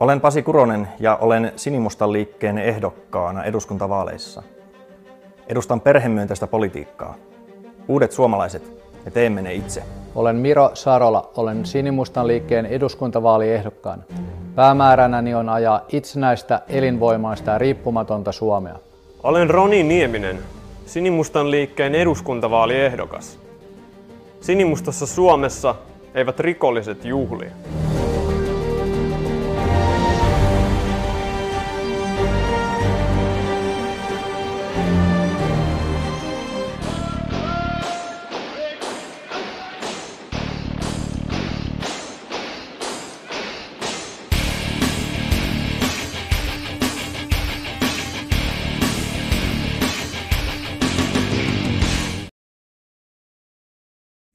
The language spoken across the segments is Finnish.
Olen Pasi Kuronen ja olen Sinimustan liikkeen ehdokkaana eduskuntavaaleissa. Edustan perhemyönteistä politiikkaa. Uudet suomalaiset, me teemme ne itse. Olen Miro Sarola, olen Sinimustan liikkeen eduskuntavaaliehdokkaana. Päämääränäni on ajaa itsenäistä, elinvoimaista ja riippumatonta Suomea. Olen Roni Nieminen, Sinimustan liikkeen eduskuntavaaliehdokas. Sinimustassa Suomessa eivät rikolliset juhlia.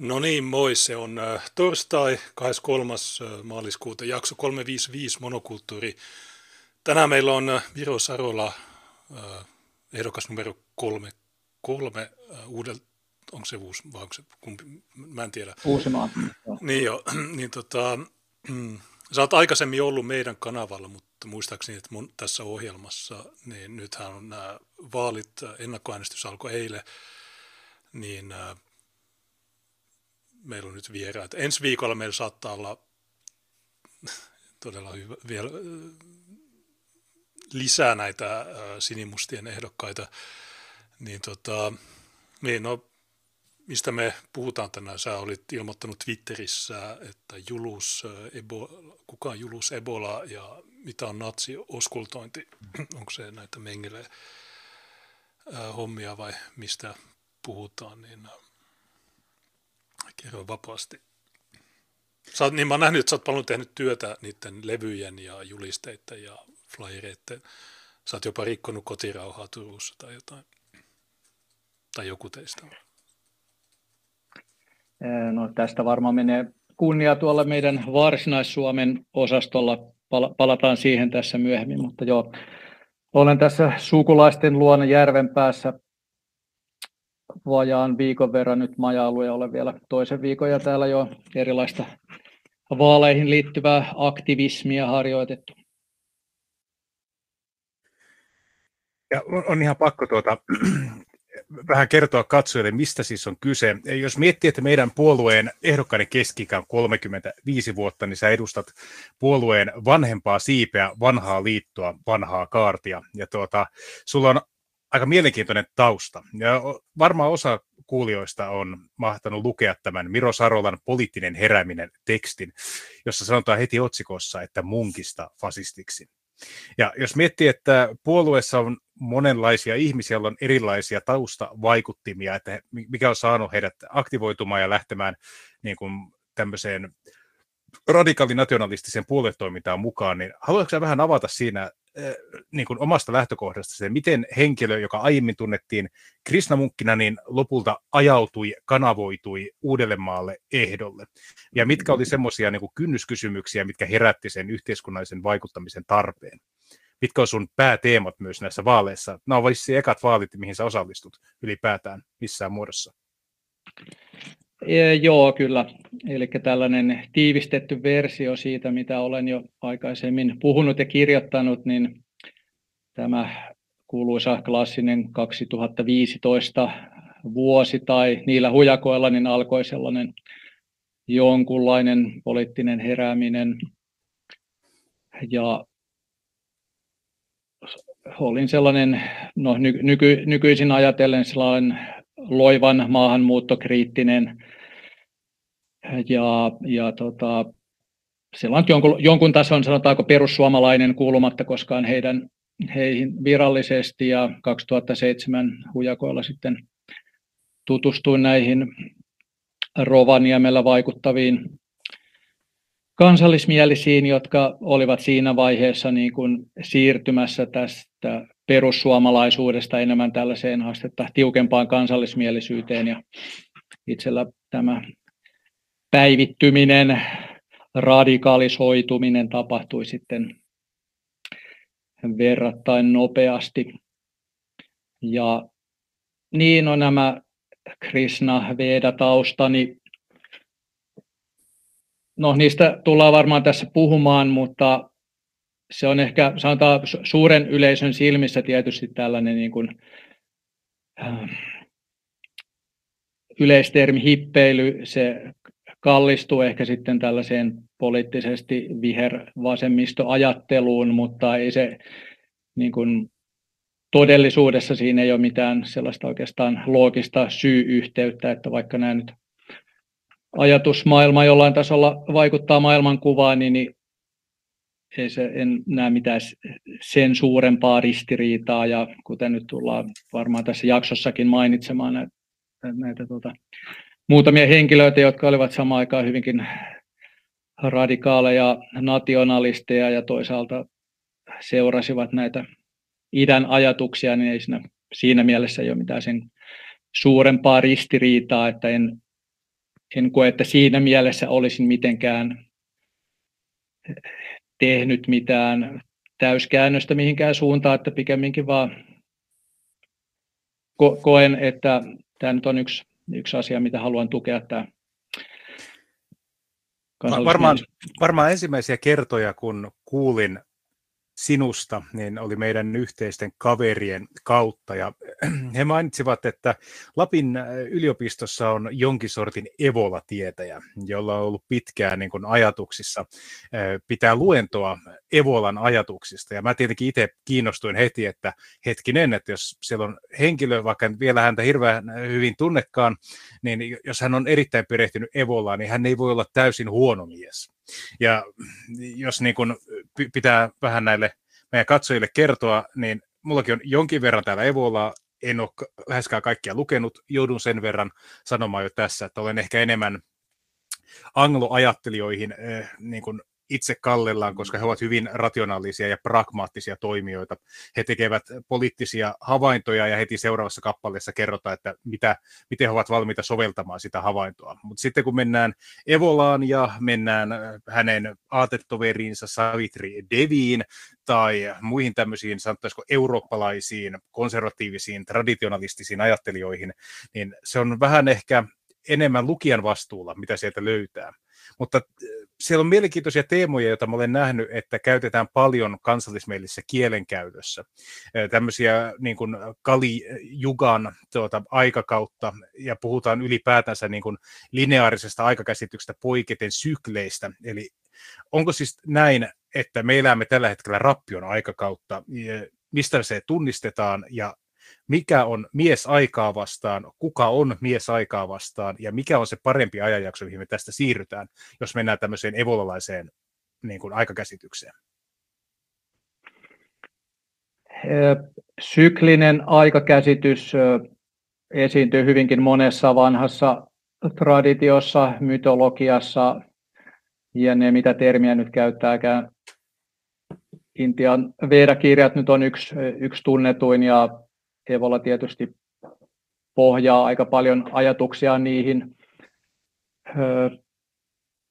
No niin, moi. Se on äh, torstai 23. Äh, maaliskuuta, jakso 355 monokulttuuri. Tänään meillä on äh, Viro Sarola, ehdokas numero kolme, kolme uudelta, onko se uusi vai onko se kumpi, mä en tiedä. Uusimaa. Niin jo, niin tota, mm, sä oot aikaisemmin ollut meidän kanavalla, mutta muistaakseni, että mun tässä ohjelmassa, niin nythän on nämä vaalit, ennakkoäänestys alkoi eilen, niin meillä on nyt vieraat. Ensi viikolla meillä saattaa olla todella hyvä, vielä lisää näitä sinimustien ehdokkaita. Niin tota, niin no, mistä me puhutaan tänään? Sä olit ilmoittanut Twitterissä, että Julus, Ebola, kuka on Julus Ebola ja mitä on natsi-oskultointi? Onko se näitä mengele hommia vai mistä puhutaan? Niin, Kerro vapaasti. Sä oot, niin mä oon nähnyt, että sä oot paljon tehnyt työtä niiden levyjen ja julisteiden ja flyereiden. Sä oot jopa rikkonut kotirauhaa Turussa tai jotain. Tai joku teistä. No, tästä varmaan menee kunnia tuolla meidän Varsinais-Suomen osastolla. Palataan siihen tässä myöhemmin, mutta joo, olen tässä sukulaisten luona järven päässä vajaan viikon verran nyt majailu ja olen vielä toisen viikon ja täällä jo erilaista vaaleihin liittyvää aktivismia harjoitettu. Ja on ihan pakko tuota, vähän kertoa katsojille, mistä siis on kyse. Jos miettii, että meidän puolueen ehdokkaiden keski on 35 vuotta, niin sä edustat puolueen vanhempaa siipeä, vanhaa liittoa, vanhaa kaartia. Ja tuota, sulla on aika mielenkiintoinen tausta. Ja varmaan osa kuulijoista on mahtanut lukea tämän Miro Sarolan poliittinen herääminen tekstin, jossa sanotaan heti otsikossa, että munkista fasistiksi. Ja jos miettii, että puolueessa on monenlaisia ihmisiä, joilla on erilaisia taustavaikuttimia, että mikä on saanut heidät aktivoitumaan ja lähtemään niin kuin tämmöiseen radikaalinationalistiseen puoluetoimintaan mukaan, niin haluatko vähän avata siinä niin kuin omasta lähtökohdasta se, miten henkilö, joka aiemmin tunnettiin Krishnamukina, niin lopulta ajautui, kanavoitui Uudellemaalle ehdolle. Ja mitkä oli semmoisia niin kynnyskysymyksiä, mitkä herätti sen yhteiskunnallisen vaikuttamisen tarpeen. Mitkä on sun pääteemat myös näissä vaaleissa? Nämä vissi ekat vaalit, mihin sä osallistut ylipäätään missään muodossa. E, joo, kyllä. Eli tällainen tiivistetty versio siitä, mitä olen jo aikaisemmin puhunut ja kirjoittanut, niin tämä kuuluisa klassinen 2015 vuosi tai niillä hujakoilla niin alkoi sellainen jonkunlainen poliittinen herääminen. Ja olin sellainen, no nyky, nykyisin ajatellen sellainen loivan maahanmuuttokriittinen ja, ja tota, sillä on jonkun, jonkun tason, sanotaanko perussuomalainen kuulumatta koskaan heidän, heihin virallisesti ja 2007 hujakoilla sitten tutustuin näihin Rovaniemellä vaikuttaviin kansallismielisiin, jotka olivat siinä vaiheessa niin kuin siirtymässä tästä perussuomalaisuudesta enemmän tällaiseen haastetta tiukempaan kansallismielisyyteen. Ja itsellä tämä päivittyminen, radikalisoituminen tapahtui sitten verrattain nopeasti. Ja niin on nämä Krishna Veda-taustani. No niistä tullaan varmaan tässä puhumaan, mutta se on ehkä sanotaan suuren yleisön silmissä tietysti tällainen niin kuin, äh, yleistermi hippeily, se kallistuu ehkä sitten tällaiseen poliittisesti vihervasemmistoajatteluun, mutta ei se niin kuin, todellisuudessa siinä ei ole mitään sellaista oikeastaan loogista syy-yhteyttä, että vaikka nämä nyt ajatusmaailma jollain tasolla vaikuttaa maailmankuvaan, niin, niin ei se, en näe mitään sen suurempaa ristiriitaa, ja kuten nyt tullaan varmaan tässä jaksossakin mainitsemaan näitä, näitä tuota, muutamia henkilöitä, jotka olivat samaan aikaan hyvinkin radikaaleja nationalisteja ja toisaalta seurasivat näitä idän ajatuksia, niin ei siinä, siinä mielessä ei ole mitään sen suurempaa ristiriitaa, että en, en koe, että siinä mielessä olisin mitenkään tehnyt mitään täyskäännöstä mihinkään suuntaan, että pikemminkin vaan ko- koen, että tämä nyt on yksi, yksi asia, mitä haluan tukea tämä Varmaan, varmaan ensimmäisiä kertoja, kun kuulin sinusta, niin oli meidän yhteisten kaverien kautta. Ja he mainitsivat, että Lapin äh, yliopistossa on jonkin sortin Evola-tietäjä, jolla on ollut pitkään niin kuin ajatuksissa äh, pitää luentoa Evolan ajatuksista. Ja mä tietenkin itse kiinnostuin heti, että hetkinen, että jos siellä on henkilö, vaikka vielä häntä hirveän hyvin tunnekaan, niin jos hän on erittäin perehtynyt Evolaan, niin hän ei voi olla täysin huono mies. Ja jos niin kun pitää vähän näille meidän katsojille kertoa, niin mullakin on jonkin verran täällä Evolaa, en ole läheskään kaikkia lukenut, joudun sen verran sanomaan jo tässä, että olen ehkä enemmän angloajattelijoihin eh, niin kuin itse kallellaan, koska he ovat hyvin rationaalisia ja pragmaattisia toimijoita. He tekevät poliittisia havaintoja ja heti seuraavassa kappaleessa kerrotaan, että mitä, miten he ovat valmiita soveltamaan sitä havaintoa. Mutta sitten kun mennään Evolaan ja mennään äh, hänen aatetoveriinsa Savitri Deviin tai muihin tämmöisiin, sanottaisiko eurooppalaisiin, konservatiivisiin, traditionalistisiin ajattelijoihin, niin se on vähän ehkä enemmän lukijan vastuulla, mitä sieltä löytää. Mutta äh, siellä on mielenkiintoisia teemoja, joita mä olen nähnyt, että käytetään paljon kansallismielisissä kielenkäytössä. Tämmöisiä niin kuin Kali-Jugan tuota, aikakautta, ja puhutaan ylipäätänsä niin kuin lineaarisesta aikakäsityksestä poiketen sykleistä. Eli onko siis näin, että me elämme tällä hetkellä rappion aikakautta, mistä se tunnistetaan ja mikä on mies aikaa vastaan, kuka on mies aikaa vastaan ja mikä on se parempi ajanjakso, mihin me tästä siirrytään, jos mennään tämmöiseen evolalaiseen niin kuin aikakäsitykseen. Syklinen aikakäsitys esiintyy hyvinkin monessa vanhassa traditiossa, mytologiassa ja ne mitä termiä nyt käyttääkään. Intian Veda-kirjat nyt on yksi, yksi tunnetuin ja Evolla tietysti pohjaa aika paljon ajatuksia niihin.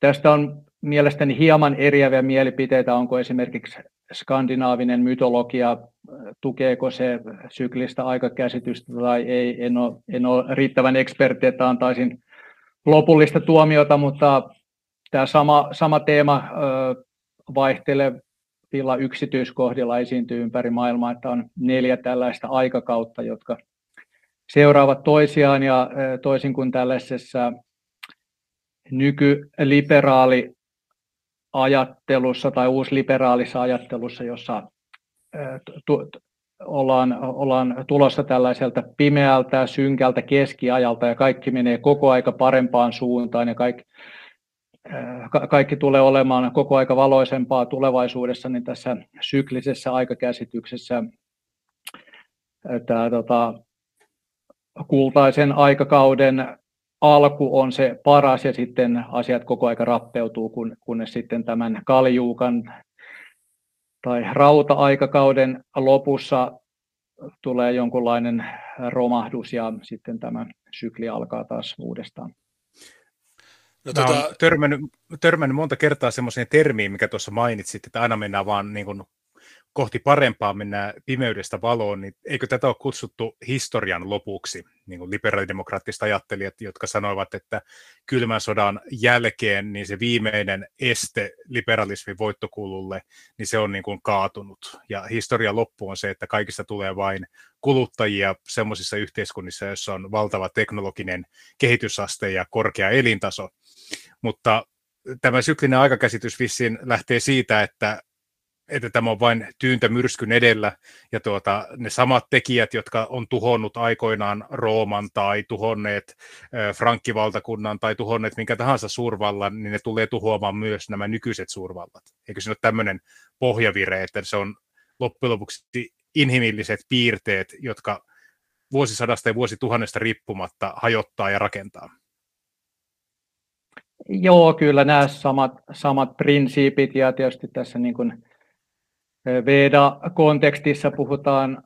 Tästä on mielestäni hieman eriäviä mielipiteitä, onko esimerkiksi skandinaavinen mytologia, tukeeko se syklistä aikakäsitystä tai ei. En ole, en ole riittävän ekspertti, että antaisin lopullista tuomiota, mutta tämä sama, sama teema vaihtelee tila yksityiskohdilla esiintyy ympäri maailmaa, että on neljä tällaista aikakautta, jotka seuraavat toisiaan ja toisin kuin tällaisessa nykyliberaali ajattelussa tai uusliberaalissa ajattelussa, jossa ollaan, ollaan tulossa tällaiselta pimeältä, synkältä keskiajalta ja kaikki menee koko aika parempaan suuntaan ja kaikki, kaikki tulee olemaan koko aika valoisempaa tulevaisuudessa, niin tässä syklisessä aikakäsityksessä tämä tota, kultaisen aikakauden alku on se paras ja sitten asiat koko aika rappeutuu, kun, kunnes sitten tämän kaljuukan tai rauta-aikakauden lopussa tulee jonkunlainen romahdus ja sitten tämä sykli alkaa taas uudestaan. No, tota... olen törmännyt, törmännyt monta kertaa semmoiseen termiin, mikä tuossa mainitsit, että aina mennään vaan niin kuin kohti parempaa mennään pimeydestä valoon, niin eikö tätä ole kutsuttu historian lopuksi? Niin kuin liberaalidemokraattiset ajattelijat, jotka sanoivat, että kylmän sodan jälkeen niin se viimeinen este liberalismin voittokululle, niin se on niin kuin kaatunut. Ja historian loppu on se, että kaikista tulee vain kuluttajia semmoisissa yhteiskunnissa, joissa on valtava teknologinen kehitysaste ja korkea elintaso. Mutta tämä syklinen aikakäsitys vissiin lähtee siitä, että että tämä on vain tyyntä myrskyn edellä, ja tuota, ne samat tekijät, jotka on tuhonnut aikoinaan Rooman tai tuhonneet Frankkivaltakunnan tai tuhonneet minkä tahansa suurvallan, niin ne tulee tuhoamaan myös nämä nykyiset suurvallat. Eikö se ole tämmöinen pohjavire, että se on loppujen lopuksi inhimilliset piirteet, jotka vuosisadasta ja vuosituhannesta riippumatta hajottaa ja rakentaa? Joo, kyllä nämä samat, samat prinsiipit ja tietysti tässä niin kuin Veda-kontekstissa puhutaan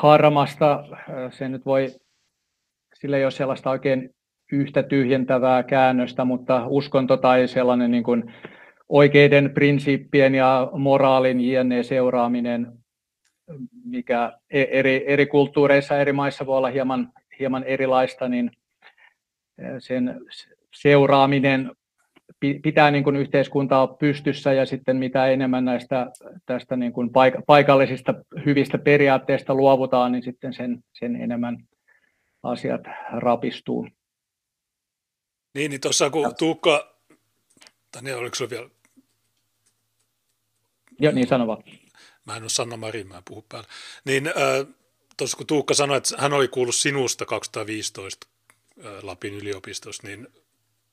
dharmasta, se nyt voi, sillä ei ole sellaista oikein yhtä tyhjentävää käännöstä, mutta uskonto tai sellainen niin kuin oikeiden prinsiippien ja moraalin jne. seuraaminen, mikä e-, eri, eri kulttuureissa, eri maissa voi olla hieman, hieman erilaista, niin sen seuraaminen pitää niin kuin yhteiskuntaa pystyssä ja sitten mitä enemmän näistä tästä niin kuin paikallisista hyvistä periaatteista luovutaan, niin sitten sen, sen enemmän asiat rapistuu. Niin, niin tuossa kun Tuukka, tai niin, oliko se vielä? Joo, niin sano vaan. Mä en ole Sanna Marin, mä en puhu päällä. Niin äh, tuossa kun Tuukka sanoi, että hän oli kuullut sinusta 2015 äh, Lapin yliopistossa, niin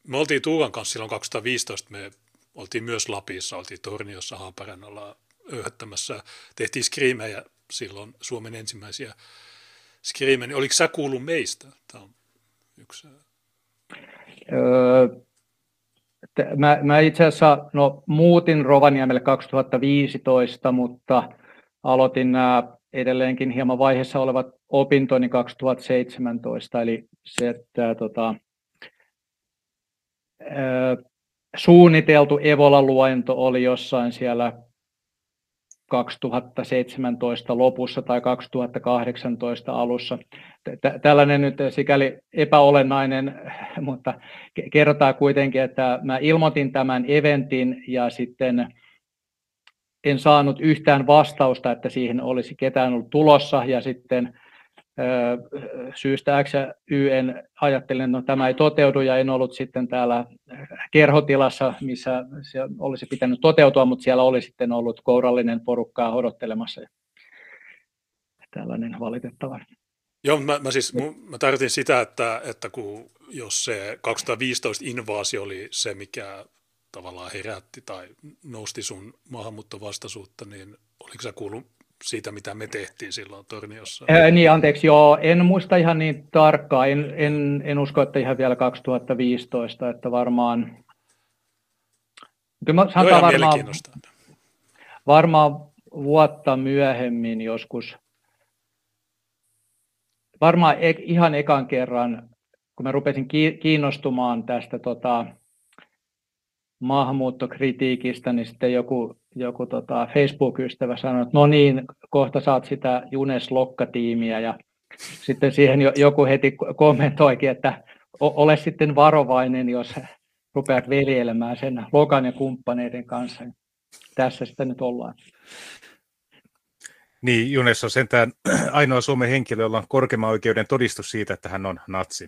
me oltiin Tuukan kanssa silloin 2015, me oltiin myös Lapissa, oltiin Torniossa Haaparannalla öhöttämässä, tehtiin skriimejä silloin, Suomen ensimmäisiä skriimejä, niin oliko sä kuullut meistä? Tämä on yksi. Öö, mä, mä itse asiassa no, muutin Rovaniemelle 2015, mutta aloitin nämä edelleenkin hieman vaiheessa olevat opintoni 2017, eli se, että tota, suunniteltu Evola-luento oli jossain siellä 2017 lopussa tai 2018 alussa. Tällainen nyt sikäli epäolennainen, mutta kerrotaan kuitenkin, että mä ilmoitin tämän eventin ja sitten en saanut yhtään vastausta, että siihen olisi ketään ollut tulossa ja sitten syystä X ja Y en ajattelin, että no, tämä ei toteudu ja en ollut sitten täällä kerhotilassa, missä se olisi pitänyt toteutua, mutta siellä oli sitten ollut kourallinen porukkaa odottelemassa. Tällainen valitettava. Joo, mä, mä siis mä tarkoitin sitä, että, että kun, jos se 2015 invaasio oli se, mikä tavallaan herätti tai nousti sun maahanmuuttovastaisuutta, niin oliko sä kuullut siitä, mitä me tehtiin silloin Torniossa? Ää, niin, anteeksi, joo, en muista ihan niin tarkkaan, en, en, en usko, että ihan vielä 2015, että varmaan... Kyllä joo, varmaan, varmaan vuotta myöhemmin joskus, varmaan e, ihan ekan kerran, kun mä rupesin kiinnostumaan tästä tota, maahanmuuttokritiikistä, niin sitten joku, joku tota Facebook-ystävä sanoi, että no niin, kohta saat sitä Junes Lokka-tiimiä ja sitten siihen joku heti kommentoikin, että ole sitten varovainen, jos rupeat veljelemään sen Lokan ja kumppaneiden kanssa. Tässä sitä nyt ollaan. Niin, Junes on sentään ainoa Suomen henkilö, jolla on korkeimman oikeuden todistus siitä, että hän on natsi.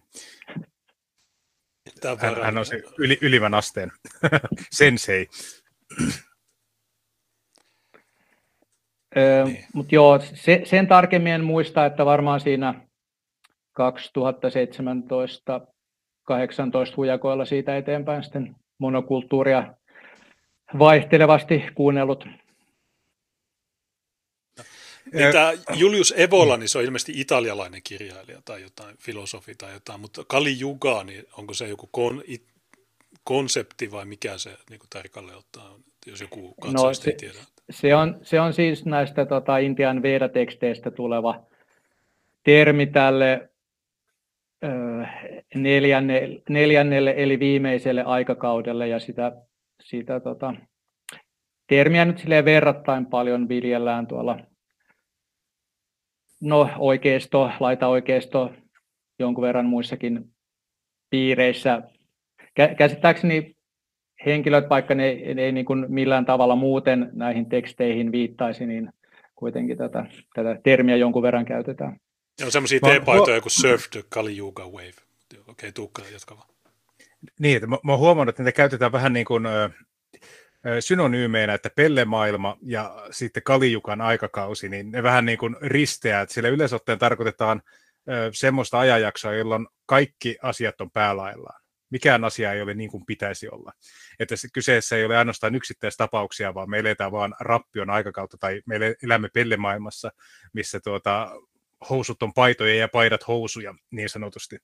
Hän, hän on se yli, ylimmän asteen sensei. Öö, niin. Mutta joo, se, sen tarkemmin en muista, että varmaan siinä 2017 18 hujakoilla siitä eteenpäin sitten monokulttuuria vaihtelevasti kuunnellut niin tämä Julius Evola, niin se on ilmeisesti italialainen kirjailija tai jotain, filosofi tai jotain, mutta Kali Juga, niin onko se joku kon, it, konsepti vai mikä se niin kuin tarkalleen ottaa, jos joku katsoo, no, se, ei tiedä? Se on, se on siis näistä tota, Intian Veda-teksteistä tuleva termi tälle ö, neljänne, neljännelle eli viimeiselle aikakaudelle ja sitä, sitä tota, termiä nyt silleen verrattain paljon viljellään tuolla no oikeisto, laita oikeisto, jonkun verran muissakin piireissä. Käsittääkseni henkilöt, vaikka ne ei, ne ei niin kuin millään tavalla muuten näihin teksteihin viittaisi, niin kuitenkin tätä, tätä termiä jonkun verran käytetään. Ja on semmoisia teepaitoja kuin Surf the Kali Yuga Wave. Okei, okay, Tuukka, jatka vaan. Niin, että mä, mä oon huomannut, että niitä käytetään vähän niin kuin synonyymeinä, että pellemaailma ja sitten Kalijukan aikakausi, niin ne vähän niin kuin risteät, sillä yleensä ottaen tarkoitetaan semmoista ajanjaksoa, jolloin kaikki asiat on päälaillaan. Mikään asia ei ole niin kuin pitäisi olla. Että se, kyseessä ei ole ainoastaan tapauksia, vaan me eletään vaan rappion aikakautta, tai me elämme pellemaailmassa, missä tuota, housut on paitoja ja paidat housuja, niin sanotusti.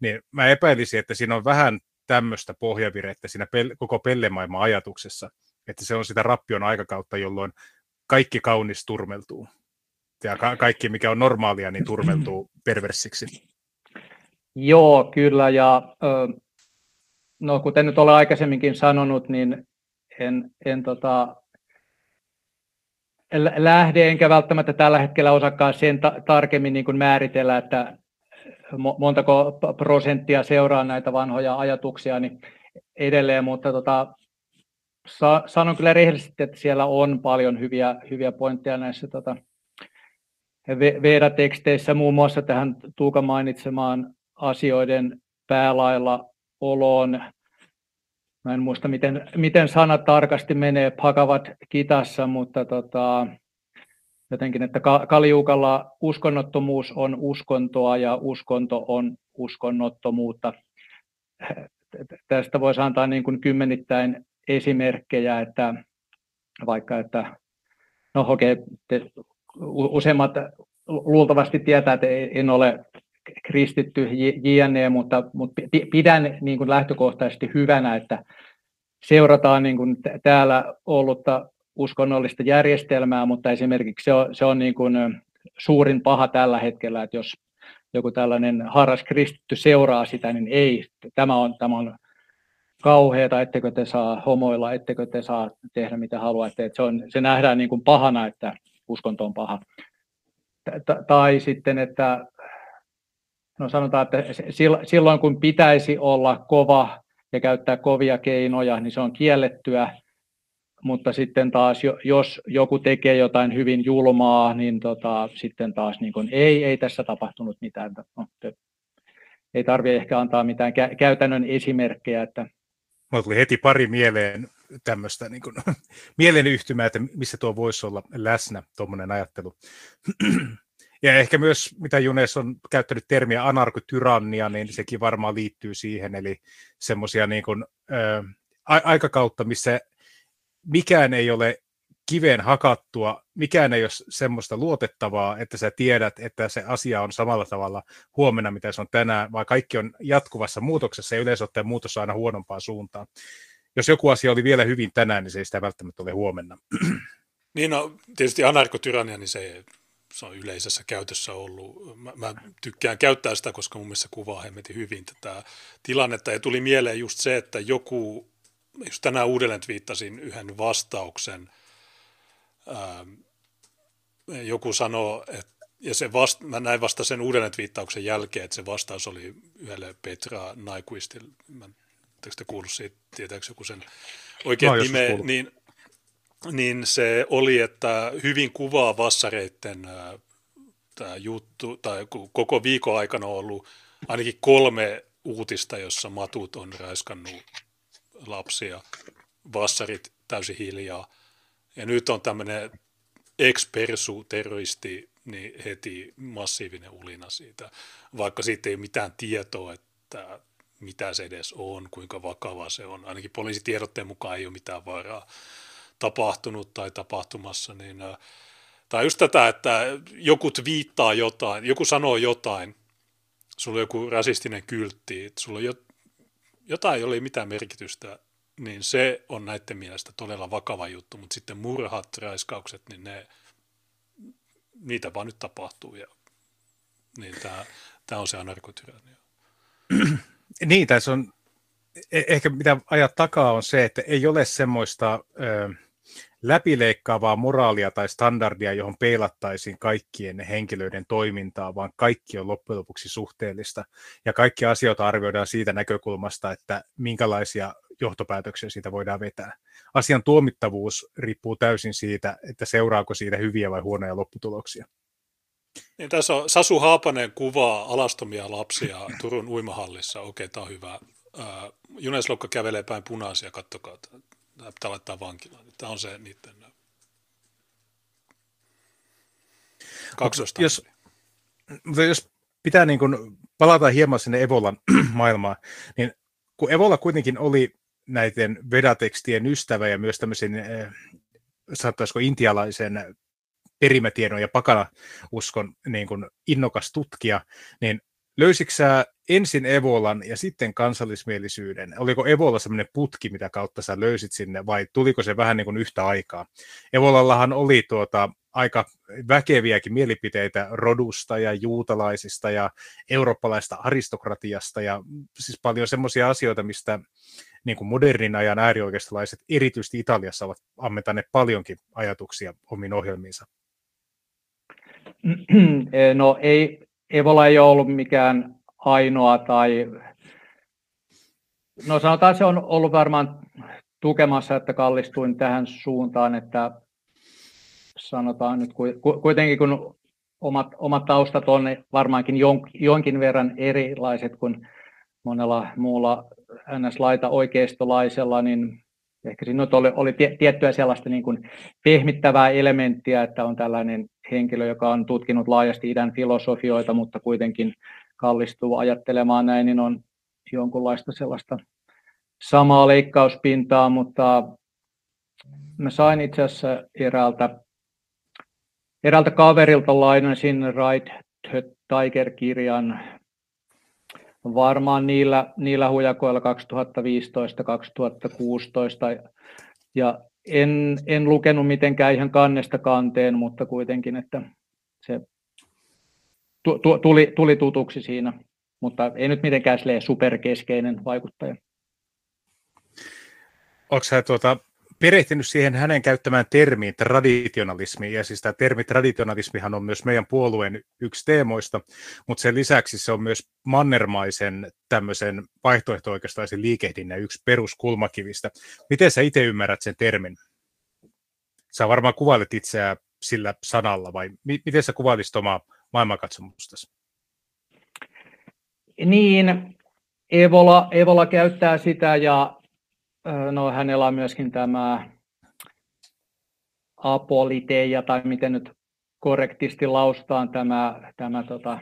Niin mä epäilisin, että siinä on vähän tämmöistä pohjavirettä siinä pel- koko pellemaailman ajatuksessa, että se on sitä rappion aikakautta, jolloin kaikki kaunis turmeltuu. Ja ka- kaikki, mikä on normaalia, niin turmeltuu perversiksi. Joo, kyllä. Ja no, kuten nyt olen aikaisemminkin sanonut, niin en, en tota, lähde enkä välttämättä tällä hetkellä osakaan sen ta- tarkemmin niin kuin määritellä, että montako prosenttia seuraa näitä vanhoja ajatuksia niin edelleen, mutta tota, sa, sanon kyllä rehellisesti, että siellä on paljon hyviä, hyviä pointteja näissä tota, Veda-teksteissä, muun muassa tähän Tuuka mainitsemaan asioiden päälailla oloon. Mä en muista, miten, miten sanat tarkasti menee pakavat kitassa, mutta tota, jotenkin, että Kaliukalla uskonnottomuus on uskontoa ja uskonto on uskonnottomuutta. Tästä voisi antaa niin kuin kymmenittäin esimerkkejä, että vaikka, että no okei, okay, useimmat luultavasti tietää, että en ole kristitty JNE, mutta, mutta pidän niin kuin lähtökohtaisesti hyvänä, että seurataan niin kuin täällä ollutta uskonnollista järjestelmää, mutta esimerkiksi se on, se on niin kuin suurin paha tällä hetkellä, että jos joku tällainen harras kristitty seuraa sitä, niin ei, tämä on, tämä on kauheata, ettekö te saa homoilla, ettekö te saa tehdä mitä haluatte. Että se, on, se nähdään niin kuin pahana, että uskonto on paha. Tai sitten, että no sanotaan, että silloin kun pitäisi olla kova ja käyttää kovia keinoja, niin se on kiellettyä mutta sitten taas jos joku tekee jotain hyvin julmaa, niin tota, sitten taas niin kuin, ei, ei tässä tapahtunut mitään. No, ei tarvitse ehkä antaa mitään kä- käytännön esimerkkejä. Että... Mulla tuli heti pari mieleen tämmöistä niin kuin, mielenyhtymää, että missä tuo voisi olla läsnä, tuommoinen ajattelu. Ja ehkä myös, mitä Junes on käyttänyt termiä anarkotyrannia, niin sekin varmaan liittyy siihen, eli semmoisia niin kuin, ö, aikakautta, missä mikään ei ole kiveen hakattua, mikään ei ole semmoista luotettavaa, että sä tiedät, että se asia on samalla tavalla huomenna, mitä se on tänään, vaan kaikki on jatkuvassa muutoksessa ja yleensä ottaen muutos aina huonompaan suuntaan. Jos joku asia oli vielä hyvin tänään, niin se ei sitä välttämättä ole huomenna. Niin no, tietysti anarkotyrannia, niin se, se on yleisessä käytössä ollut. Mä, mä tykkään käyttää sitä, koska mun mielestä kuvaa hemmetin hyvin tätä tilannetta. Ja tuli mieleen just se, että joku just tänään uudelleen twiittasin yhden vastauksen. Ää, joku sanoo, että ja se vast, mä näin vasta sen uudelleen twiittauksen jälkeen, että se vastaus oli yhdelle Petra Naikuistille. Mä en te kuullut siitä, tietääkö joku sen oikein no, nime, niin, niin se oli, että hyvin kuvaa vassareitten tämä juttu, tai koko viikon aikana on ollut ainakin kolme uutista, jossa matut on raiskannut lapsia, vassarit täysin hiljaa. Ja nyt on tämmöinen ex-persu-terroristi, niin heti massiivinen ulina siitä, vaikka siitä ei ole mitään tietoa, että mitä se edes on, kuinka vakava se on. Ainakin poliisitiedotteen mukaan ei ole mitään vaaraa tapahtunut tai tapahtumassa, niin tai just tätä, että joku viittaa jotain, joku sanoo jotain, sulla on joku rasistinen kyltti, sulla on jotain, ei mitään merkitystä, niin se on näiden mielestä todella vakava juttu, mutta sitten murhat, raiskaukset, niin ne, niitä vaan nyt tapahtuu ja niin tämä, tämä on se anarkotyrannia. niin, tässä on, e- ehkä mitä ajat takaa on se, että ei ole semmoista ö, läpileikkaavaa moraalia tai standardia, johon peilattaisiin kaikkien henkilöiden toimintaa, vaan kaikki on loppujen lopuksi suhteellista. Ja kaikki asioita arvioidaan siitä näkökulmasta, että minkälaisia johtopäätöksiä siitä voidaan vetää. Asian tuomittavuus riippuu täysin siitä, että seuraako siitä hyviä vai huonoja lopputuloksia. Niin tässä on Sasu Haapanen kuvaa alastomia lapsia Turun uimahallissa. Okei, tämä on hyvä. Juneslokka kävelee päin punaisia, kattokaa. Tämä pitää laittaa vankilaan. Tämä on se niiden kaksosta. Jos, jos pitää niin kuin palata hieman sinne Evolan maailmaan, niin kun Evola kuitenkin oli näiden vedatekstien ystävä ja myös tämmöisen, eh, saattaisiko intialaisen perimätiedon ja pakana uskon niin kuin innokas tutkija, niin löysitkö ensin Evolan ja sitten kansallismielisyyden? Oliko Evola semmoinen putki, mitä kautta sä löysit sinne, vai tuliko se vähän niin kuin yhtä aikaa? Evolallahan oli tuota, aika väkeviäkin mielipiteitä rodusta ja juutalaisista ja eurooppalaista aristokratiasta ja siis paljon semmoisia asioita, mistä niin kuin modernin ajan äärioikeistolaiset, erityisesti Italiassa, ovat ammentaneet paljonkin ajatuksia omiin ohjelmiinsa. No ei, Evola ei ole ollut mikään ainoa tai no sanotaan se on ollut varmaan tukemassa, että kallistuin tähän suuntaan, että sanotaan nyt kuitenkin kun omat, omat taustat on varmaankin jonkin verran erilaiset kuin monella muulla NS-laita oikeistolaisella, niin ehkä siinä oli, oli tiettyä sellaista niin kuin pehmittävää elementtiä, että on tällainen henkilö, joka on tutkinut laajasti idän filosofioita, mutta kuitenkin kallistuu ajattelemaan näin, niin on jonkunlaista sellaista samaa leikkauspintaa, mutta mä sain itse asiassa eräältä, eräältä kaverilta lainasin Ride Tiger-kirjan. Varmaan niillä, niillä hujakoilla 2015-2016 ja en, en lukenut mitenkään ihan kannesta kanteen, mutta kuitenkin, että tuli, tuli tutuksi siinä, mutta ei nyt mitenkään superkeskeinen vaikuttaja. Onko sä tuota, perehtynyt siihen hänen käyttämään termiin traditionalismi, ja siis tämä termi traditionalismihan on myös meidän puolueen yksi teemoista, mutta sen lisäksi se on myös mannermaisen tämmöisen vaihtoehto-oikeistaisen liikehdinnän yksi peruskulmakivistä. Miten sä itse ymmärrät sen termin? Sä varmaan kuvailet itseä sillä sanalla, vai miten sä kuvailisit omaa maailmankatsomustasi? Niin, Evola, Evola käyttää sitä ja no, hänellä on myöskin tämä apoliteia, tai miten nyt korrektisti laustaan tämä, tämä tota,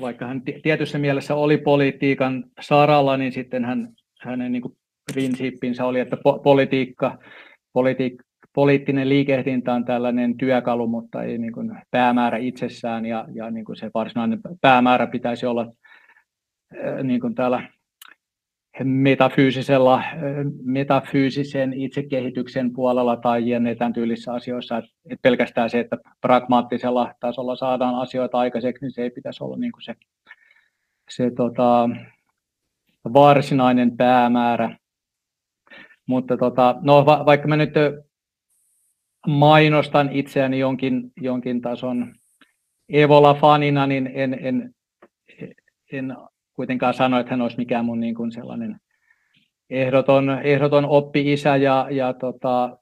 vaikka hän tietyssä mielessä oli politiikan saralla, niin sitten hän, hänen niin prinsiippinsä oli, että po- politiikka, politiik, poliittinen liikehdintä on tällainen työkalu, mutta ei niin kuin päämäärä itsessään, ja, ja niin kuin se varsinainen päämäärä pitäisi olla niin kuin täällä metafyysisellä, metafyysisen itsekehityksen puolella tai jne. tämän tyylisissä asioissa. Että pelkästään se, että pragmaattisella tasolla saadaan asioita aikaiseksi, niin se ei pitäisi olla niin kuin se, se tota, varsinainen päämäärä. Mutta tota, no, va, vaikka mä nyt mainostan itseäni jonkin, jonkin tason Evola-fanina, niin en, en, en kuitenkaan sano, että hän olisi mikään mun niin kuin sellainen ehdoton, ehdoton oppi-isä ja, ja tota,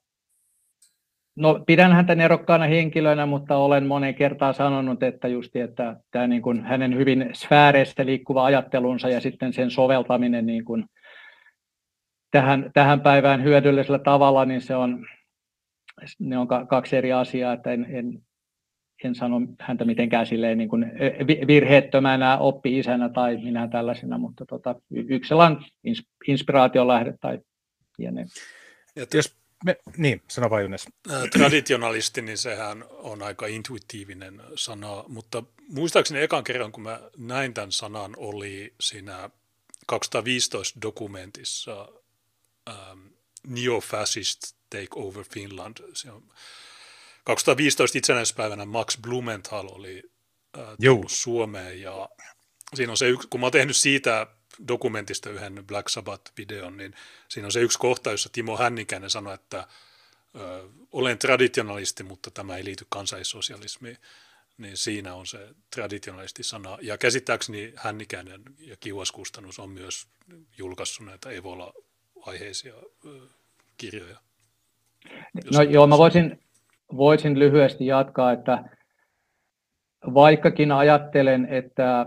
no, pidän häntä nerokkaana henkilönä, mutta olen monen kertaan sanonut, että justi, että tämä niin kuin hänen hyvin sfääreistä liikkuva ajattelunsa ja sitten sen soveltaminen niin kuin tähän, tähän päivään hyödyllisellä tavalla, niin se on, ne on kaksi eri asiaa, että en, en, en sano häntä mitenkään silleen niin kuin virheettömänä oppi-isänä tai minä tällaisena, mutta tota, yksi sellainen inspiraation lähde tai pieni. Jos me, niin, sano vain Junes. Traditionalisti, niin sehän on aika intuitiivinen sana, mutta muistaakseni ekan kerran, kun mä näin tämän sanan, oli siinä 2015 dokumentissa um, Neo-Fascist Take Over Finland. Se on 2015 itsenäispäivänä Max Blumenthal oli äh, tullut Suomeen ja siinä on se yksi, kun mä oon tehnyt siitä dokumentista yhden Black Sabbath-videon, niin siinä on se yksi kohta, jossa Timo Hännikäinen sanoi, että ö, olen traditionalisti, mutta tämä ei liity kansallisosialismiin, niin siinä on se traditionalisti-sana. Ja käsittääkseni Hännikäinen ja Kiuaskustannus on myös julkaissut näitä Evola-aiheisia kirjoja. No joo, mä voisin, voisin lyhyesti jatkaa, että vaikkakin ajattelen, että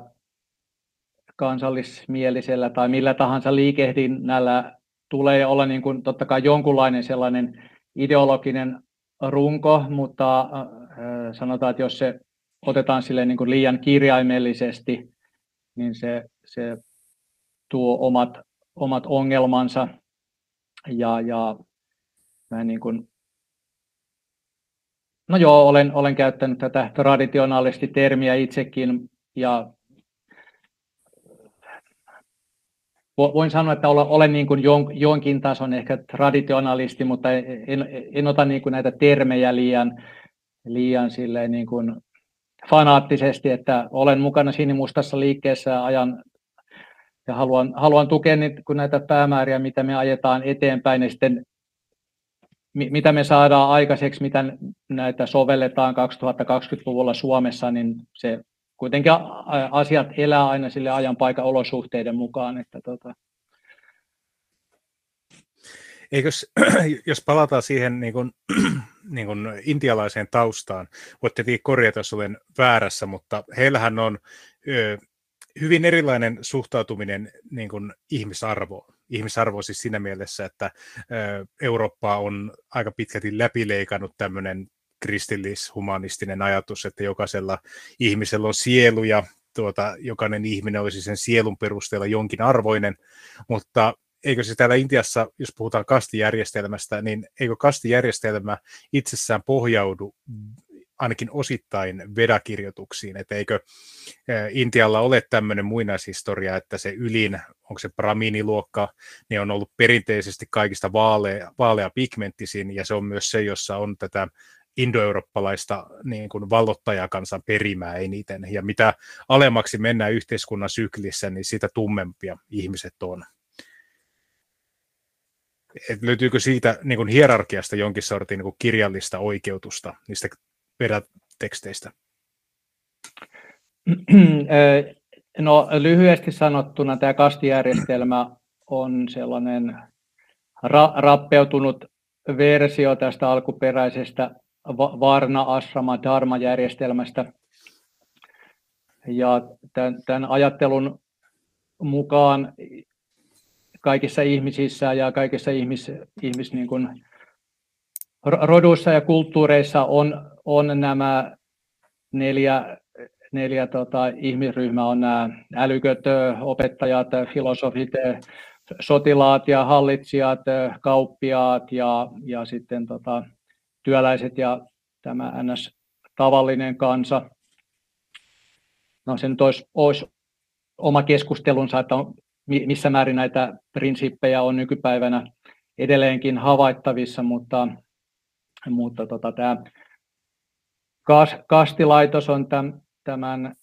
kansallismielisellä tai millä tahansa liikehdinnällä tulee olla niin kuin, totta kai jonkunlainen sellainen ideologinen runko, mutta äh, sanotaan, että jos se otetaan sille niin kuin liian kirjaimellisesti, niin se, se tuo omat, omat ongelmansa ja, ja mä niin kuin, no joo, olen, olen käyttänyt tätä traditionaalisesti termiä itsekin ja voin sanoa, että olen niin kuin jonkin tason ehkä traditionalisti, mutta en, en ota niin kuin näitä termejä liian, liian niin kuin fanaattisesti, että olen mukana sinimustassa liikkeessä ja ajan ja haluan, haluan tukea niitä, kun näitä päämääriä, mitä me ajetaan eteenpäin, ja sitten mitä me saadaan aikaiseksi, mitä näitä sovelletaan 2020-luvulla Suomessa, niin se kuitenkin asiat elää aina sille ajan paikan olosuhteiden mukaan. Että tota. Eikös, jos palataan siihen niin kuin, niin kuin intialaiseen taustaan, voitte korjata, jos olen väärässä, mutta heillähän on hyvin erilainen suhtautuminen niin kuin ihmisarvoon. Ihmisarvo siis siinä mielessä, että Eurooppa on aika pitkälti läpileikannut tämmöinen kristillis-humanistinen ajatus, että jokaisella ihmisellä on sielu ja tuota, jokainen ihminen olisi sen sielun perusteella jonkin arvoinen, mutta eikö se täällä Intiassa, jos puhutaan kastijärjestelmästä, niin eikö kastijärjestelmä itsessään pohjaudu ainakin osittain vedakirjoituksiin, että eikö Intialla ole tämmöinen muinaishistoria, että se ylin, onko se Brahminiluokka, niin on ollut perinteisesti kaikista vaalea, vaalea pigmenttisin, ja se on myös se, jossa on tätä indoeurooppalaista niin kuin vallottajakansan perimää eniten. Ja mitä alemmaksi mennään yhteiskunnan syklissä, niin sitä tummempia ihmiset on. Et löytyykö siitä niin kuin hierarkiasta jonkin sortin niin kuin kirjallista oikeutusta niistä peräteksteistä? No lyhyesti sanottuna tämä kastijärjestelmä on sellainen ra- rappeutunut versio tästä alkuperäisestä Varna Asrama Dharma-järjestelmästä. Ja tämän, tämän ajattelun mukaan kaikissa ihmisissä ja kaikissa ihmis, ihmis niin kuin roduissa ja kulttuureissa on, on nämä neljä, neljä tota, ihmisryhmää, on nämä älyköt, opettajat, filosofit, sotilaat ja hallitsijat, kauppiaat ja, ja sitten tota, työläiset ja tämä ns. tavallinen kansa. No se nyt olisi, olisi oma keskustelunsa, että on, missä määrin näitä prinsiippejä on nykypäivänä edelleenkin havaittavissa, mutta, mutta tota, tämä kastilaitos on tämän, tämän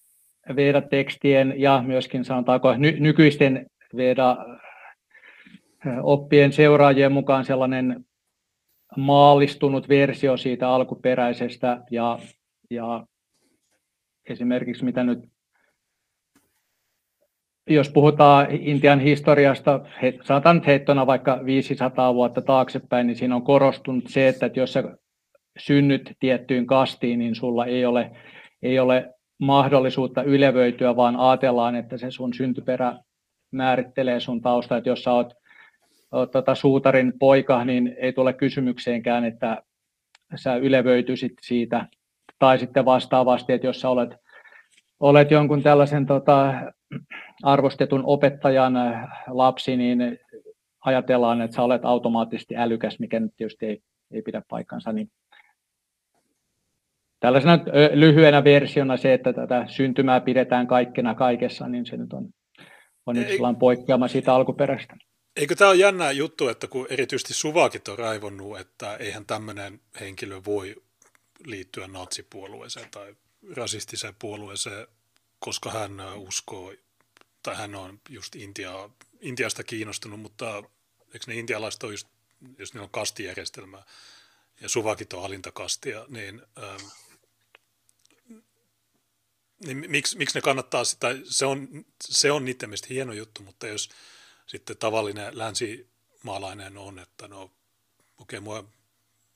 Veda-tekstien ja myöskin sanotaanko ny, nykyisten Veda-oppien seuraajien mukaan sellainen maallistunut versio siitä alkuperäisestä ja, ja esimerkiksi mitä nyt jos puhutaan Intian historiasta, sanotaan nyt heittona vaikka 500 vuotta taaksepäin, niin siinä on korostunut se, että jos sä synnyt tiettyyn kastiin, niin sulla ei ole, ei ole mahdollisuutta ylevöityä, vaan ajatellaan, että se sun syntyperä määrittelee sun tausta, että jos sä oot tota, suutarin poika, niin ei tule kysymykseenkään, että sä ylevöityisit siitä. Tai sitten vastaavasti, että jos sä olet, olet jonkun tällaisen tota, arvostetun opettajan lapsi, niin ajatellaan, että sä olet automaattisesti älykäs, mikä nyt tietysti ei, ei pidä paikkansa. Niin tällaisena lyhyenä versiona se, että tätä syntymää pidetään kaikkena kaikessa, niin se nyt on, on yksi poikkeama siitä alkuperäistä. Eikö tämä ole jännä juttu, että kun erityisesti Suvakit on raivonnut, että eihän tämmöinen henkilö voi liittyä natsipuolueeseen tai rasistiseen puolueeseen, koska hän uskoo, tai hän on just Intia, Intiasta kiinnostunut, mutta eikö ne intialaiset ole just, jos niillä on kastijärjestelmää, ja suvakit on alintakastia, niin, ähm, niin miksi, miksi ne kannattaa sitä, se on, se on niiden mielestä hieno juttu, mutta jos sitten tavallinen länsimaalainen on, että no okei, okay, mua,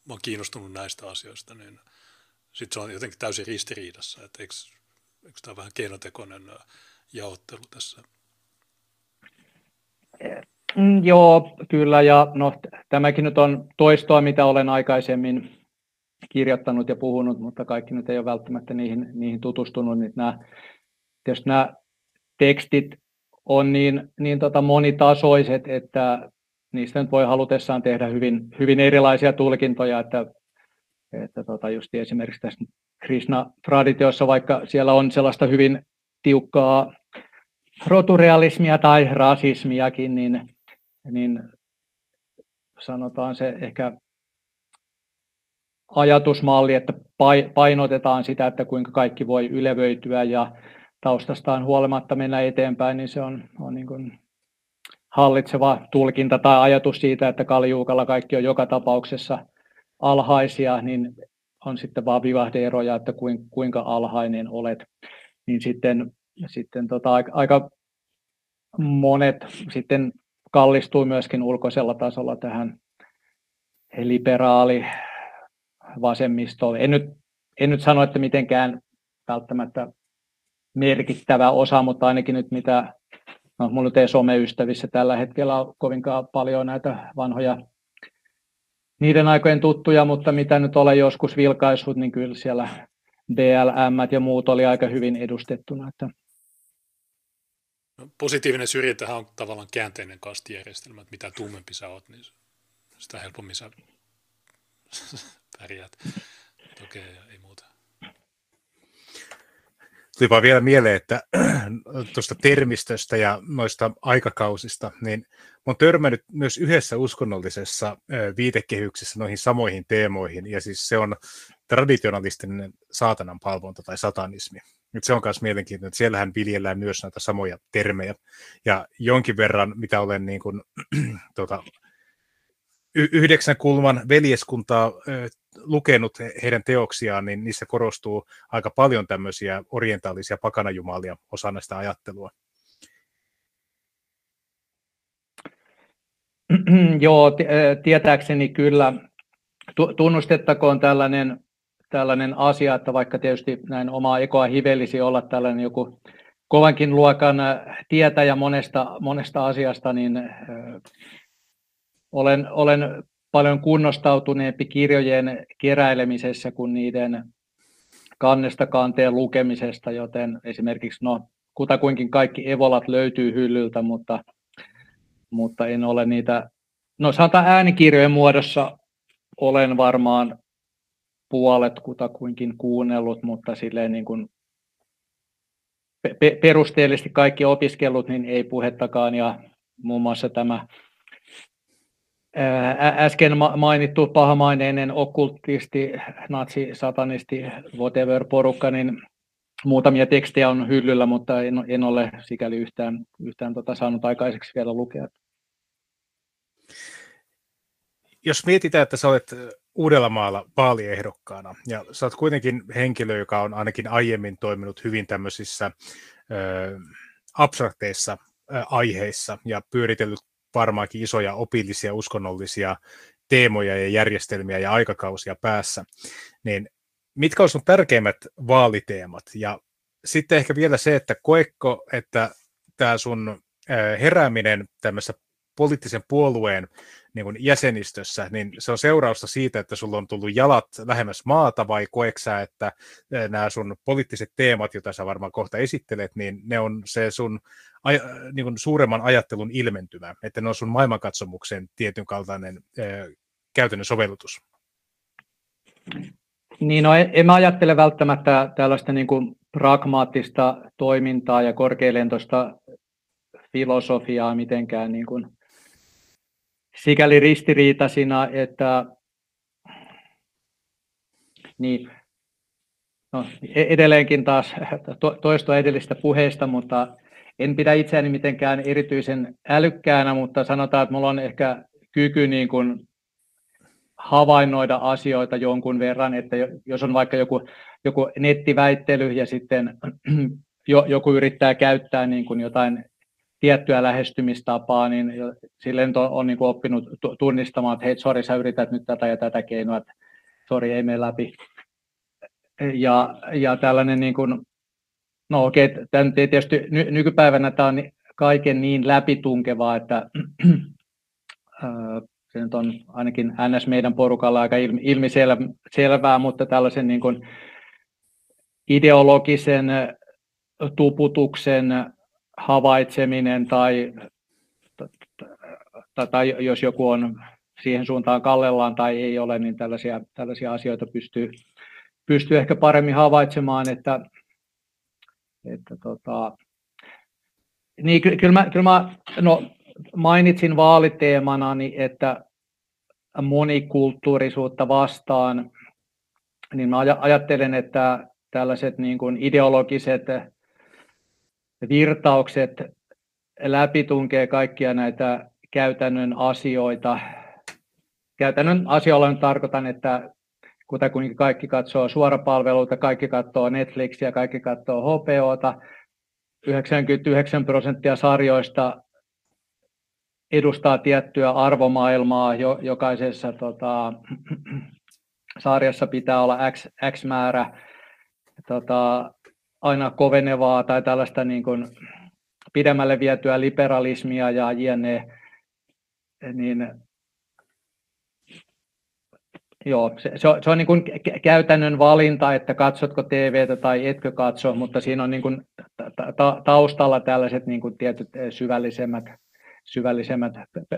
mä oon kiinnostunut näistä asioista, niin sitten se on jotenkin täysin ristiriidassa, että eikö, eikö tämä vähän keinotekoinen äh, jaottelu tässä? Mm, joo, kyllä. Ja no, tämäkin nyt on toistoa, mitä olen aikaisemmin kirjoittanut ja puhunut, mutta kaikki nyt ei ole välttämättä niihin, niihin tutustunut. Niin nämä, tietysti nämä tekstit on niin, niin tota monitasoiset, että niistä nyt voi halutessaan tehdä hyvin, hyvin erilaisia tulkintoja, että, että tota just esimerkiksi tässä Krishna-traditiossa, vaikka siellä on sellaista hyvin tiukkaa roturealismia tai rasismiakin, niin, niin sanotaan se ehkä ajatusmalli, että painotetaan sitä, että kuinka kaikki voi ylevöityä ja taustastaan huolimatta mennä eteenpäin, niin se on, on niin kuin hallitseva tulkinta tai ajatus siitä, että kaljuukalla kaikki on joka tapauksessa alhaisia, niin on sitten vaan vivahdeeroja, että kuinka alhainen olet. Niin sitten, sitten tota, aika monet sitten kallistuu myöskin ulkoisella tasolla tähän liberaali vasemmistoon. En nyt, en nyt sano, että mitenkään välttämättä merkittävä osa, mutta ainakin nyt mitä, no mulla nyt ei someystävissä tällä hetkellä ole kovinkaan paljon näitä vanhoja niiden aikojen tuttuja, mutta mitä nyt olen joskus vilkaissut, niin kyllä siellä BLM ja muut oli aika hyvin edustettuna. Että Positiivinen syrjintähän on tavallaan käänteinen kastijärjestelmä, että mitä tummempi sä oot, niin sitä helpommin sä pärjäät. Okei, okay, ei muuta. Tuli vaan vielä mieleen, että tuosta termistöstä ja noista aikakausista, niin olen törmännyt myös yhdessä uskonnollisessa viitekehyksessä noihin samoihin teemoihin, ja siis se on traditionalistinen saatanan palvonta tai satanismi. Nyt se on myös mielenkiintoinen, että siellähän viljellään myös näitä samoja termejä. Ja jonkin verran, mitä olen niin kuin, tuota, yhdeksän kulman veljeskuntaa lukenut heidän teoksiaan, niin niissä korostuu aika paljon tämmöisiä orientaalisia pakanajumalia osana sitä ajattelua. Joo, tietääkseni kyllä. Tunnustettakoon tällainen, tällainen asia, että vaikka tietysti näin omaa ekoa hivellisi olla tällainen joku kovankin luokan tietäjä monesta, monesta asiasta, niin olen, olen paljon kunnostautuneempi kirjojen keräilemisessä kuin niiden kannesta kanteen lukemisesta, joten esimerkiksi no, kutakuinkin kaikki evolat löytyy hyllyltä, mutta, mutta en ole niitä, no sanotaan äänikirjojen muodossa olen varmaan puolet kutakuinkin kuunnellut, mutta silleen niin kuin perusteellisesti kaikki opiskellut, niin ei puhettakaan ja muun muassa tämä äsken mainittu pahamaineinen okkultisti, natsi, satanisti, whatever porukka, niin muutamia tekstejä on hyllyllä, mutta en, en ole sikäli yhtään, yhtään tota saanut aikaiseksi vielä lukea. Jos mietitään, että sä olet Uudellamaalla vaaliehdokkaana, ja sä olet kuitenkin henkilö, joka on ainakin aiemmin toiminut hyvin tämmöisissä ö, abstrakteissa aiheissa ja pyöritellyt varmaankin isoja opillisia, uskonnollisia teemoja ja järjestelmiä ja aikakausia päässä, niin mitkä olisivat tärkeimmät vaaliteemat? Ja sitten ehkä vielä se, että koekko, että tämä sun herääminen tämmöisessä poliittisen puolueen niin kuin jäsenistössä, niin se on seurausta siitä, että sulla on tullut jalat lähemmäs maata, vai koeksä, että nämä sun poliittiset teemat, joita sä varmaan kohta esittelet, niin ne on se sun aj- niin kuin suuremman ajattelun ilmentymä, että ne on sun maailmankatsomuksen tietyn kaltainen äh, käytännön sovellutus? Niin, no en, en mä ajattele välttämättä tällaista niin kuin pragmaattista toimintaa ja korkeilentoista filosofiaa mitenkään niin kuin sikäli ristiriitaisina, että niin, no, e-, edelleenkin taas toistoa edellistä puheesta, mutta en pidä itseäni mitenkään erityisen älykkäänä, mutta sanotaan, että minulla on ehkä kyky niin kuin havainnoida asioita jonkun verran, että jos on vaikka joku, joku nettiväittely ja sitten joku yrittää käyttää niin kuin jotain tiettyä lähestymistapaa, niin silleen on, niin oppinut tunnistamaan, että hei, sori, sä yrität nyt tätä ja tätä keinoa, että sori, ei mene läpi. Ja, ja tällainen, niin kuin, no okei, okay, tietysti ny, nykypäivänä tämä on kaiken niin läpitunkevaa, että se nyt on ainakin NS meidän porukalla aika ilmi, ilmiselvää, mutta tällaisen niin kuin ideologisen tuputuksen havaitseminen tai, tai, tai jos joku on siihen suuntaan kallellaan tai ei ole, niin tällaisia, tällaisia asioita pystyy, pystyy ehkä paremmin havaitsemaan, että, että tota, niin kyllä mä, kyllä mä no, mainitsin vaaliteemana, että monikulttuurisuutta vastaan, niin mä ajattelen, että tällaiset niin kuin ideologiset virtaukset läpitunkee kaikkia näitä käytännön asioita. Käytännön asioilla tarkoitan, että kuten kaikki katsoo suorapalveluita, kaikki katsoo Netflixiä, kaikki katsoo HPOta, 99 prosenttia sarjoista edustaa tiettyä arvomaailmaa, jo, jokaisessa tota, sarjassa pitää olla X, X määrä tota, aina kovenevaa tai tällaista niin kuin pidemmälle vietyä liberalismia ja jne, niin Joo, se, se on, se on niin kuin käytännön valinta, että katsotko TVtä tai etkö katso, mutta siinä on niin kuin ta- taustalla tällaiset niin kuin tietyt syvällisemmät, syvällisemmät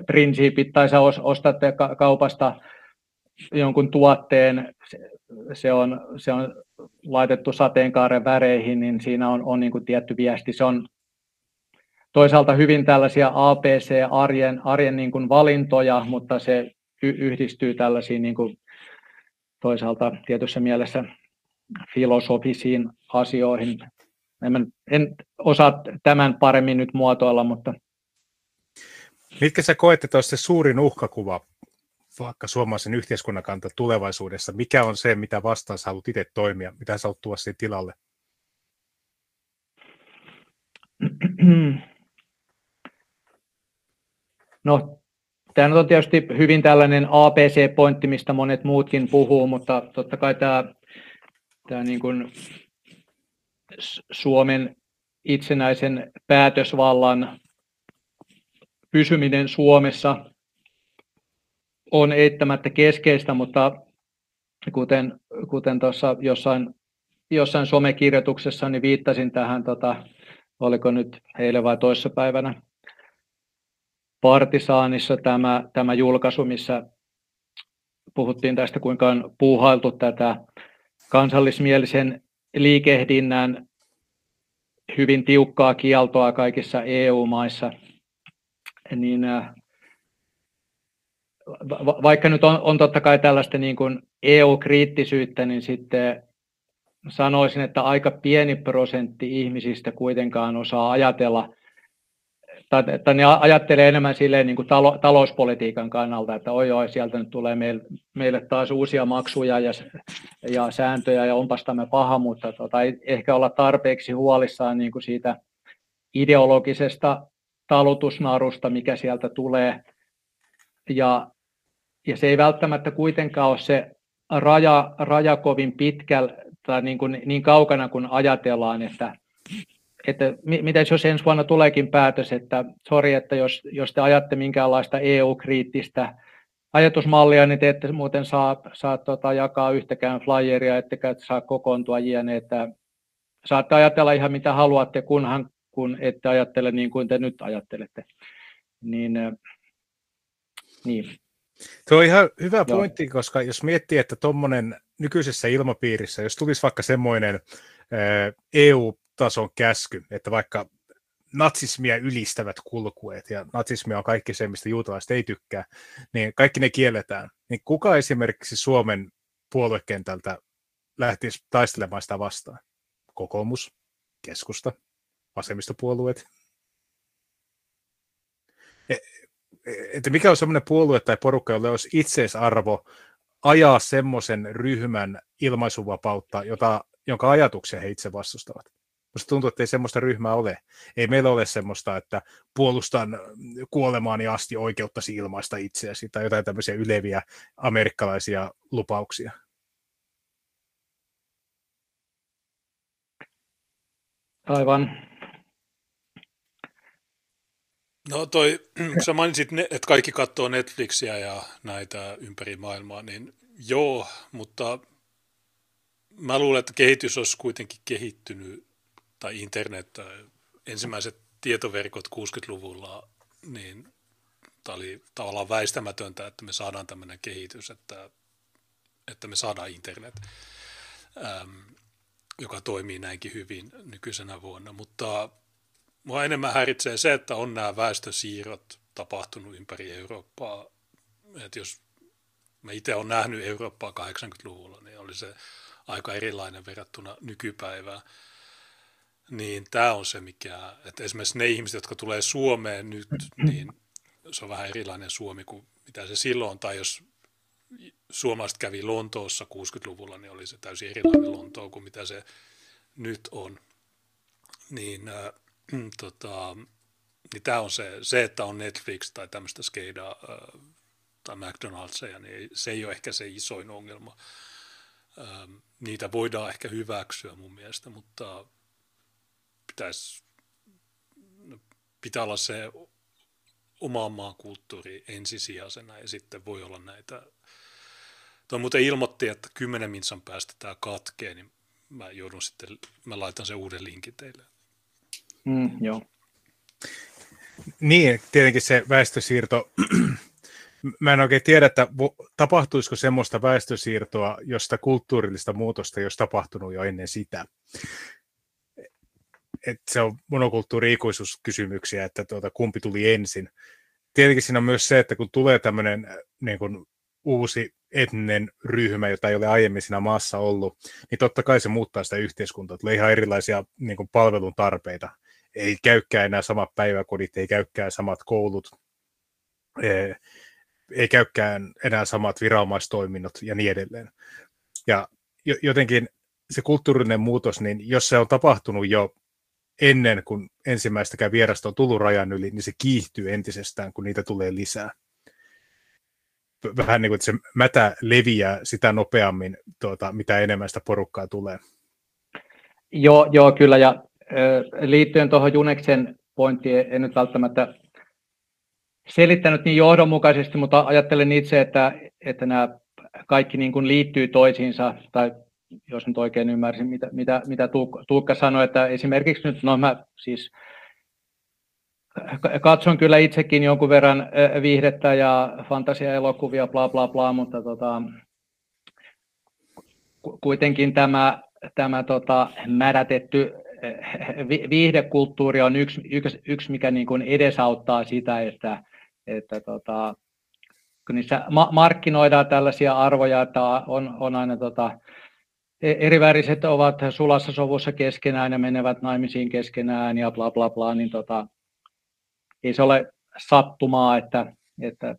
prinsiipit, tai sä ostat kaupasta jonkun tuotteen, se, on, se on laitettu sateenkaaren väreihin, niin siinä on, on niin kuin tietty viesti. Se on toisaalta hyvin tällaisia APC-arjen arjen niin kuin valintoja, mutta se yhdistyy tällaisiin niin kuin toisaalta tietyssä mielessä filosofisiin asioihin. En, en osaa tämän paremmin nyt muotoilla, mutta... Mitkä sä koet, että se suurin uhkakuva vaikka suomalaisen yhteiskunnan kanta tulevaisuudessa? Mikä on se, mitä vastaan sä haluat itse toimia? Mitä sä haluat tuoda siihen tilalle? No, Tämä on tietysti hyvin tällainen ABC-pointti, mistä monet muutkin puhuu, mutta totta kai tämä, tämä niin kuin Suomen itsenäisen päätösvallan pysyminen Suomessa on eittämättä keskeistä, mutta kuten, kuten tuossa jossain, jossain somekirjoituksessa niin viittasin tähän, tota, oliko nyt heille vai toissapäivänä, Partisaanissa tämä, tämä julkaisu, missä puhuttiin tästä, kuinka on puuhailtu tätä kansallismielisen liikehdinnän hyvin tiukkaa kieltoa kaikissa EU-maissa, niin äh, vaikka nyt on, on totta kai tällaista niin kuin EU-kriittisyyttä, niin sitten sanoisin, että aika pieni prosentti ihmisistä kuitenkaan osaa ajatella – tai, tai ne ajattelee enemmän silleen niin kuin talo, talouspolitiikan kannalta, että oi oi, sieltä nyt tulee meille, meille taas uusia maksuja ja, ja sääntöjä ja onpas tämä paha, mutta tota, ei ehkä olla tarpeeksi huolissaan niin kuin siitä ideologisesta talutusnarusta, mikä sieltä tulee. Ja, ja se ei välttämättä kuitenkaan ole se raja, raja kovin pitkällä tai niin, kuin, niin kaukana kuin ajatellaan, että että miten jos ensi vuonna tuleekin päätös, että sori, että jos, jos te ajatte minkäänlaista EU-kriittistä ajatusmallia, niin te ette muuten saa, saa tota, jakaa yhtäkään flyeria, ettekä saa kokoontua jne, että saatte ajatella ihan mitä haluatte, kunhan kun ette ajattele niin kuin te nyt ajattelette. Niin, niin. Tuo on ihan hyvä pointti, Joo. koska jos miettii, että tuommoinen nykyisessä ilmapiirissä, jos tulisi vaikka semmoinen EU tason käsky, että vaikka natsismia ylistävät kulkueet ja natsismia on kaikki se, mistä juutalaiset ei tykkää, niin kaikki ne kielletään. Niin kuka esimerkiksi Suomen puoluekentältä lähtisi taistelemaan sitä vastaan? Kokoomus, keskusta, vasemmistopuolueet. Että mikä on semmoinen puolue tai porukka, jolla olisi itseisarvo ajaa semmoisen ryhmän ilmaisuvapautta, jota, jonka ajatuksia he itse vastustavat. Musta tuntuu, että ei semmoista ryhmää ole. Ei meillä ole semmoista, että puolustan kuolemaani asti oikeuttasi ilmaista itseäsi tai jotain tämmöisiä yleviä amerikkalaisia lupauksia. Aivan. No toi, sä mainitsit, että kaikki katsoo Netflixiä ja näitä ympäri maailmaa, niin joo, mutta mä luulen, että kehitys olisi kuitenkin kehittynyt, tai internet, ensimmäiset tietoverkot 60-luvulla, niin tämä oli tavallaan väistämätöntä, että me saadaan tämmöinen kehitys, että, että me saadaan internet, äm, joka toimii näinkin hyvin nykyisenä vuonna, mutta Mua enemmän häiritsee se, että on nämä väestösiirrot tapahtunut ympäri Eurooppaa. Et jos mä itse olen nähnyt Eurooppaa 80-luvulla, niin oli se aika erilainen verrattuna nykypäivään. Niin tämä on se, mikä, että esimerkiksi ne ihmiset, jotka tulee Suomeen nyt, niin se on vähän erilainen Suomi kuin mitä se silloin, tai jos suomalaiset kävi Lontoossa 60-luvulla, niin oli se täysin erilainen Lontoo kuin mitä se nyt on. Niin äh, tota, niin tämä on se, se, että on Netflix tai tämmöistä skeidaa tai McDonald'sia, niin se ei ole ehkä se isoin ongelma. Niitä voidaan ehkä hyväksyä mun mielestä, mutta pitäisi, no, pitää olla se oman maan kulttuuri ensisijaisena ja sitten voi olla näitä. Tuo muuten ilmoitti, että kymmenen minsan päästä tämä katkee, niin mä joudun sitten, mä laitan sen uuden linkin teille. Mm, joo. Niin, tietenkin se väestösiirto, mä en oikein tiedä, että tapahtuisiko semmoista väestösiirtoa, josta kulttuurillista muutosta ei olisi tapahtunut jo ennen sitä. Et se on monokulttuuri-ikuisuuskysymyksiä, että tuota, kumpi tuli ensin. Tietenkin siinä on myös se, että kun tulee tämmöinen niin kun, uusi etninen ryhmä, jota ei ole aiemmin siinä maassa ollut, niin totta kai se muuttaa sitä yhteiskuntaa. Tulee ihan erilaisia niin kuin, palvelun tarpeita ei käykään enää samat päiväkodit, ei käykään samat koulut, ei käykään enää samat viranomaistoiminnot ja niin edelleen. Ja jotenkin se kulttuurinen muutos, niin jos se on tapahtunut jo ennen kuin ensimmäistäkään vierasta on tullut rajan yli, niin se kiihtyy entisestään, kun niitä tulee lisää. Vähän niin kuin, että se mätä leviää sitä nopeammin, tuota, mitä enemmän sitä porukkaa tulee. Joo, joo kyllä, ja liittyen tuohon Juneksen pointtiin, en nyt välttämättä selittänyt niin johdonmukaisesti, mutta ajattelen itse, että, että nämä kaikki niin kuin liittyy toisiinsa, tai jos nyt oikein ymmärsin, mitä, mitä, mitä Tuukka sanoi, että esimerkiksi nyt, no mä siis katson kyllä itsekin jonkun verran viihdettä ja fantasiaelokuvia, bla bla bla, mutta tota, kuitenkin tämä, tämä tota, mädätetty viihdekulttuuri on yksi, yksi, yksi mikä niin kuin edesauttaa sitä, että, että tota, kun niissä ma- markkinoidaan tällaisia arvoja, että on, on aina tota, e, eriväriset ovat sulassa sovussa keskenään ja menevät naimisiin keskenään ja bla bla bla, niin tota, ei se ole sattumaa, että, että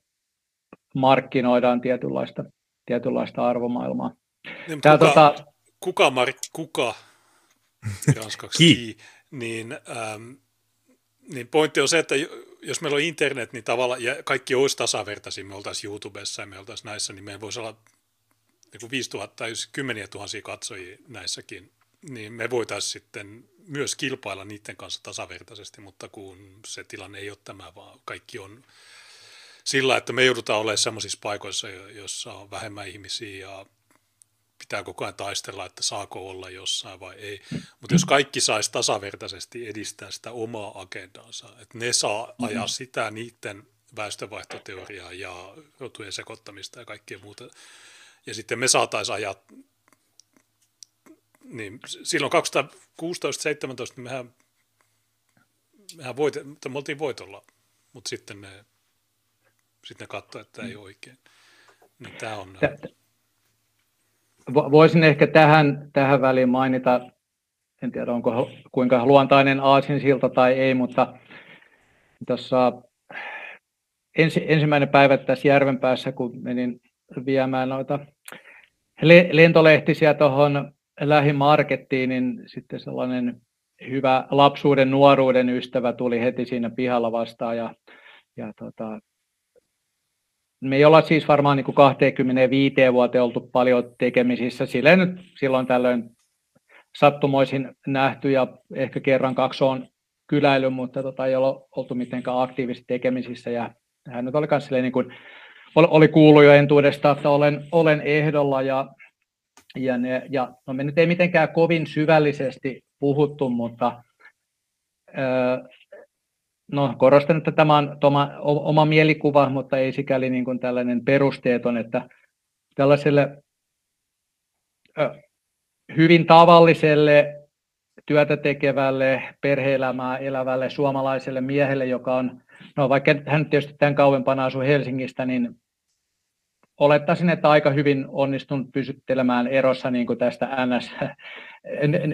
markkinoidaan tietynlaista, tietynlaista arvomaailmaa. Niin, Tää, kuka, tota, kuka, Mark, kuka ranskaksi. Ki, niin, ähm, niin pointti on se, että jos meillä on internet, niin tavalla, ja kaikki olisi tasavertaisia, me oltaisiin YouTubessa ja me oltaisiin näissä, niin meillä voisi olla niin 5000 tai kymmeniä tuhansia katsojia näissäkin, niin me voitaisiin sitten myös kilpailla niiden kanssa tasavertaisesti, mutta kun se tilanne ei ole tämä, vaan kaikki on sillä, että me joudutaan olemaan sellaisissa paikoissa, joissa on vähemmän ihmisiä ja pitää koko ajan taistella, että saako olla jossain vai ei. Mutta jos kaikki saisi tasavertaisesti edistää sitä omaa agendaansa, että ne saa ajaa sitä niiden väestövaihtoteoriaa ja rotujen sekoittamista ja kaikkea muuta, ja sitten me saataisiin ajaa, niin silloin 2016-2017 niin mehän, mehän voit, me oltiin voitolla, mutta sitten ne, sitten ne katsoivat, että ei oikein. Niin tämä on voisin ehkä tähän, tähän väliin mainita, en tiedä onko kuinka luontainen aasinsilta tai ei, mutta tuossa ensi, ensimmäinen päivä tässä Järvenpäässä, kun menin viemään noita lentolehtisiä tuohon lähimarkettiin, niin sitten sellainen hyvä lapsuuden, nuoruuden ystävä tuli heti siinä pihalla vastaan ja, ja tota, me ei olla siis varmaan niin kuin 25 vuoteen oltu paljon tekemisissä. Silleen nyt silloin tällöin sattumoisin nähty ja ehkä kerran kaksi on kyläily, mutta tota, ei ole oltu mitenkään aktiivisesti tekemisissä. Ja hän nyt oli myös niin kuin, oli kuullut jo entuudesta, että olen, olen ehdolla ja, ja, ne, ja no me nyt ei mitenkään kovin syvällisesti puhuttu, mutta no korostan, että tämä on oma, oma mielikuva, mutta ei sikäli niin kuin tällainen perusteeton, että tällaiselle hyvin tavalliselle työtä tekevälle, perheelämää elävälle suomalaiselle miehelle, joka on, no vaikka hän tietysti tämän kauempana asuu Helsingistä, niin olettaisin, että aika hyvin onnistunut pysyttelemään erossa niin kuin tästä NS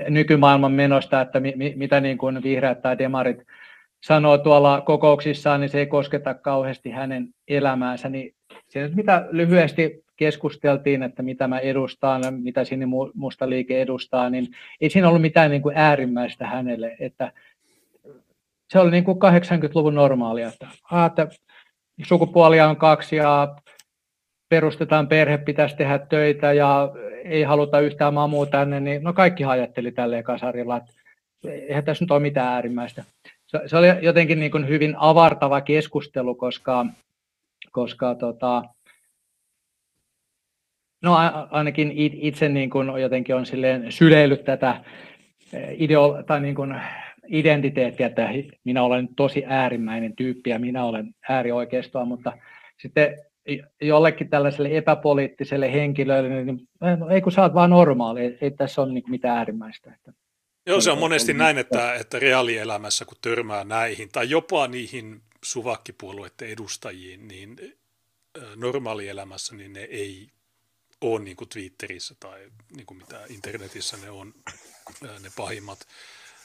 nykymaailman menosta, että mi, mitä niin kuin vihreät tai demarit sanoo tuolla kokouksissaan, niin se ei kosketa kauheasti hänen elämäänsä. Niin se nyt mitä lyhyesti keskusteltiin, että mitä mä edustan, mitä musta liike edustaa, niin ei siinä ollut mitään niin kuin äärimmäistä hänelle, että se oli niin kuin 80-luvun normaalia, että, ah, että sukupuolia on kaksi ja perustetaan perhe, pitäisi tehdä töitä ja ei haluta yhtään mamua tänne, niin no kaikki ajatteli tälleen kasarilla, että eihän tässä nyt ole mitään äärimmäistä. Se, se oli jotenkin niin kuin hyvin avartava keskustelu, koska, koska tota, no ainakin itse niin kuin jotenkin on silleen syleillyt tätä ideo, tai niin kuin identiteettiä, että minä olen tosi äärimmäinen tyyppi ja minä olen äärioikeistoa, mutta sitten jollekin tällaiselle epäpoliittiselle henkilölle, niin no, ei kun sä oot vaan normaali, ei, tässä ole niin mitään äärimmäistä. Joo, se on monesti näin, että, että reaalielämässä kun törmää näihin, tai jopa niihin suvakkipuolueiden edustajiin, niin normaalielämässä niin ne ei ole niin kuin Twitterissä tai niin kuin mitä internetissä ne on, ne pahimmat,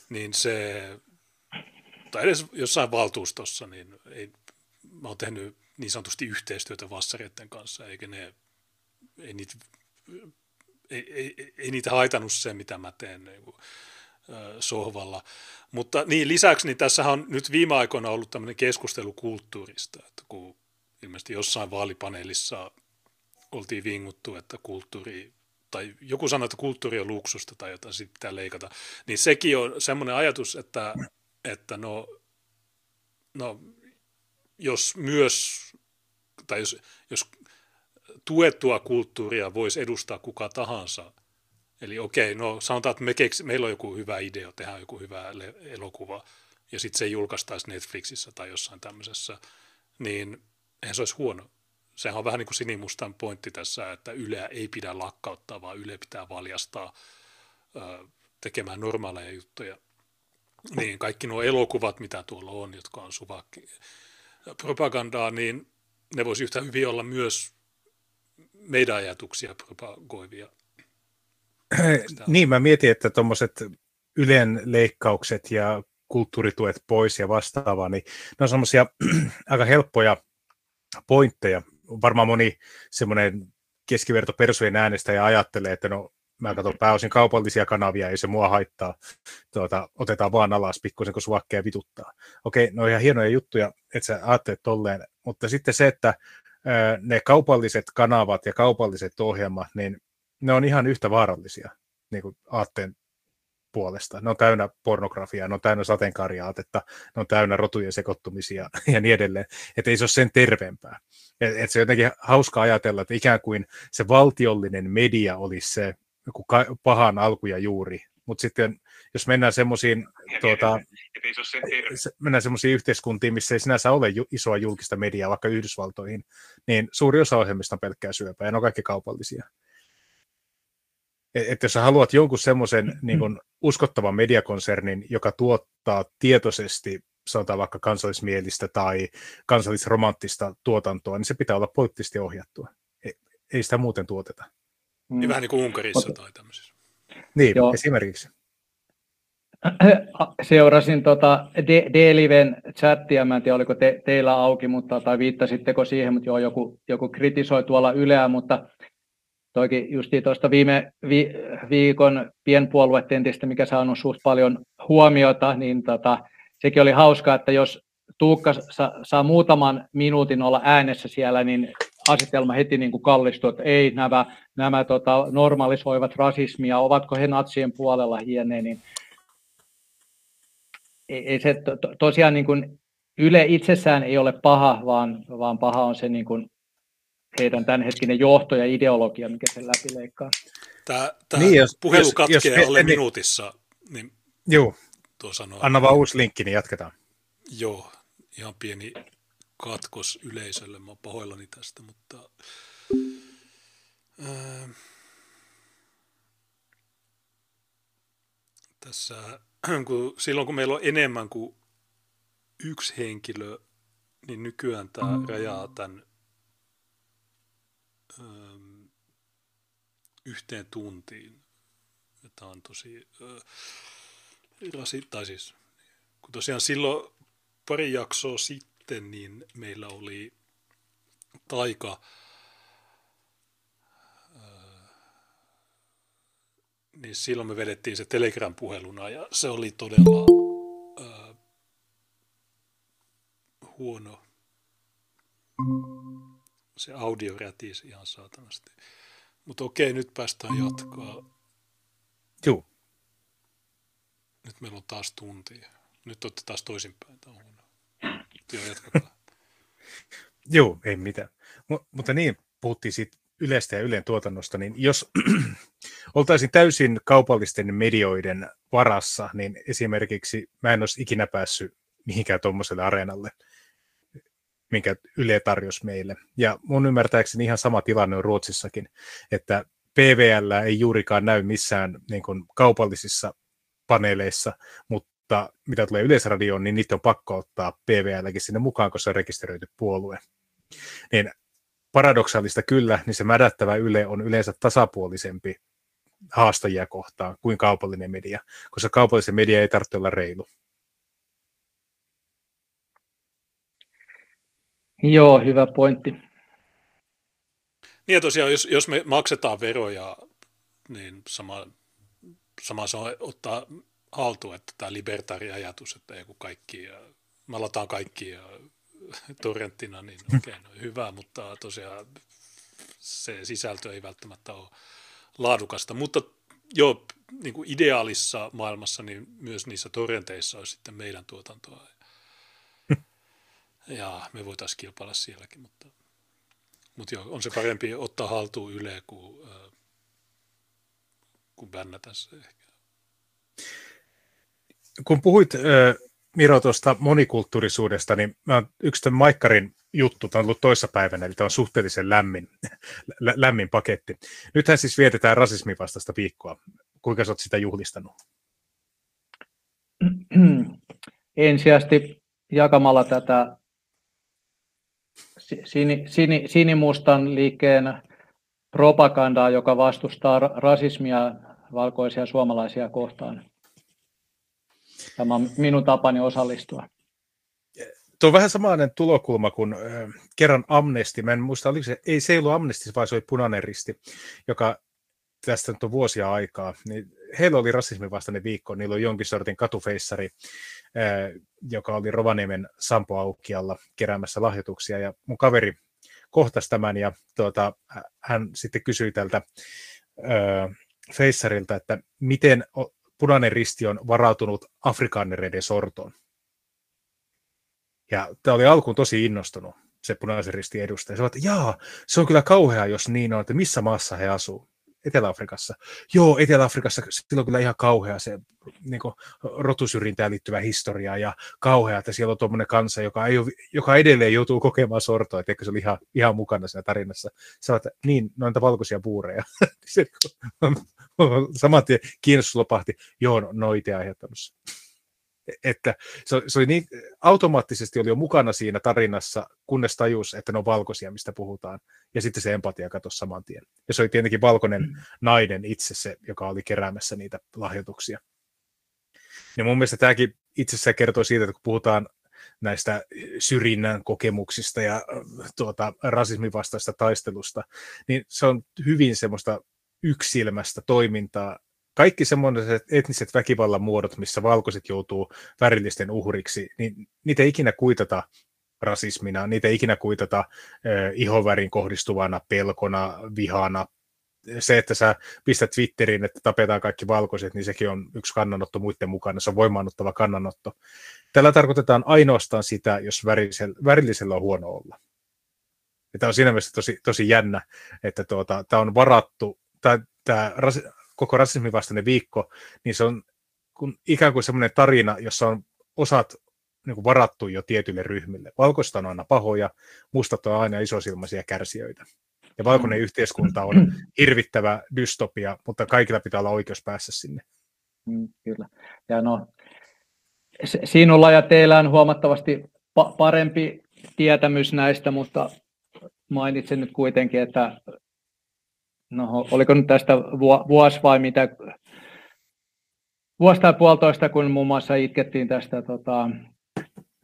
niin se, tai edes jossain valtuustossa, niin ei, mä oon tehnyt niin sanotusti yhteistyötä vassareiden kanssa, eikä ne, ei niitä, ei, ei, ei niitä haitannut se, mitä mä teen niin kuin, sohvalla. Mutta niin, lisäksi niin tässä on nyt viime aikoina ollut tämmöinen keskustelu kulttuurista, että kun ilmeisesti jossain vaalipaneelissa oltiin vinguttu, että kulttuuri, tai joku sanoi, että kulttuuri on luksusta tai jotain, sitten pitää leikata, niin sekin on semmoinen ajatus, että, että no, no jos myös, tai jos, jos tuettua kulttuuria voisi edustaa kuka tahansa, eli okei, no sanotaan, että me keks, meillä on joku hyvä idea, tehdään joku hyvä elokuva, ja sitten se julkaistaisi Netflixissä tai jossain tämmöisessä, niin eihän se olisi huono. Sehän on vähän niin kuin sinimustan pointti tässä, että Yleä ei pidä lakkauttaa, vaan Yle pitää valjastaa tekemään normaaleja juttuja. Niin kaikki nuo elokuvat, mitä tuolla on, jotka on suvakki, propagandaa, niin ne voisi yhtä hyvin olla myös meidän ajatuksia propagoivia. Niin, mä mietin, että tuommoiset Ylen leikkaukset ja kulttuurituet pois ja vastaavaa, niin ne on semmoisia aika helppoja pointteja. Varmaan moni semmoinen keskiverto persujen äänestäjä ajattelee, että no mä katson pääosin kaupallisia kanavia, ei se mua haittaa. Tuota, otetaan vaan alas pikkusen, kun suvakkeja vituttaa. Okei, no ihan hienoja juttuja, että sä ajattelet tolleen, mutta sitten se, että ne kaupalliset kanavat ja kaupalliset ohjelmat, niin ne on ihan yhtä vaarallisia niin kuin aatteen puolesta. Ne on täynnä pornografiaa, ne on täynnä sateenkaariaatetta, ne on täynnä rotujen sekoittumisia ja niin edelleen. Että ei se ole sen terveempää. Et, et se on jotenkin hauska ajatella, että ikään kuin se valtiollinen media olisi se joku pahan alku ja juuri. Mutta sitten jos mennään semmoisiin tuota, mennään semmoisiin yhteiskuntiin, missä ei sinänsä ole ju- isoa julkista mediaa, vaikka Yhdysvaltoihin, niin suuri osa ohjelmista on pelkkää syöpää, ja ne on kaikki kaupallisia. Että et jos sä haluat jonkun semmoisen niin kun, uskottavan mediakonsernin, joka tuottaa tietoisesti sanotaan vaikka kansallismielistä tai kansallisromanttista tuotantoa, niin se pitää olla poliittisesti ohjattua. Ei, ei sitä muuten tuoteta. Mm. Niin vähän niin kuin Unkarissa Mutta, tai tämmöisissä. Niin, Joo. esimerkiksi. seurasin tota D-Liven chattia, mä en tiedä oliko te, teillä auki, mutta, tai viittasitteko siihen, mutta joo, joku, joku kritisoi tuolla Yleä, mutta toikin justiin tuosta viime vi, viikon pienpuoluetentistä, mikä saanut suht paljon huomiota, niin tota, sekin oli hauskaa, että jos Tuukka sa, saa muutaman minuutin olla äänessä siellä, niin asetelma heti niin kuin kallistuu, että ei nämä, nämä tota, normalisoivat rasismia, ovatko he natsien puolella hieneen, niin ei, ei se to, tosiaan niin kuin Yle itsessään ei ole paha, vaan, vaan paha on se niin kuin heidän tämänhetkinen johto ja ideologia, mikä sen läpileikkaa. Tämä, tämä niin, jos, puhelu katkeaa jos, alle niin, minuutissa, niin Joo. Tuo sanoo, Anna vaan uusi linkki, niin jatketaan. Joo, ihan pieni katkos yleisölle. Mä oon pahoillani tästä, mutta... Ää, tässä, kun, silloin kun meillä on enemmän kuin yksi henkilö, niin nykyään tämä rajaa tämän ää, yhteen tuntiin. Tämä on tosi ää, rasi, tai siis, kun tosiaan silloin pari jaksoa sitten, niin meillä oli taika niin silloin me vedettiin se Telegram-puheluna ja se oli todella äh, huono. Se audio rätisi ihan saatanasti. Mutta okei, nyt päästään jatkaa. Joo. Nyt meillä on taas tunti. Nyt olette taas toisinpäin. Tämä on huono. Joo, jatkakaa. Joo, ei mitään. M- mutta niin, puhuttiin siitä Ylestä ja Ylen tuotannosta, niin jos oltaisiin täysin kaupallisten medioiden varassa, niin esimerkiksi mä en olisi ikinä päässyt mihinkään tuommoiselle areenalle, minkä Yle tarjosi meille. Ja mun ymmärtääkseni ihan sama tilanne on Ruotsissakin, että PVL ei juurikaan näy missään niin kuin, kaupallisissa paneeleissa, mutta mitä tulee Yleisradioon, niin niitä on pakko ottaa PVLkin sinne mukaan, koska se on rekisteröity puolue. Niin paradoksaalista kyllä, niin se mädättävä Yle on yleensä tasapuolisempi haastajia kohtaan kuin kaupallinen media, koska kaupallisen media ei tarvitse olla reilu. Joo, hyvä pointti. Niin tosiaan, jos, jos me maksetaan veroja, niin sama, sama se on ottaa haltuun, että tämä libertaari-ajatus, että joku kaikki, malataan kaikki ja torrenttina, niin okei, okay, no hyvä, mutta tosiaan se sisältö ei välttämättä ole laadukasta. Mutta joo, niin kuin ideaalissa maailmassa, niin myös niissä torrenteissa olisi sitten meidän tuotantoa. Ja me voitaisiin kilpailla sielläkin, mutta, mutta joo, on se parempi ottaa haltuun Yle kuin, äh, kuin bännätä se ehkä. Kun puhuit äh, Miro tuosta monikulttuurisuudesta, niin mä yksi tämän Maikkarin juttu, tämä on ollut toissapäivänä, eli tämä on suhteellisen lämmin, lä- lämmin paketti. Nythän siis vietetään rasismin vastaista viikkoa. Kuinka sä oot sitä juhlistanut? Ensisijaisesti jakamalla tätä sini, sini, sinimustan liikkeen propagandaa, joka vastustaa rasismia valkoisia suomalaisia kohtaan. Tämä on minun tapani osallistua. Tuo on vähän samainen tulokulma kuin kerran Amnesti. Mä en muista, oliko se, ei se ollut Amnesti, vaan se oli Punainen Risti, joka tästä nyt on vuosia aikaa. Niin heillä oli rasismin vastainen viikko, niillä oli jonkin sortin katufeissari, joka oli Rovaniemen Sampo Aukkialla keräämässä lahjoituksia, ja mun kaveri kohtasi tämän, ja tuota, hän sitten kysyi tältä feissarilta, että miten punainen risti on varautunut afrikaanereiden sortoon. Ja tämä oli alkuun tosi innostunut, se punaisen ristin edustaja. Se että jaa, se on kyllä kauhea, jos niin on, että missä maassa he asuu. Etelä-Afrikassa. Joo, Etelä-Afrikassa sillä on kyllä ihan kauhea se niin kuin, rotusyrjintään liittyvä historia ja kauhea, että siellä on tuommoinen kansa, joka, ei ole, joka edelleen joutuu kokemaan sortoa, että se oli ihan, ihan mukana siinä tarinassa. Se on, että niin, noita valkoisia puureja. saman tien kiinnostus lopahti, joo, no, no itse aiheuttanut että se, se oli niin, automaattisesti oli jo mukana siinä tarinassa, kunnes tajus, että ne on valkoisia, mistä puhutaan. Ja sitten se empatia katosi saman tien. Ja se oli tietenkin valkoinen mm. nainen itse se, joka oli keräämässä niitä lahjoituksia. Ja mun mielestä tämäkin itse asiassa kertoo siitä, että kun puhutaan näistä syrjinnän kokemuksista ja tuota, rasismin vastaista taistelusta, niin se on hyvin semmoista yksilmästä toimintaa. Kaikki semmoiset etniset väkivallan muodot, missä valkoiset joutuu värillisten uhriksi, niin niitä ei ikinä kuitata rasismina, niitä ei ikinä kuitata eh, ihovärin kohdistuvana pelkona, vihana, se, että sä pistät Twitteriin, että tapetaan kaikki valkoiset, niin sekin on yksi kannanotto muiden mukana, se on voimaannuttava kannanotto. Tällä tarkoitetaan ainoastaan sitä, jos värillisellä, värillisellä on huono olla. Ja tämä on siinä mielessä tosi, tosi jännä, että tuota, tämä on varattu, tämä, tämä koko rasismin vastainen viikko, niin se on kun, ikään kuin semmoinen tarina, jossa on osat niin kuin varattu jo tietyille ryhmille. Valkoista on aina pahoja, mustat on aina isosilmaisia kärsijöitä. Ja valkoinen mm. yhteiskunta on hirvittävä dystopia, mutta kaikilla pitää olla oikeus päästä sinne. Mm, kyllä. Ja no, sinulla ja teillä on huomattavasti pa- parempi tietämys näistä, mutta mainitsen nyt kuitenkin, että no, oliko nyt tästä vuosi vai mitä, vuosi tai puolitoista, kun muun muassa itkettiin tästä tota,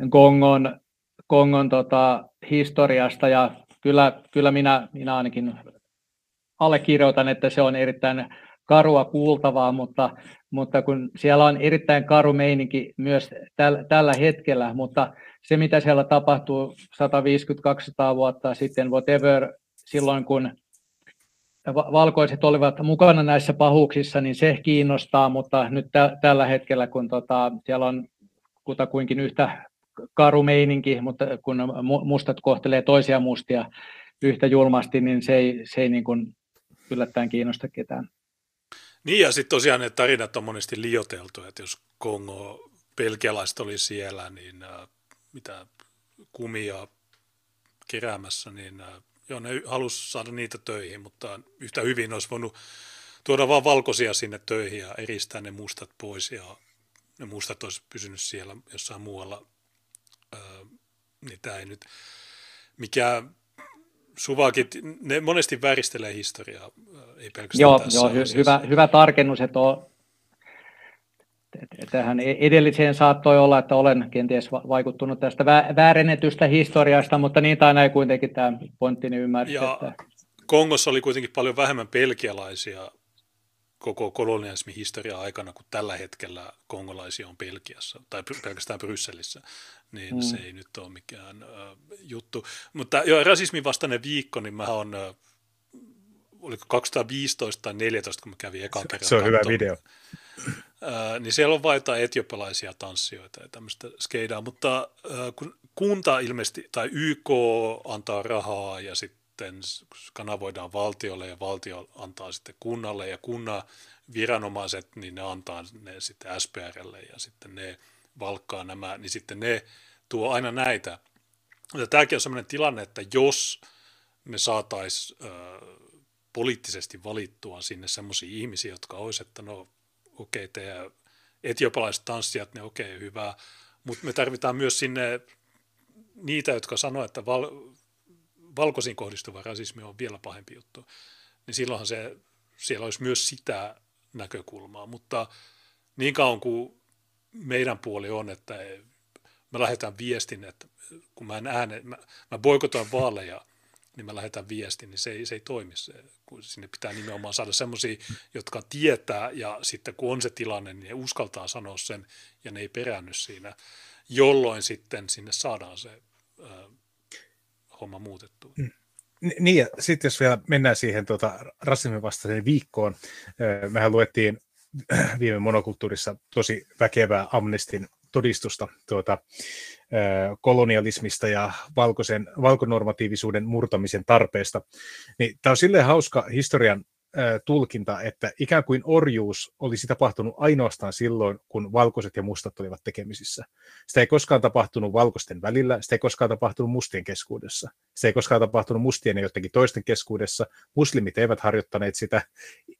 Kongon, Kongon tota, historiasta. Ja kyllä, kyllä minä, minä ainakin allekirjoitan, että se on erittäin karua kuultavaa, mutta, mutta kun siellä on erittäin karu meininki myös täl, tällä hetkellä, mutta se mitä siellä tapahtuu 150-200 vuotta sitten, whatever, silloin kun valkoiset olivat mukana näissä pahuuksissa, niin se kiinnostaa, mutta nyt tä, tällä hetkellä, kun tota, siellä on kutakuinkin yhtä karu meininki, mutta kun mustat kohtelee toisia mustia yhtä julmasti, niin se ei, se ei niin kuin yllättäen kiinnosta ketään. Niin ja sitten tosiaan ne tarinat on monesti lioteltu, että jos Kongo pelkialaiset oli siellä, niin äh, mitä kumia keräämässä, niin äh, joo, ne halusi saada niitä töihin, mutta yhtä hyvin olisi voinut tuoda vain valkoisia sinne töihin ja eristää ne mustat pois ja ne mustat olisi pysynyt siellä jossain muualla. Niin tämä ei nyt mikä Suvakit, ne monesti väristelee historiaa, ei pelkästään joo, tässä joo hy- hyvä, hyvä tarkennus, että on, tähän e- edelliseen saattoi olla, että olen kenties vaikuttunut tästä väärennetystä historiasta, mutta niin tai näin kuitenkin tämä pointtini ymmärsi. Ja että... Kongossa oli kuitenkin paljon vähemmän pelkialaisia koko kolonialismin historia aikana, kun tällä hetkellä kongolaisia on Belgiassa tai pelkästään Brysselissä, niin mm. se ei nyt ole mikään uh, juttu. Mutta jo rasismin vastainen viikko, niin mä on, uh, oliko 2015 tai 2014, kun mä kävin ekan kerran. Se on katsomaan. hyvä video. Niin siellä on vain jotain etiopalaisia tanssijoita ja tämmöistä skeidaa, mutta kun kunta ilmeisesti, tai YK antaa rahaa ja sitten sitten kanavoidaan valtiolle ja valtio antaa sitten kunnalle ja kunnan viranomaiset, niin ne antaa ne sitten SPRlle ja sitten ne valkkaa nämä, niin sitten ne tuo aina näitä. Ja tämäkin on sellainen tilanne, että jos me saataisiin poliittisesti valittua sinne sellaisia ihmisiä, jotka olisivat, että no okei, okay, teidän etiopalaiset tanssijat, ne okei, okay, hyvä, mutta me tarvitaan myös sinne niitä, jotka sanoo, että val- valkoisiin kohdistuva rasismi on vielä pahempi juttu, niin silloinhan se, siellä olisi myös sitä näkökulmaa. Mutta niin kauan kuin meidän puoli on, että me lähdetään viestin, että kun mä en ääne, mä, mä boikotoin vaaleja, niin mä lähetän viestin, niin se ei, se ei toimi. Se, kun sinne pitää nimenomaan saada semmoisia, jotka tietää, ja sitten kun on se tilanne, niin ne uskaltaa sanoa sen, ja ne ei peräänny siinä, jolloin sitten sinne saadaan se homma muutettua. Mm. Niin, ja sitten jos vielä mennään siihen tuota, rasismin vastaiseen viikkoon, mehän luettiin viime monokulttuurissa tosi väkevää Amnestin todistusta tuota, kolonialismista ja valkoisen, valkonormatiivisuuden murtamisen tarpeesta. Niin, tämä on silleen hauska historian tulkinta, että ikään kuin orjuus olisi tapahtunut ainoastaan silloin, kun valkoiset ja mustat olivat tekemisissä. Sitä ei koskaan tapahtunut valkoisten välillä, sitä ei koskaan tapahtunut mustien keskuudessa. Se ei koskaan tapahtunut mustien ja jotenkin toisten keskuudessa. Muslimit eivät harjoittaneet sitä.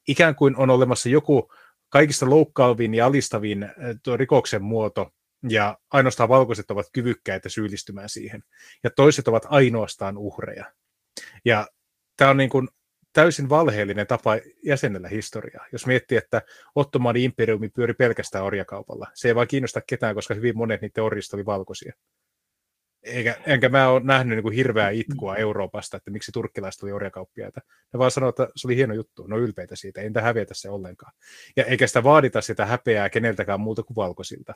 Ikään kuin on olemassa joku kaikista loukkaavin ja alistavin rikoksen muoto, ja ainoastaan valkoiset ovat kyvykkäitä syyllistymään siihen. Ja toiset ovat ainoastaan uhreja. Ja tämä on niin kuin täysin valheellinen tapa jäsenellä historiaa. Jos miettii, että Ottomanin imperiumi pyöri pelkästään orjakaupalla. Se ei vaan kiinnosta ketään, koska hyvin monet niiden orjista oli valkoisia. Eikä, enkä mä ole nähnyt niin kuin hirveää itkua Euroopasta, että miksi turkkilaiset oli orjakauppiaita. Ne vaan sanoo, että se oli hieno juttu, no ylpeitä siitä, ei niitä hävetä se ollenkaan. Ja eikä sitä vaadita sitä häpeää keneltäkään muuta kuin valkoisilta.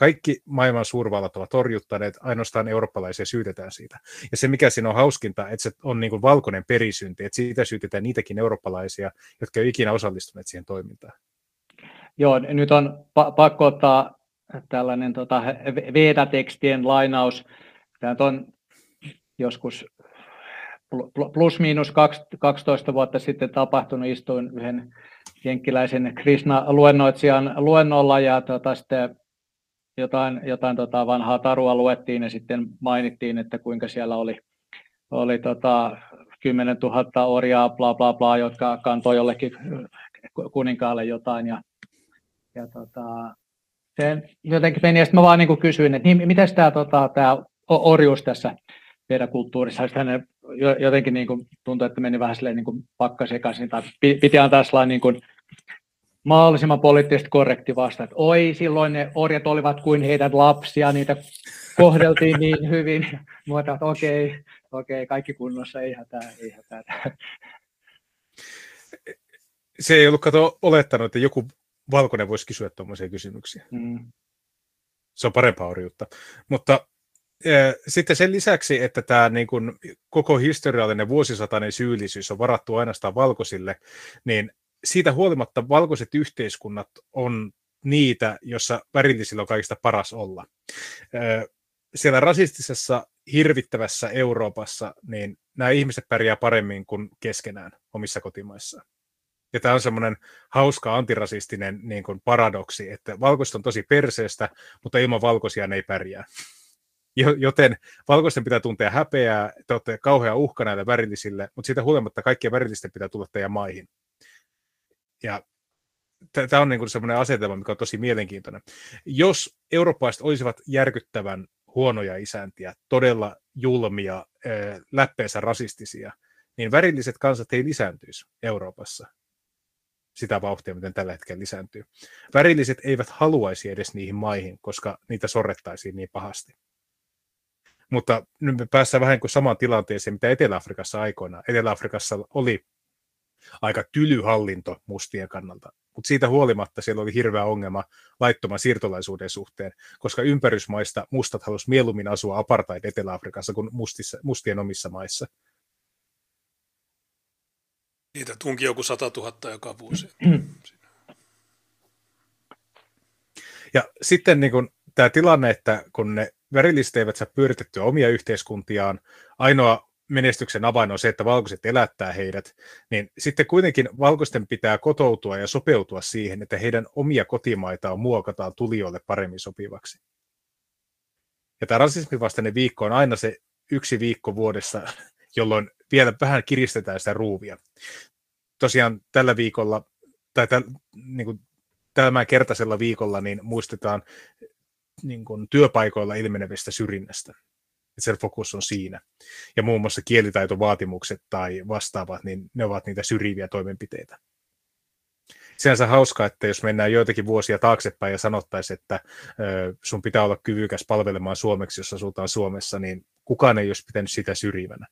Kaikki maailman suurvallat ovat torjuttaneet, ainoastaan eurooppalaisia syytetään siitä. Ja se, mikä siinä on hauskinta, että se on niin kuin valkoinen perisynti, että siitä syytetään niitäkin eurooppalaisia, jotka eivät ikinä osallistuneet siihen toimintaan. Joo, nyt on pa- pakko ottaa tällainen tota, Veda-tekstien lainaus. Tämä on joskus plus miinus 12 vuotta sitten tapahtunut, istuin yhden jenkkiläisen Krishna-luennoitsijan luennolla ja tota, sitten jotain, jotain tota vanhaa tarua luettiin ja sitten mainittiin, että kuinka siellä oli, oli tota 10 000 orjaa, bla bla bla, jotka kantoi jollekin kuninkaalle jotain. Ja, ja tota, se jotenkin meni, ja sitten mä vaan niin kysyin, että niin, miten tämä tota, tää orjuus tässä meidän kulttuurissa, sitten jotenkin niin kuin, tuntui, että meni vähän silleen niin kuin pakka sekaisin, tai piti antaa sellainen niin kuin, mahdollisimman poliittisesti korrekti vasta, että oi, silloin ne orjat olivat kuin heidän lapsia, niitä kohdeltiin niin hyvin. Että okei, okei, kaikki kunnossa, ei hätää, ei hätää. Se ei ollut kato olettanut, että joku valkoinen voisi kysyä tuommoisia kysymyksiä. Mm. Se on parempaa orjuutta. Mutta äh, sitten sen lisäksi, että tämä niin kun, koko historiallinen vuosisatainen syyllisyys on varattu ainoastaan valkoisille, niin siitä huolimatta valkoiset yhteiskunnat on niitä, jossa värillisillä on kaikista paras olla. Siellä rasistisessa hirvittävässä Euroopassa, niin nämä ihmiset pärjää paremmin kuin keskenään omissa kotimaissaan. Ja tämä on semmoinen hauska antirasistinen niin kuin paradoksi, että valkoiset on tosi perseestä, mutta ilman valkoisia ne ei pärjää. Joten valkoisten pitää tuntea häpeää, te olette kauhea uhka näille värillisille, mutta siitä huolimatta kaikkien värillisten pitää tulla teidän maihin. Ja tämä on niin kuin semmoinen asetelma, mikä on tosi mielenkiintoinen. Jos eurooppalaiset olisivat järkyttävän huonoja isäntiä, todella julmia, läppeensä rasistisia, niin värilliset kansat ei lisääntyisi Euroopassa sitä vauhtia, miten tällä hetkellä lisääntyy. Värilliset eivät haluaisi edes niihin maihin, koska niitä sorrettaisiin niin pahasti. Mutta nyt me päästään vähän kuin samaan tilanteeseen, mitä Etelä-Afrikassa aikoinaan. Etelä-Afrikassa oli aika tyly hallinto mustien kannalta. Mutta siitä huolimatta siellä oli hirveä ongelma laittoman siirtolaisuuden suhteen, koska ympärysmaista mustat halusivat mieluummin asua apartheid Etelä-Afrikassa kuin mustissa, mustien omissa maissa. Niitä tunki joku 100 000 joka vuosi. Ja sitten niin kun, tämä tilanne, että kun ne värilliset eivät saa pyöritettyä omia yhteiskuntiaan, ainoa menestyksen avain on se, että valkoiset elättää heidät, niin sitten kuitenkin valkoisten pitää kotoutua ja sopeutua siihen, että heidän omia kotimaitaan muokataan tulijoille paremmin sopivaksi. Ja tämä rasismivastainen viikko on aina se yksi viikko vuodessa, jolloin vielä vähän kiristetään sitä ruuvia. Tosiaan tällä viikolla, tai täl, niin kuin, tällä kertaisella viikolla, niin muistetaan niin kuin, työpaikoilla ilmenevistä syrjinnästä että se fokus on siinä. Ja muun muassa kielitaitovaatimukset tai vastaavat, niin ne ovat niitä syrjiviä toimenpiteitä. Sinänsä hauskaa, että jos mennään joitakin vuosia taaksepäin ja sanottaisiin, että sun pitää olla kyvykäs palvelemaan suomeksi, jos asutaan Suomessa, niin kukaan ei olisi pitänyt sitä syrjivänä.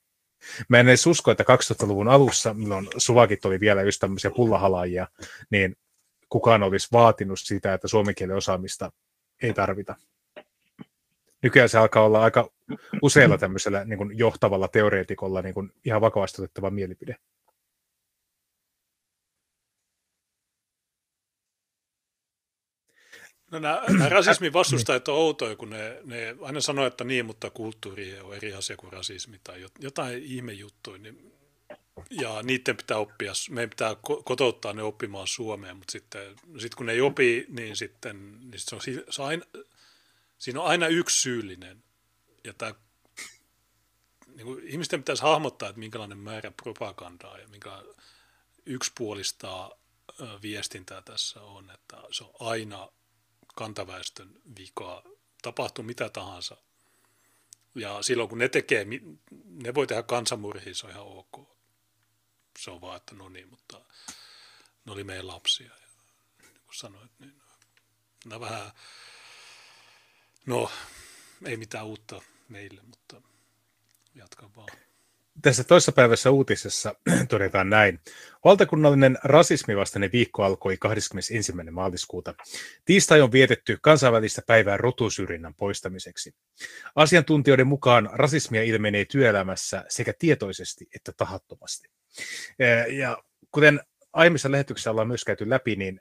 Mä en edes usko, että 2000-luvun alussa, milloin suvakit oli vielä just tämmöisiä pullahalaajia, niin kukaan olisi vaatinut sitä, että suomen kielen osaamista ei tarvita nykyään se alkaa olla aika useilla tämmöisellä niin kuin johtavalla teoreetikolla niin kuin ihan vakavasti otettava mielipide. No nämä, nämä rasismin vastustajat on outoja, kun ne, ne aina sanoo, että niin, mutta kulttuuri on eri asia kuin rasismi tai jotain ihmejuttuja. Niin, ja niiden pitää oppia, meidän pitää kotouttaa ne oppimaan Suomeen, mutta sitten sit kun ne ei opi, niin sitten niin se on, se on aina, siinä on aina yksi syyllinen. Ja tämä, niin kuin ihmisten pitäisi hahmottaa, että minkälainen määrä propagandaa ja minkä yksipuolista viestintää tässä on, että se on aina kantaväestön vikaa, tapahtuu mitä tahansa. Ja silloin kun ne tekee, ne voi tehdä kansanmurhia, se on ihan ok. se on vaan, että no niin, mutta ne oli meidän lapsia. Ja niin kuin sanoit, niin nämä vähän, no ei mitään uutta meille, mutta jatka vaan. Tässä toisessa päivässä uutisessa todetaan näin. Valtakunnallinen rasismivastainen viikko alkoi 21. maaliskuuta. Tiistai on vietetty kansainvälistä päivää rotusyrjinnän poistamiseksi. Asiantuntijoiden mukaan rasismia ilmenee työelämässä sekä tietoisesti että tahattomasti. Ja kuten aiemmissa lähetyksissä ollaan myös käyty läpi, niin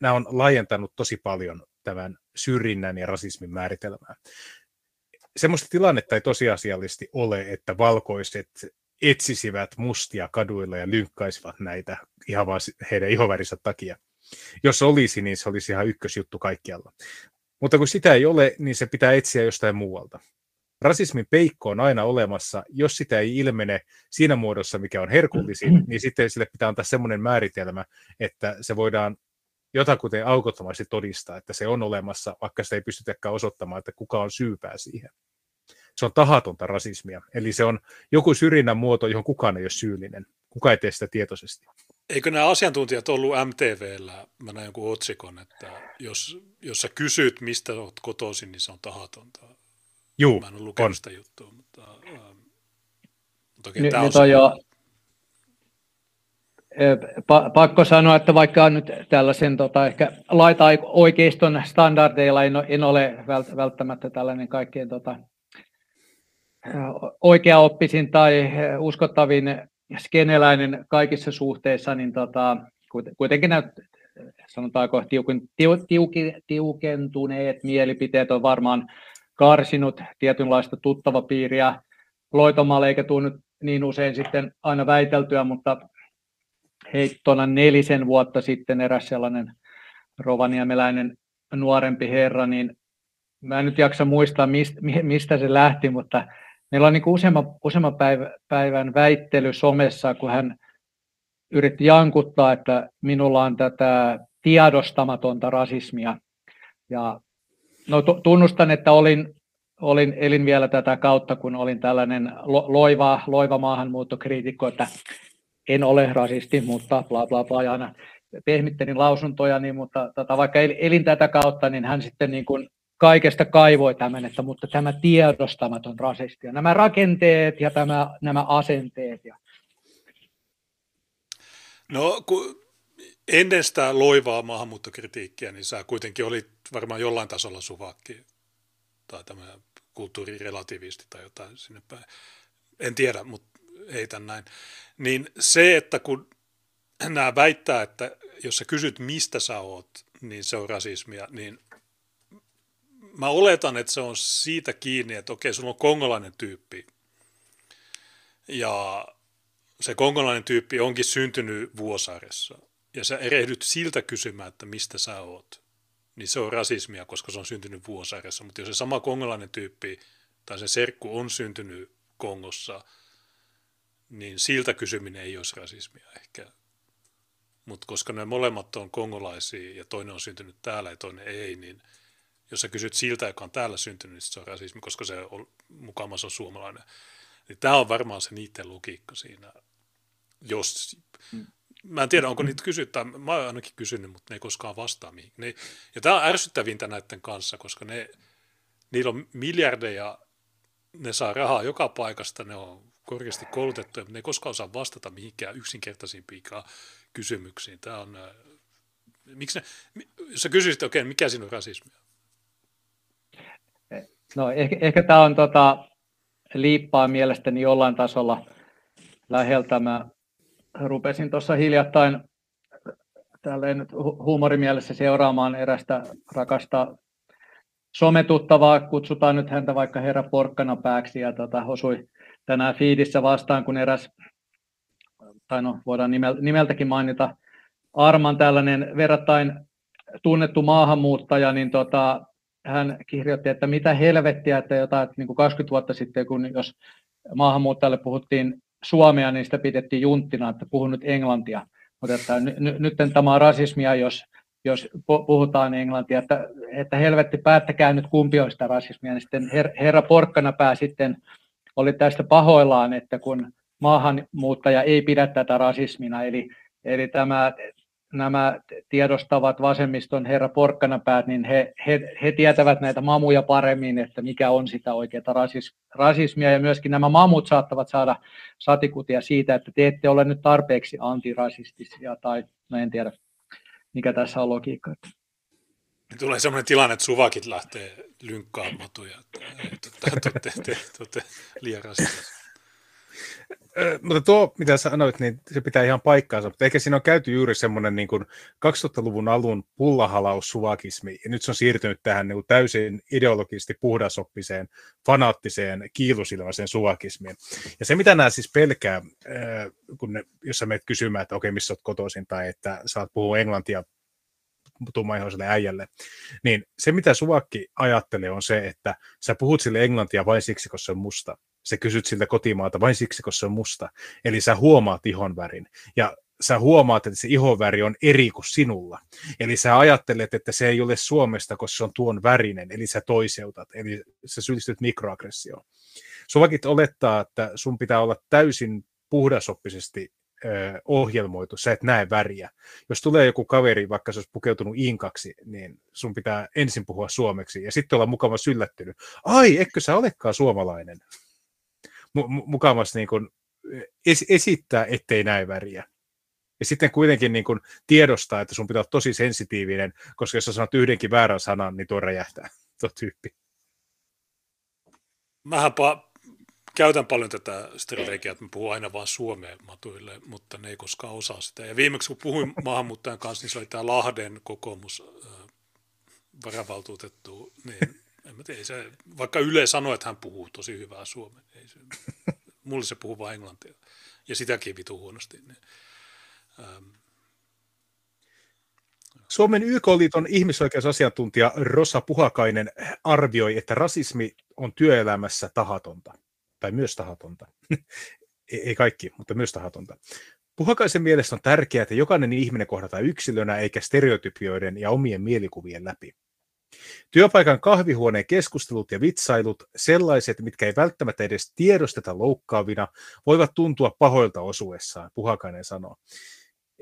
nämä on laajentanut tosi paljon tämän syrjinnän ja rasismin määritelmää semmoista tilannetta ei tosiasiallisesti ole, että valkoiset etsisivät mustia kaduilla ja lynkkaisivat näitä ihan vaan heidän ihovärinsä takia. Jos olisi, niin se olisi ihan ykkösjuttu kaikkialla. Mutta kun sitä ei ole, niin se pitää etsiä jostain muualta. Rasismin peikko on aina olemassa. Jos sitä ei ilmene siinä muodossa, mikä on herkullisin, niin sitten sille pitää antaa semmoinen määritelmä, että se voidaan jotakuteen aukottomasti todistaa, että se on olemassa, vaikka sitä ei pystytäkään osoittamaan, että kuka on syypää siihen. Se on tahatonta rasismia. Eli se on joku syrjinnän muoto, johon kukaan ei ole syyllinen. Kuka ei tee sitä tietoisesti. Eikö nämä asiantuntijat ollut MTVllä, mä näin jonkun otsikon, että jos, jos sä kysyt, mistä olet kotoisin, niin se on tahatonta. Juu, Mä en ole lukenut on. sitä juttua, mutta, ähm, mutta Nyt, tämä on nyt on se- jo pakko sanoa, että vaikka nyt tällaisen tota, ehkä laita-oikeiston standardeilla en, en ole vält- välttämättä tällainen kaikkein tota, oikeaoppisin tai uskottavin skeneläinen kaikissa suhteissa, niin tota, kuit- kuitenkin näyt, sanotaanko tiukin, tiu, tiuki, tiukentuneet mielipiteet on varmaan karsinut tietynlaista tuttavapiiriä loitomalla, eikä tule nyt niin usein sitten aina väiteltyä, mutta heittona nelisen vuotta sitten eräs sellainen rovaniemeläinen nuorempi herra, niin mä en nyt jaksa muistaa, mistä, se lähti, mutta meillä on niin useamman, useamman päivän, väittely somessa, kun hän yritti jankuttaa, että minulla on tätä tiedostamatonta rasismia. Ja no, tu- tunnustan, että olin, olin, elin vielä tätä kautta, kun olin tällainen lo, loiva, loiva maahanmuuttokriitikko, että en ole rasisti, mutta bla bla bla, ja aina pehmittelin lausuntoja, niin, mutta tota, vaikka el- elin tätä kautta, niin hän sitten niin kuin kaikesta kaivoi tämän, että mutta tämä tiedostamaton rasisti, ja nämä rakenteet ja tämä, nämä asenteet. Ja, No, kun ennen sitä loivaa maahanmuuttokritiikkiä, niin sä kuitenkin olit varmaan jollain tasolla suvakki tai tämä kulttuurirelativisti tai jotain sinne päin. En tiedä, mutta heitän näin. Niin se, että kun nämä väittää, että jos sä kysyt, mistä sä oot, niin se on rasismia, niin mä oletan, että se on siitä kiinni, että okei, sulla on kongolainen tyyppi, ja se kongolainen tyyppi onkin syntynyt Vuosaaressa, ja sä erehdyt siltä kysymään, että mistä sä oot, niin se on rasismia, koska se on syntynyt Vuosaaressa. Mutta jos se sama kongolainen tyyppi tai se serkku on syntynyt Kongossa, niin siltä kysyminen ei olisi rasismia ehkä. Mutta koska ne molemmat on kongolaisia ja toinen on syntynyt täällä ja toinen ei, niin jos sä kysyt siltä, joka on täällä syntynyt, niin se on rasismi, koska se on mukamas on suomalainen. Niin tämä on varmaan se niiden logiikka siinä. Jos, mä en tiedä, onko niitä kysytty, mä oon ainakin kysynyt, mutta ne ei koskaan vastaa mihin. Ne, ja tämä on ärsyttävintä näiden kanssa, koska ne, niillä on miljardeja, ne saa rahaa joka paikasta, ne on korkeasti koulutettuja, mutta ne ei koskaan osaa vastata mihinkään yksinkertaisimpiinkaan kysymyksiin. Tämä on, äh, miksi ne, jos sä kysyisit, okei, okay, mikä siinä on rasismia? no ehkä, ehkä tämä on tota, liippaa mielestäni jollain tasolla läheltä. Mä rupesin tuossa hiljattain tälleen nyt hu- huumorimielessä seuraamaan erästä rakasta sometuttavaa, kutsutaan nyt häntä vaikka herra Porkkana pääksi, ja tota, osui tänään fiidissä vastaan, kun eräs, tai no voidaan nimel- nimeltäkin mainita, Arman tällainen verrattain tunnettu maahanmuuttaja, niin tota, hän kirjoitti, että mitä helvettiä, että jotain niin kuin 20 vuotta sitten, kun jos maahanmuuttajalle puhuttiin suomea, niin sitä pidettiin junttina, että puhun nyt englantia. Mutta että ny, nyt tämä on rasismia, jos, jos pu- puhutaan englantia, että, että helvetti, päättäkää nyt kumpi on sitä rasismia. Niin sitten her, herra Porkkana pää sitten oli tästä pahoillaan, että kun maahanmuuttaja ei pidä tätä rasismina. Eli, eli tämä, nämä tiedostavat vasemmiston herra Porkkanapäät, niin he, he, he tietävät näitä mamuja paremmin, että mikä on sitä oikeaa rasis, rasismia, ja myöskin nämä mamut saattavat saada satikutia siitä, että te ette ole nyt tarpeeksi antirasistisia, tai no en tiedä, mikä tässä on logiikka. Tulee sellainen tilanne, että suvakit lähtee lynkkaamaan matuja, olette liian mutta tuo, mitä sanoit, niin se pitää ihan paikkaansa, mutta ehkä siinä on käyty juuri semmoinen niin 2000-luvun alun pullahalaus suvakismi, ja nyt se on siirtynyt tähän niin kuin täysin ideologisesti puhdasoppiseen, fanaattiseen, kiilusilmaiseen suvakismiin. Ja se, mitä nämä siis pelkää, kun ne, jos sä menet kysymään, että okei, missä olet kotoisin, tai että saat puhua englantia tummaihoiselle äijälle, niin se, mitä suvakki ajattelee, on se, että sä puhut sille englantia vain siksi, koska se on musta sä kysyt siltä kotimaata vain siksi, koska se on musta. Eli sä huomaat ihonvärin. Ja sä huomaat, että se ihonväri on eri kuin sinulla. Eli sä ajattelet, että se ei ole Suomesta, koska se on tuon värinen, eli sä toiseutat, eli sä syyllistyt mikroaggressioon. Suvakit olettaa, että sun pitää olla täysin puhdasoppisesti ohjelmoitu, sä et näe väriä. Jos tulee joku kaveri, vaikka se olisi pukeutunut inkaksi, niin sun pitää ensin puhua suomeksi ja sitten olla mukava yllättynyt. Ai, etkö sä olekaan suomalainen? mukamas niin kuin es, esittää, ettei näe väriä. Ja sitten kuitenkin niin kuin tiedostaa, että sun pitää olla tosi sensitiivinen, koska jos sä sanot yhdenkin väärän sanan, niin tuo räjähtää, tuo tyyppi. Mähän käytän paljon tätä strategiaa, että mä puhun aina vain suomea matuille, mutta ne ei koskaan osaa sitä. Ja viimeksi kun puhuin maahanmuuttajan kanssa, niin se oli tämä Lahden kokoomus äh, varavaltuutettu, niin en mä tiedä, se, vaikka Yle sanoi, että hän puhuu tosi hyvää suomea, ei se, mulle se puhuu vain englantia. Ja sitäkin vitu huonosti. Niin, ähm. Suomen YK-liiton ihmisoikeusasiantuntija Rosa Puhakainen arvioi, että rasismi on työelämässä tahatonta, tai myös tahatonta. ei kaikki, mutta myös tahatonta. Puhakaisen mielestä on tärkeää, että jokainen ihminen kohdataan yksilönä eikä stereotypioiden ja omien mielikuvien läpi. Työpaikan kahvihuoneen keskustelut ja vitsailut, sellaiset, mitkä ei välttämättä edes tiedosteta loukkaavina, voivat tuntua pahoilta osuessaan, Puhakainen sanoo.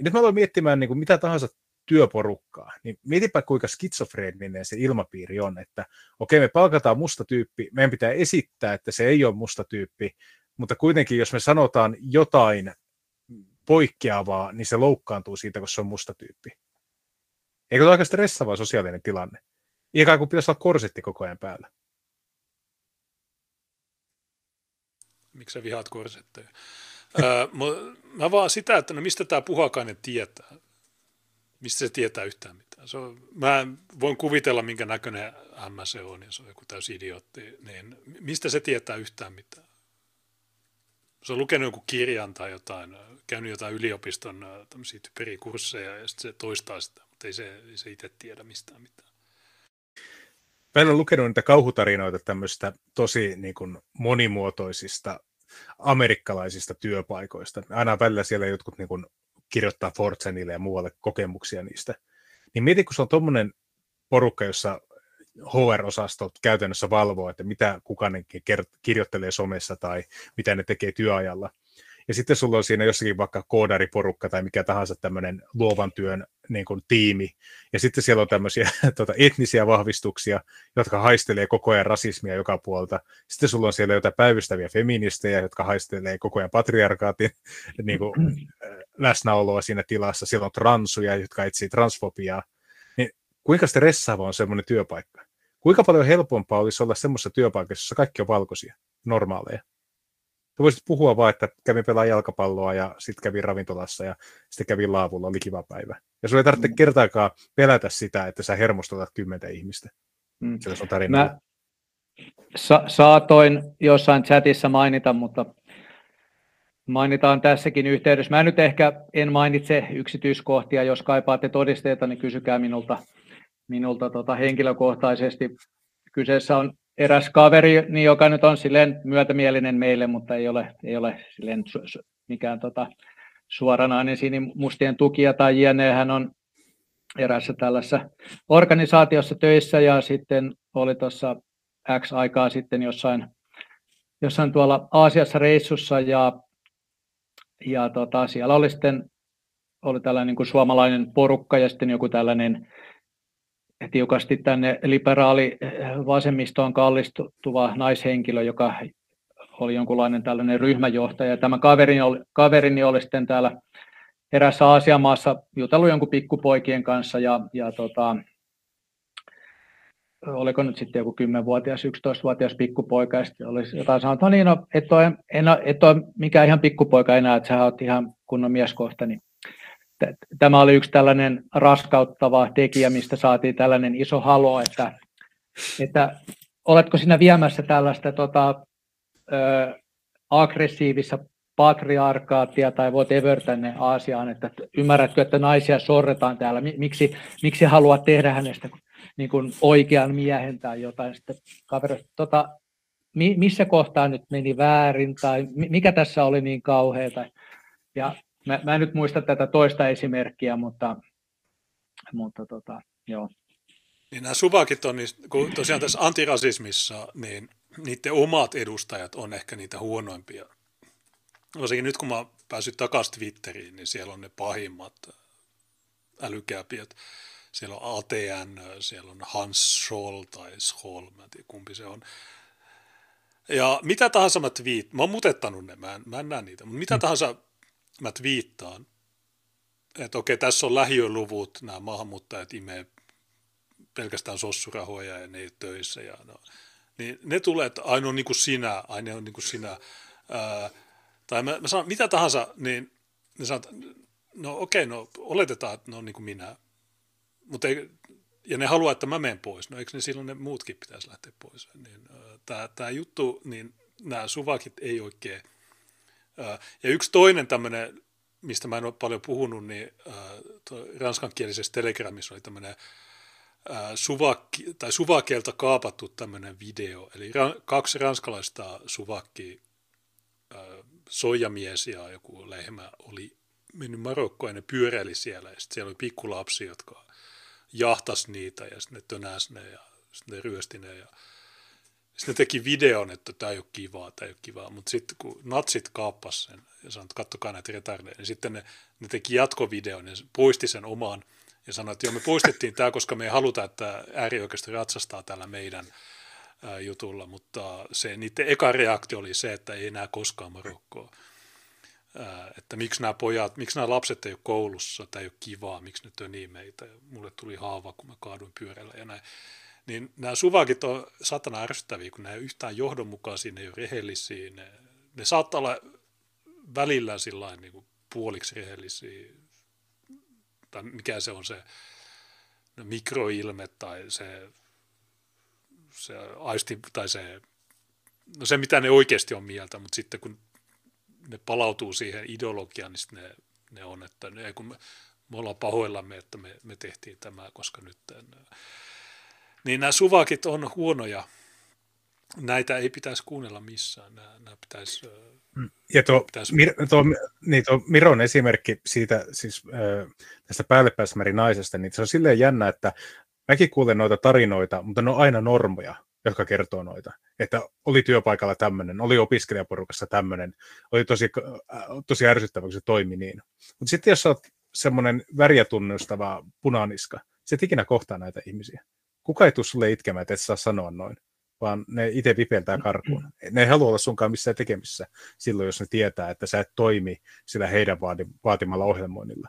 Nyt mä aloin miettimään niin kuin mitä tahansa työporukkaa, niin mietipä kuinka skitsofreeninen se ilmapiiri on, että okei me palkataan musta tyyppi, meidän pitää esittää, että se ei ole musta tyyppi, mutta kuitenkin jos me sanotaan jotain poikkeavaa, niin se loukkaantuu siitä, koska se on musta tyyppi. Eikö ole aika stressava sosiaalinen tilanne? Ikään kuin pitäisi olla korsetti koko ajan päällä. Miksi sä vihaat korsetteja? mä vaan sitä, että no mistä tämä puhakainen tietää? Mistä se tietää yhtään mitään? Se on, mä voin kuvitella, minkä näköinen M se on, ja se on joku täysi idiootti. Niin mistä se tietää yhtään mitään? Se on lukenut joku kirjan tai jotain, käynyt jotain yliopiston tämmöisiä typerikursseja, ja sitten se toistaa sitä, mutta ei se, ei se itse tiedä mistään mitään. Mä olen lukenut niitä kauhutarinoita tämmöistä tosi niin kuin, monimuotoisista amerikkalaisista työpaikoista. Aina välillä siellä jotkut niin kuin, kirjoittaa Fortsenille ja muualle kokemuksia niistä. Niin mieti, kun se on tuommoinen porukka, jossa HR-osasto käytännössä valvoo, että mitä kukaan kirjoittelee somessa tai mitä ne tekee työajalla ja sitten sulla on siinä jossakin vaikka koodariporukka tai mikä tahansa tämmöinen luovan työn niin kuin, tiimi, ja sitten siellä on tämmöisiä tuota, etnisiä vahvistuksia, jotka haistelee koko ajan rasismia joka puolta. Sitten sulla on siellä jotain päivystäviä feministejä, jotka haistelee koko ajan patriarkaatin niin kuin, läsnäoloa siinä tilassa. Siellä on transuja, jotka etsii transfobiaa. Niin kuinka stressaava on semmoinen työpaikka? Kuinka paljon helpompaa olisi olla semmoisessa työpaikassa, jossa kaikki on valkoisia, normaaleja? Voisit puhua vaan, että kävin pelaa jalkapalloa ja sitten kävin ravintolassa ja sitten kävin laavulla, oli kiva päivä. Ja sulla ei tarvitse mm. kertaakaan pelätä sitä, että sä hermostutat kymmentä ihmistä. Mm. Se on tarina. Mä sa- saatoin jossain chatissa mainita, mutta mainitaan tässäkin yhteydessä. Mä nyt ehkä en mainitse yksityiskohtia, jos kaipaatte todisteita, niin kysykää minulta, minulta tota henkilökohtaisesti. Kyseessä on eräs kaveri, niin joka nyt on silleen myötämielinen meille, mutta ei ole, ei ole silleen mikään tota, suoranainen sinimustien tukija tai jne. Hän on erässä tällaisessa organisaatiossa töissä ja sitten oli tuossa X aikaa sitten jossain, jossain tuolla Aasiassa reissussa ja ja tota, siellä oli sitten oli tällainen niin kuin suomalainen porukka ja sitten joku tällainen tiukasti tänne liberaali vasemmistoon kallistuva naishenkilö, joka oli jonkunlainen tällainen ryhmäjohtaja. Tämä kaverini oli, kaverini oli sitten täällä erässä Aasiamaassa jutellut jonkun pikkupoikien kanssa ja, ja tota, oliko nyt sitten joku 10-vuotias, 11-vuotias pikkupoika, ja sitten olisi jotain sanonut, no niin, no, et ole, en, et ole mikään ihan pikkupoika enää, että sä oot ihan kunnon mieskohta, niin tämä oli yksi tällainen raskauttava tekijä, mistä saatiin tällainen iso halo, että, että oletko sinä viemässä tällaista tota, ö, aggressiivissa patriarkaattia tai whatever tänne Aasiaan, että ymmärrätkö, että naisia sorretaan täällä, miksi, miksi haluat tehdä hänestä niin kuin oikean miehen tai jotain. Sitten kaveri, tota, mi, missä kohtaa nyt meni väärin tai mikä tässä oli niin kauheata. Ja mä, mä en nyt muista tätä toista esimerkkiä, mutta, mutta tota, joo. Niin nämä suvakit on, kun tosiaan tässä antirasismissa, niin niiden omat edustajat on ehkä niitä huonoimpia. Varsinkin nyt kun mä päässyt takaisin Twitteriin, niin siellä on ne pahimmat älykääpiöt. Siellä on ATN, siellä on Hans Scholl tai Scholl, mä en tiedä kumpi se on. Ja mitä tahansa mä twiit, mä oon mutettanut ne, mä en, mä en näe niitä, mutta mitä mm. tahansa mä twiittaan, että okei, tässä on lähiöluvut, nämä maahanmuuttajat imee pelkästään sossurahoja ja ne ei töissä. Ja no, niin ne tulee, että aina on niin kuin sinä, aina on niin kuin sinä. Ää, tai mä, mä sanon mitä tahansa, niin ne sanoo, no okei, no oletetaan, että ne on niin kuin minä. Mutta ei, ja ne haluaa, että mä menen pois. No eikö ne silloin ne muutkin pitäisi lähteä pois? Niin, tämä juttu, niin nämä suvakit ei oikein. Ja yksi toinen tämmöinen, mistä mä en ole paljon puhunut, niin ranskankielisessä telegramissa oli tämmöinen suvakki, tai suvakeelta kaapattu tämmöinen video. Eli kaksi ranskalaista suvakki, soijamies ja joku lehmä oli mennyt Marokkoon ja ne pyöräili siellä. Ja sitten siellä oli pikkulapsi, jotka jahtas niitä ja sitten ne tönäs ne ja sitten ne ryösti ne ja sitten teki videon, että tämä ei ole kivaa, tämä ei ole kivaa, mutta sitten kun natsit kaappas sen ja sanoi, että kattokaa näitä retardeja, niin sitten ne, ne teki jatkovideon ja poisti sen oman ja sanoi, että joo, me poistettiin tämä, koska me ei haluta, että äärioikeisto ratsastaa täällä meidän jutulla, mutta se niiden eka reaktio oli se, että ei enää koskaan Marokkoa että miksi nämä pojat, miksi nämä lapset ei ole koulussa, tämä ei ole kivaa, miksi nyt on niin meitä. Mulle tuli haava, kun mä kaaduin pyörällä ja näin. Niin nämä suvakit on satana ärsyttäviä, kun ne ole yhtään johdonmukaisia, ne ei ole rehellisiä, ne, ne saattaa olla välillä niin kuin puoliksi rehellisiä, tai mikä se on se no mikroilme tai se, se aisti, tai se, no se mitä ne oikeasti on mieltä, mutta sitten kun ne palautuu siihen ideologiaan, niin ne, ne on, että ne, kun me, me ollaan pahoillamme, että me, me tehtiin tämä, koska nyt... Niin nämä suvakit on huonoja. Näitä ei pitäisi kuunnella missään. Nämä, nämä pitäisi... Mm. Ja tuo, pitäisi... Mir, tuo, niin tuo Miron esimerkki siitä, siis äh, tästä päällepääsmäri naisesta, niin se on silleen jännä, että mäkin kuulen noita tarinoita, mutta ne on aina normoja jotka kertoo noita. Että oli työpaikalla tämmöinen, oli opiskelijaporukassa tämmöinen, oli tosi, tosi ärsyttävä, kun se toimi niin. Mutta sitten jos olet semmoinen väriä tunnustava punaniska, se et ikinä kohtaa näitä ihmisiä. Kuka ei tule sulle itkemään, että et saa sanoa noin, vaan ne itse vipeltää karkuun. Ne ei halua olla sunkaan missään tekemissä silloin, jos ne tietää, että sä et toimi sillä heidän vaatimalla ohjelmoinnilla.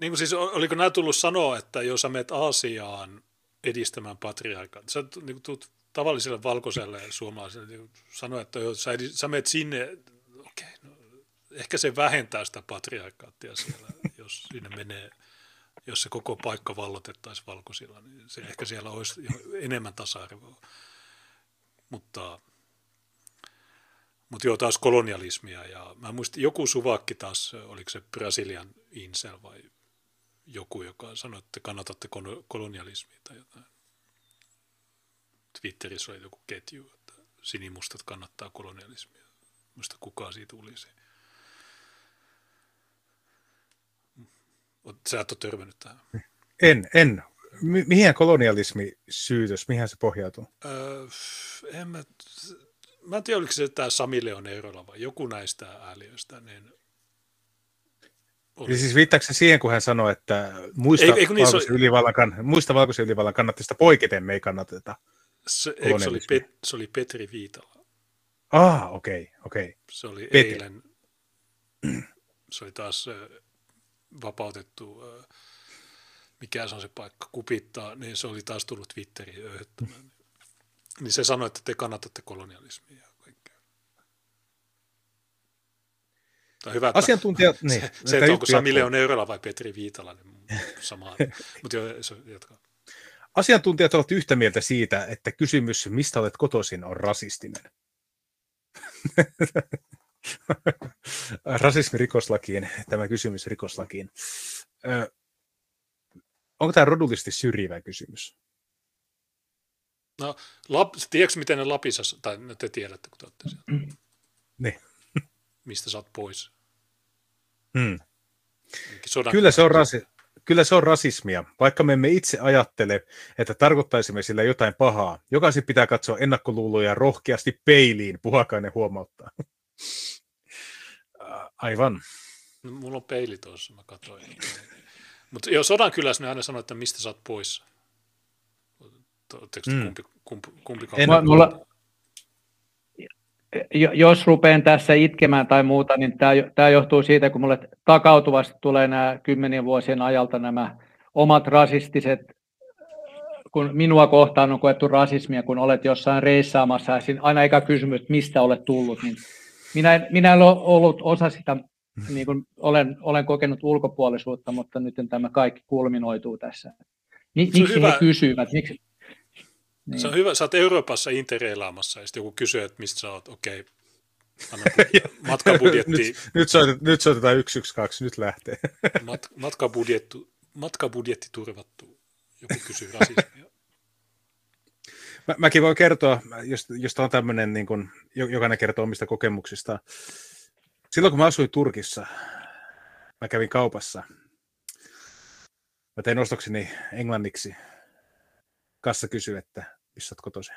Niin kuin siis, oliko nämä tullut sanoa, että jos sä menet Aasiaan edistämään patriarkaa, sä niin tulet tavalliselle valkoiselle suomalaiselle niin sanoa, että jos sä, sä menet sinne, okei, no, ehkä se vähentää sitä patriarkaattia siellä, jos sinne menee, jos se koko paikka vallotettaisiin valkoisilla, niin se ehkä siellä olisi enemmän tasa-arvoa. Mutta, mutta joo, taas kolonialismia. Ja mä muistin, joku suvakki taas, oliko se Brasilian insel vai joku, joka sanoi, että kannatatte kolonialismia tai jotain. Twitterissä oli joku ketju, että sinimustat kannattaa kolonialismia. Muista kukaan siitä ulisi. Sä et ole törmännyt tähän. En, en. Mi- mihin kolonialismi syytös, mihin se pohjautuu? Öö, en mä, mä en tiedä, oliko se tämä Sami Leon Eerola vai joku näistä ääliöistä, niin Oli. Eli siis viittaako se siihen, kun hän sanoi, että muista, ei, eikö niin, valkoisen, se... ylivallan, muista valkoisen ylivallan kannattajista poiketen me ei kannateta? Se, eikö se, oli Pet, se oli Petri Viitala. Ah, okei, okay, okei. Okay. Se oli Petri. eilen, se oli taas vapautettu, mikä se on se paikka, kupittaa, niin se oli taas tullut Twitteriin öhöttämään. Niin se sanoi, että te kannatatte kolonialismia. Tai hyvä, Asiantuntijat, niin. Se, se että onko Sami Leon Eurolla vai Petri Viitala, niin samaa. Mutta jo, se jatkaa. Asiantuntijat ovat yhtä mieltä siitä, että kysymys, mistä olet kotoisin, on rasistinen. Rasismi rikoslakiin, tämä kysymys rikoslakiin. Ö, onko tämä rodullisesti syrjivä kysymys? No, lap, tiedätkö miten ne Lapissa, tai te tiedätte, kun te olette siellä. Niin. Mistä oot pois? Hmm. Kyllä se on rasi, Kyllä se on rasismia, vaikka me emme itse ajattele, että tarkoittaisimme sillä jotain pahaa. Jokaisen pitää katsoa ennakkoluuloja rohkeasti peiliin, puhakainen huomauttaa. Aivan. No, mulla on peili tuossa, mä katsoin. Mutta jo sodan kylässä ne aina sanoo, että mistä sä oot poissa. mm. kumpi, kumpi, kumpi en, mulla, jos rupean tässä itkemään tai muuta, niin tämä, johtuu siitä, kun mulle takautuvasti tulee nämä kymmenien vuosien ajalta nämä omat rasistiset, kun minua kohtaan on koettu rasismia, kun olet jossain reissaamassa ja aina eikä kysymys, mistä olet tullut, niin minä en, minä en ole ollut osa sitä, niin kuin olen, olen kokenut ulkopuolisuutta, mutta nyt tämä kaikki kulminoituu tässä. Miksi he kysyvät? Miksi, niin. Se on hyvä, sä oot Euroopassa interreilaamassa ja sitten joku kysyy, että mistä sä oot, okei, okay. matkabudjetti. nyt, nyt, soitet, nyt soitetaan 112, nyt lähtee. Mat, matkabudjetti, matkabudjetti turvattu, joku kysyy rasismia. Mä, mäkin voin kertoa, jos, jos on tämmöinen, niin kun, jokainen kertoo omista kokemuksista. Silloin kun mä asuin Turkissa, mä kävin kaupassa. Mä tein ostokseni englanniksi. Kassa kysyi, että missä olet kotoisin?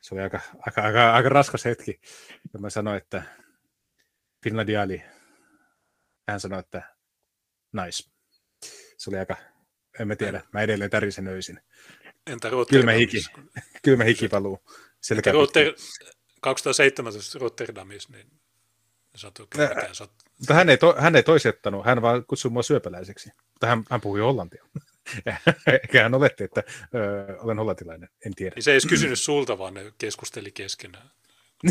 Se oli aika, aika, aika, aika raskas hetki. Ja mä sanoin, että Finlandiali. Hän sanoi, että nice. Se oli aika, en mä tiedä, mä edelleen tärisen öisin. Entä Kylmä hiki, kylmä hiki valuu. Entä Rotter, 2017 Rotterdamissa, niin mitään. Mutta hän ei, to, hän ei toisettanut, hän vaan kutsui mua syöpäläiseksi. Mutta hän, hän puhui hollantia. Eikä hän oletti, että ö, olen hollantilainen, en tiedä. Niin se ei edes kysynyt sulta, vaan ne keskusteli keskenään.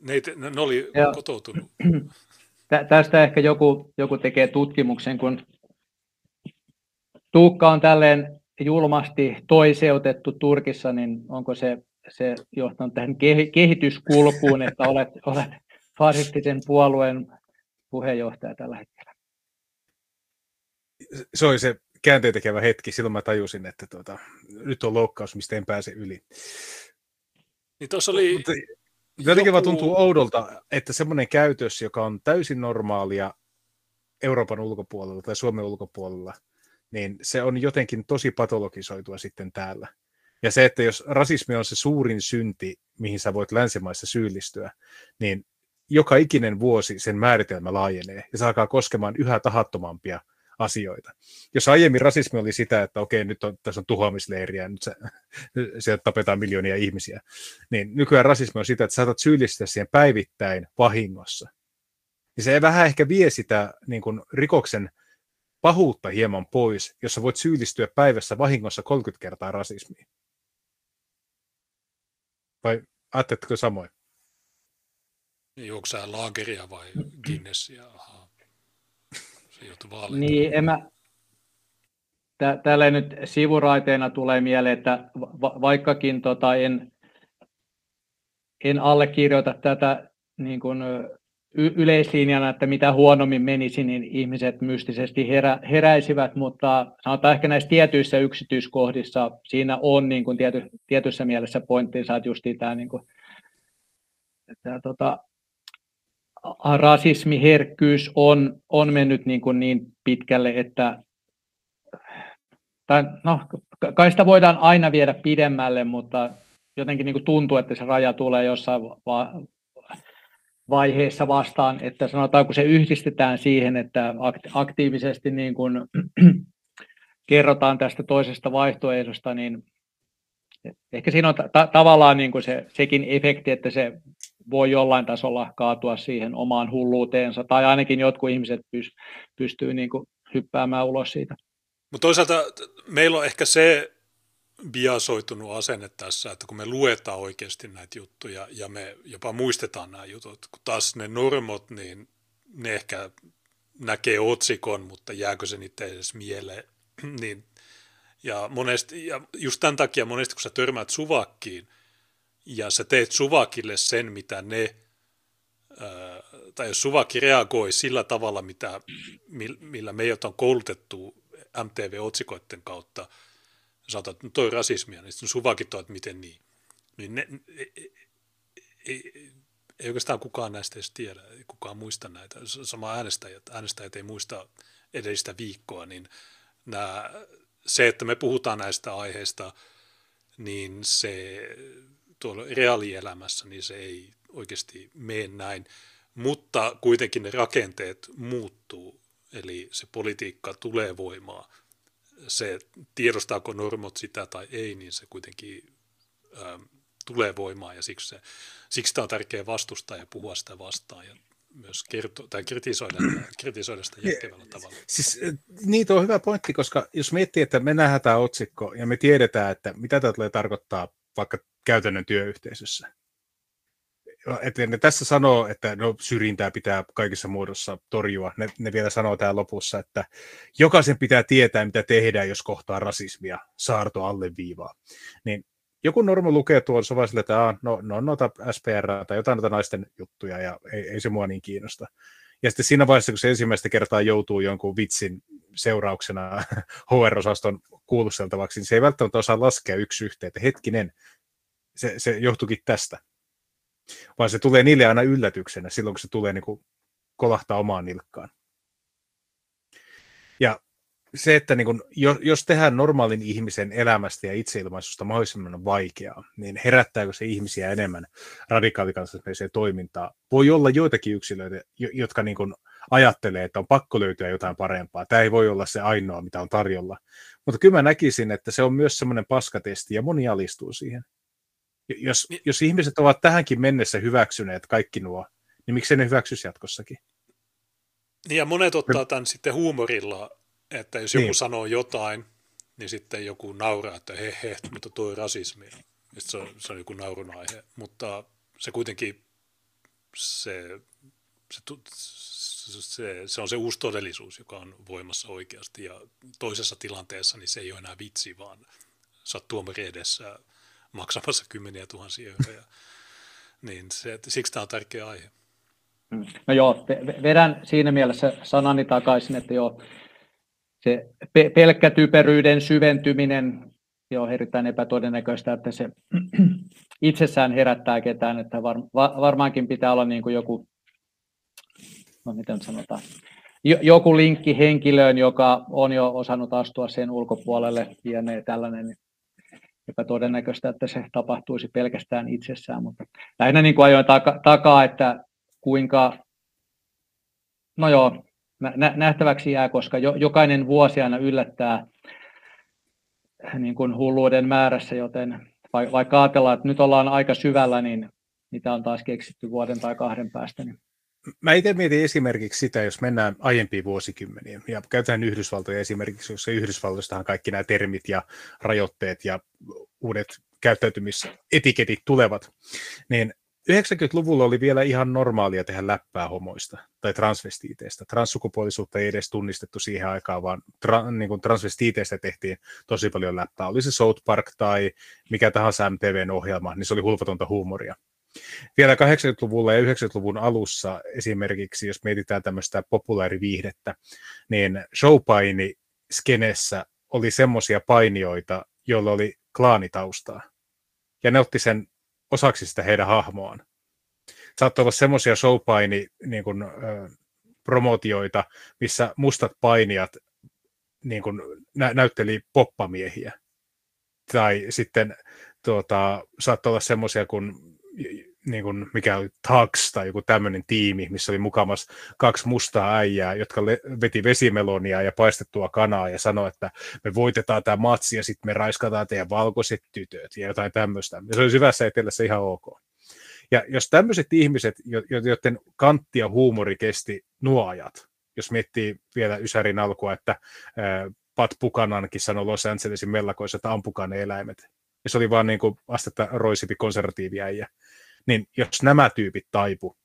ne, ne, ne oli kotoutunut. Tä, tästä ehkä joku, joku tekee tutkimuksen, kun Tuukka on tälleen julmasti toiseutettu Turkissa, niin onko se, se johtanut tähän kehityskulkuun, että olet, olet fasistisen puolueen puheenjohtaja tällä hetkellä? Se oli se käänteen tekevä hetki, silloin mä tajusin, että tuota, nyt on loukkaus, mistä en pääse yli. Niin tuossa oli... Mutta, jotenkin joku... vaan tuntuu oudolta, että semmoinen käytös, joka on täysin normaalia Euroopan ulkopuolella tai Suomen ulkopuolella, niin se on jotenkin tosi patologisoitua sitten täällä. Ja se, että jos rasismi on se suurin synti, mihin sä voit länsimaissa syyllistyä, niin joka ikinen vuosi sen määritelmä laajenee ja se alkaa koskemaan yhä tahattomampia asioita. Jos aiemmin rasismi oli sitä, että okei, nyt on, tässä on tuhoamisleiriä, nyt se, sieltä tapetaan miljoonia ihmisiä, niin nykyään rasismi on sitä, että saatat syyllistää siihen päivittäin vahingossa. Niin se vähän ehkä vie sitä niin kuin rikoksen pahuutta hieman pois, jos sä voit syyllistyä päivässä vahingossa 30 kertaa rasismiin. Vai ajatteletko samoin? Onko sä laageria vai Guinnessia? Niin, en mä, Tällä nyt sivuraiteena tulee mieleen, että va- vaikkakin tota en, en allekirjoita tätä niin kuin y- yleislinjana, että mitä huonommin menisi, niin ihmiset mystisesti herä, heräisivät, mutta sanotaan ehkä näissä tietyissä yksityiskohdissa siinä on niin kuin tiety, tietyssä mielessä pointtinsa, että just tämä, niin kuin, että, tota, rasismiherkkyys on, on mennyt niin, kuin niin pitkälle, että tai, no, kai sitä voidaan aina viedä pidemmälle, mutta jotenkin niin kuin tuntuu, että se raja tulee jossain va- vaiheessa vastaan, että sanotaanko se yhdistetään siihen, että aktiivisesti niin kuin kerrotaan tästä toisesta vaihtoehdosta, niin ehkä siinä on ta- tavallaan niin kuin se, sekin efekti, että se voi jollain tasolla kaatua siihen omaan hulluuteensa, tai ainakin jotkut ihmiset pystyy niin hyppäämään ulos siitä. Mutta toisaalta meillä on ehkä se biasoitunut asenne tässä, että kun me luetaan oikeasti näitä juttuja ja me jopa muistetaan nämä jutut, kun taas ne normot, niin ne ehkä näkee otsikon, mutta jääkö se niitä edes mieleen, niin ja, monesti, ja just tämän takia monesti, kun sä törmäät suvakkiin, ja sä teet suvakille sen, mitä ne, tai jos suvakki reagoi sillä tavalla, mitä, millä meidät on koulutettu MTV-otsikoiden kautta, sanotaan, että no toi rasismia, niin sitten suvakit on, että miten niin. Niin ne, ei, ei, ei oikeastaan kukaan näistä edes tiedä, ei kukaan muista näitä. Sama äänestäjät, äänestäjät ei muista edellistä viikkoa, niin nämä, se, että me puhutaan näistä aiheista, niin se tuolla reaalielämässä, niin se ei oikeasti mene näin. Mutta kuitenkin ne rakenteet muuttuu, eli se politiikka tulee voimaan se, tiedostaako normot sitä tai ei, niin se kuitenkin ä, tulee voimaan ja siksi, se, siksi tämä on tärkeää vastustaa ja puhua sitä vastaan ja myös kerto, tai kritisoida, kritisoida sitä järkevällä tavalla. Siis, niin, tuo on hyvä pointti, koska jos miettii, että me nähdään tämä otsikko ja me tiedetään, että mitä tämä tulee tarkoittaa vaikka käytännön työyhteisössä, että ne tässä sanoo, että no, syrjintää pitää kaikissa muodossa torjua. Ne, ne vielä sanoo täällä lopussa, että jokaisen pitää tietää, mitä tehdään, jos kohtaa rasismia, saarto alle viivaa. Niin joku normi lukee tuon sovaa sille, että ah, no, no noita SPR tai jotain noita naisten juttuja ja ei, ei se mua niin kiinnosta. Ja sitten siinä vaiheessa, kun se ensimmäistä kertaa joutuu jonkun vitsin seurauksena HR-osaston kuulusteltavaksi, niin se ei välttämättä osaa laskea yksi yhteen, että hetkinen, se, se johtuikin tästä vaan se tulee niille aina yllätyksenä silloin, kun se tulee niin kuin kolahtaa omaan nilkkaan. Ja se, että niin kun, jos tehdään normaalin ihmisen elämästä ja itseilmaisusta mahdollisimman vaikeaa, niin herättääkö se ihmisiä enemmän radikaalikansalliseen toimintaa? Voi olla joitakin yksilöitä, jotka niin kun ajattelee, että on pakko löytyä jotain parempaa. Tämä ei voi olla se ainoa, mitä on tarjolla. Mutta kyllä mä näkisin, että se on myös semmoinen paskatesti ja moni alistuu siihen. Jos, niin. jos ihmiset ovat tähänkin mennessä hyväksyneet kaikki nuo, niin miksi ne hyväksyisi jatkossakin? Niin ja monet ottaa tämän sitten huumorilla, että jos joku niin. sanoo jotain, niin sitten joku nauraa, että he he, mutta tuo rasismi. Se on, se on joku naurun aihe, mutta se kuitenkin se, se, se, se on se uusi todellisuus, joka on voimassa oikeasti ja toisessa tilanteessa niin se ei ole enää vitsi, vaan sä oot tuomari edessä maksamassa kymmeniä tuhansia euroja. niin se, siksi tämä on tärkeä aihe. Mm. No joo, vedän siinä mielessä sanani takaisin, että joo, se pelkkä typeryyden syventyminen on erittäin epätodennäköistä, että se itsessään herättää ketään, että var, varmaankin pitää olla niin kuin joku, no miten sanotaan, joku linkki henkilöön, joka on jo osannut astua sen ulkopuolelle, ja tällainen epätodennäköistä, että se tapahtuisi pelkästään itsessään, mutta lähinnä niin kuin ajoin taka, takaa, että kuinka, no joo, nähtäväksi jää, koska jo, jokainen vuosi aina yllättää niin kuin hulluuden määrässä, joten vaikka ajatellaan, että nyt ollaan aika syvällä, niin mitä on taas keksitty vuoden tai kahden päästä, niin Mä itse mietin esimerkiksi sitä, jos mennään aiempiin vuosikymmeniin, ja käytetään Yhdysvaltoja esimerkiksi, jossa Yhdysvaltoistahan kaikki nämä termit ja rajoitteet ja uudet käyttäytymisetiketit tulevat, niin 90-luvulla oli vielä ihan normaalia tehdä läppää homoista tai transvestiiteistä. Transsukupuolisuutta ei edes tunnistettu siihen aikaan, vaan tra, niin kuin transvestiiteistä tehtiin tosi paljon läppää. Oli se South Park tai mikä tahansa MTVn ohjelma, niin se oli hulvatonta huumoria. Vielä 80-luvulla ja 90-luvun alussa esimerkiksi, jos mietitään tämmöistä populaariviihdettä, niin showpaini skenessä oli semmoisia painijoita, joilla oli klaanitaustaa. Ja ne otti sen osaksi sitä heidän hahmoaan. Saattoi olla semmoisia showpaini niin kuin, ö, promotioita, missä mustat painijat niin kuin, nä- näytteli poppamiehiä. Tai sitten tuota, saattoi olla semmoisia, kun niin kuin, mikä oli Tax tai joku tämmöinen tiimi, missä oli mukamassa kaksi mustaa äijää, jotka le- veti vesimelonia ja paistettua kanaa ja sanoi, että me voitetaan tämä matsi ja sitten me raiskataan teidän valkoiset tytöt ja jotain tämmöistä. Ja se oli syvässä etelässä ihan ok. Ja jos tämmöiset ihmiset, joiden kantti ja huumori kesti nuo ajat, jos miettii vielä Ysärin alkua, että Pat Buchanankin sanoi Los Angelesin mellakoissa, että ampukaa ne eläimet. Ja se oli vaan niin kuin astetta roisipi konservatiivi äijä niin jos nämä tyypit taipu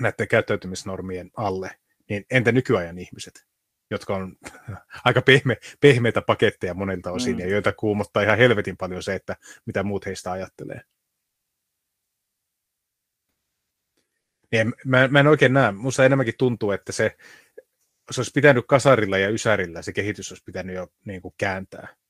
näiden käyttäytymisnormien alle, niin entä nykyajan ihmiset, jotka on aika pehme, pehmeitä paketteja monilta osin, mm. ja joita kuumottaa ihan helvetin paljon se, että mitä muut heistä ajattelee. Niin mä, mä en oikein näe. Musta enemmänkin tuntuu, että se, se olisi pitänyt kasarilla ja ysärillä, se kehitys olisi pitänyt jo niin kuin kääntää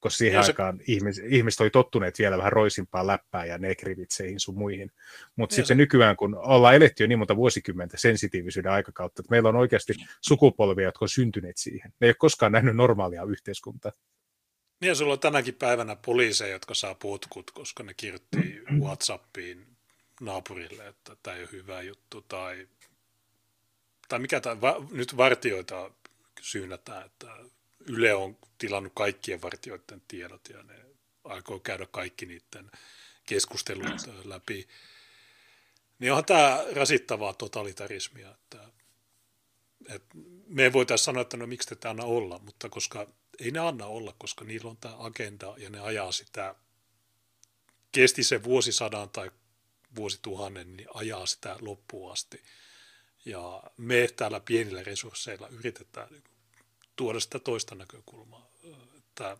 koska siihen se... aikaan ihmis, ihmiset oli tottuneet vielä vähän roisimpaa läppää ja negrivitseihin sun muihin. Mutta sitten se... nykyään, kun ollaan eletty jo niin monta vuosikymmentä sensitiivisyyden aikakautta, että meillä on oikeasti sukupolvia, jotka on syntyneet siihen. Ne ei ole koskaan nähnyt normaalia yhteiskuntaa. Niin ja sulla on tänäkin päivänä poliiseja, jotka saa potkut, koska ne kirjoitti Whatsappiin naapurille, että tämä ei ole hyvä juttu, tai, tai mikä tämä, va, nyt vartioita syynätään, että Yle on tilannut kaikkien vartijoiden tiedot ja ne aikoo käydä kaikki niiden keskustelut läpi. Niin onhan tämä rasittavaa totalitarismia, että, että me ei voitaisiin sanoa, että no miksi te anna olla, mutta koska ei ne anna olla, koska niillä on tämä agenda ja ne ajaa sitä, kesti se vuosisadan tai vuosituhannen, niin ajaa sitä loppuun asti. Ja me täällä pienillä resursseilla yritetään tuoda sitä toista näkökulmaa. Että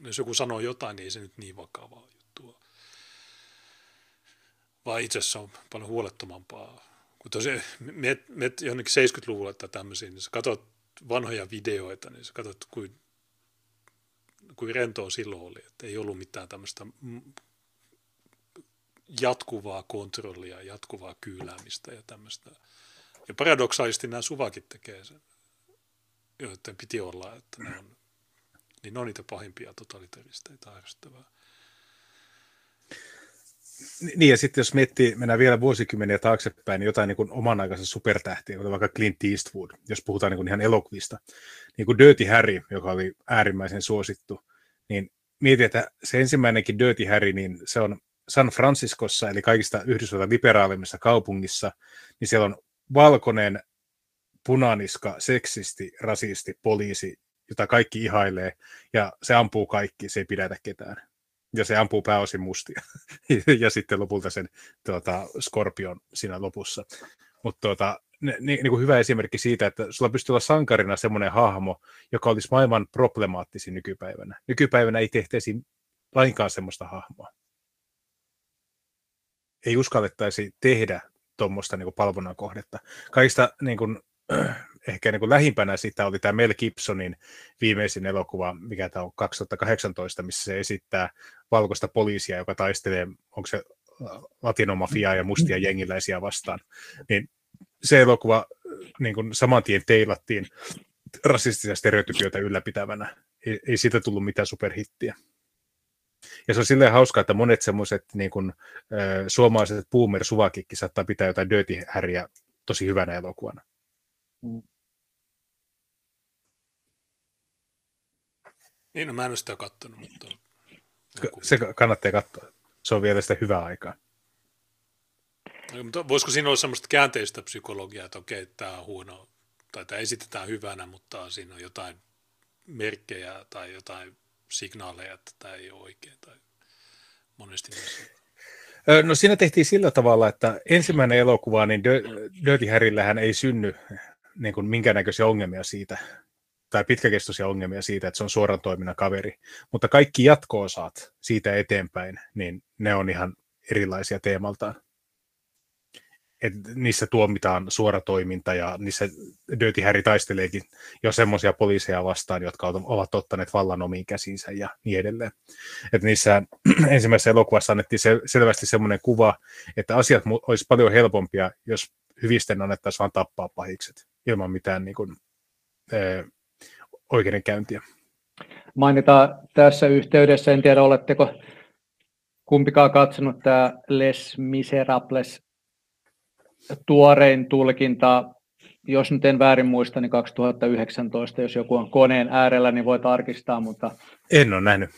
jos joku sanoo jotain, niin ei se nyt niin vakavaa juttua. Vaan itse asiassa on paljon huolettomampaa. Kun tosiaan met, met jonnekin 70-luvulla tai tämmöisiä, niin sä katsot vanhoja videoita, niin sä katsot, kuin, kuin rentoa silloin oli. Että ei ollut mitään tämmöistä jatkuvaa kontrollia, jatkuvaa kyyläämistä ja tämmöistä. Ja paradoksaalisesti nämä suvakit tekee sen joiden piti olla, että ne on, niin ne on niitä pahimpia totalitaristeita ärsyttävää. Niin, ja sitten jos miettii, mennään vielä vuosikymmeniä taaksepäin, niin jotain niin kuin oman aikansa supertähtiä, kuten vaikka Clint Eastwood, jos puhutaan niin kuin ihan elokuvista, niin kuin Dirty Harry, joka oli äärimmäisen suosittu, niin mietin, että se ensimmäinenkin Dirty Harry, niin se on San Franciscossa, eli kaikista Yhdysvaltain liberaalimmissa kaupungissa, niin siellä on valkoinen punaniska, seksisti, rasisti, poliisi, jota kaikki ihailee, ja se ampuu kaikki, se ei pidätä ketään. Ja se ampuu pääosin mustia. ja sitten lopulta sen tuota, Scorpion siinä lopussa. Mutta tuota, niin, niin kuin hyvä esimerkki siitä, että sulla pystyy olla sankarina semmoinen hahmo, joka olisi maailman problemaattisin nykypäivänä. Nykypäivänä ei tehtäisi lainkaan semmoista hahmoa. Ei uskallettaisi tehdä tuommoista niin palvonnan kohdetta. Kaikista niin kuin, ehkä niin kuin lähimpänä sitä oli tämä Mel Gibsonin viimeisin elokuva, mikä tämä on 2018, missä se esittää valkoista poliisia, joka taistelee, onko se latinomafiaa ja mustia jengiläisiä vastaan. Niin se elokuva niin kuin saman tien teilattiin rasistisia stereotypioita ylläpitävänä. Ei, ei siitä tullut mitään superhittiä. Ja se on silleen hauskaa, että monet semmoiset niin kuin, äh, suomalaiset boomer suvakikki saattaa pitää jotain Dirty Harryä tosi hyvänä elokuvana. Mm. Niin, no mä en ole sitä kattonut, mutta... Se kannattaa katsoa. Se on vielä sitä hyvää aikaa. No, mutta voisiko siinä olla semmoista käänteistä psykologiaa, että okei, tämä on huono, tai tämä esitetään hyvänä, mutta siinä on jotain merkkejä tai jotain signaaleja, että tämä ei ole oikein, tai monesti myös No siinä tehtiin sillä tavalla, että ensimmäinen elokuva, niin Dirty Harryllähän ei synny niin kuin minkäännäköisiä ongelmia siitä, tai pitkäkestoisia ongelmia siitä, että se on suoran toiminnan kaveri. Mutta kaikki jatko-osat siitä eteenpäin, niin ne on ihan erilaisia teemaltaan. Et niissä tuomitaan suora toiminta ja niissä Dirty Harry taisteleekin jo semmoisia poliiseja vastaan, jotka ovat ottaneet vallan omiin käsiinsä ja niin edelleen. Et niissä ensimmäisessä elokuvassa annettiin se, selvästi semmoinen kuva, että asiat olisi paljon helpompia, jos hyvisten annettaisiin vain tappaa pahikset ilman mitään niin kuin, ee, oikeudenkäyntiä. Mainitaan tässä yhteydessä, en tiedä oletteko kumpikaan katsonut tämä Les Miserables tuorein tulkinta, jos nyt en väärin muista, niin 2019, jos joku on koneen äärellä, niin voi tarkistaa, mutta... En ole nähnyt.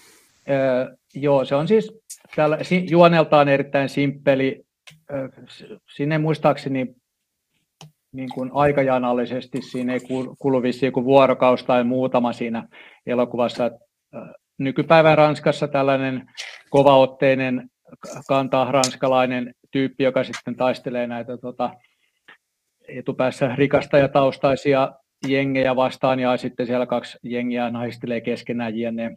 Öö, joo, se on siis täällä, juoneltaan erittäin simppeli. Öö, sinne muistaakseni niin kuin aikajanallisesti siinä ei kulu vissiin kuin vuorokaus tai muutama siinä elokuvassa. Nykypäivän Ranskassa tällainen kovaotteinen kantaa ranskalainen tyyppi, joka sitten taistelee näitä tota, etupäässä rikastajataustaisia jengejä vastaan ja sitten siellä kaksi jengiä naistelee keskenään jne.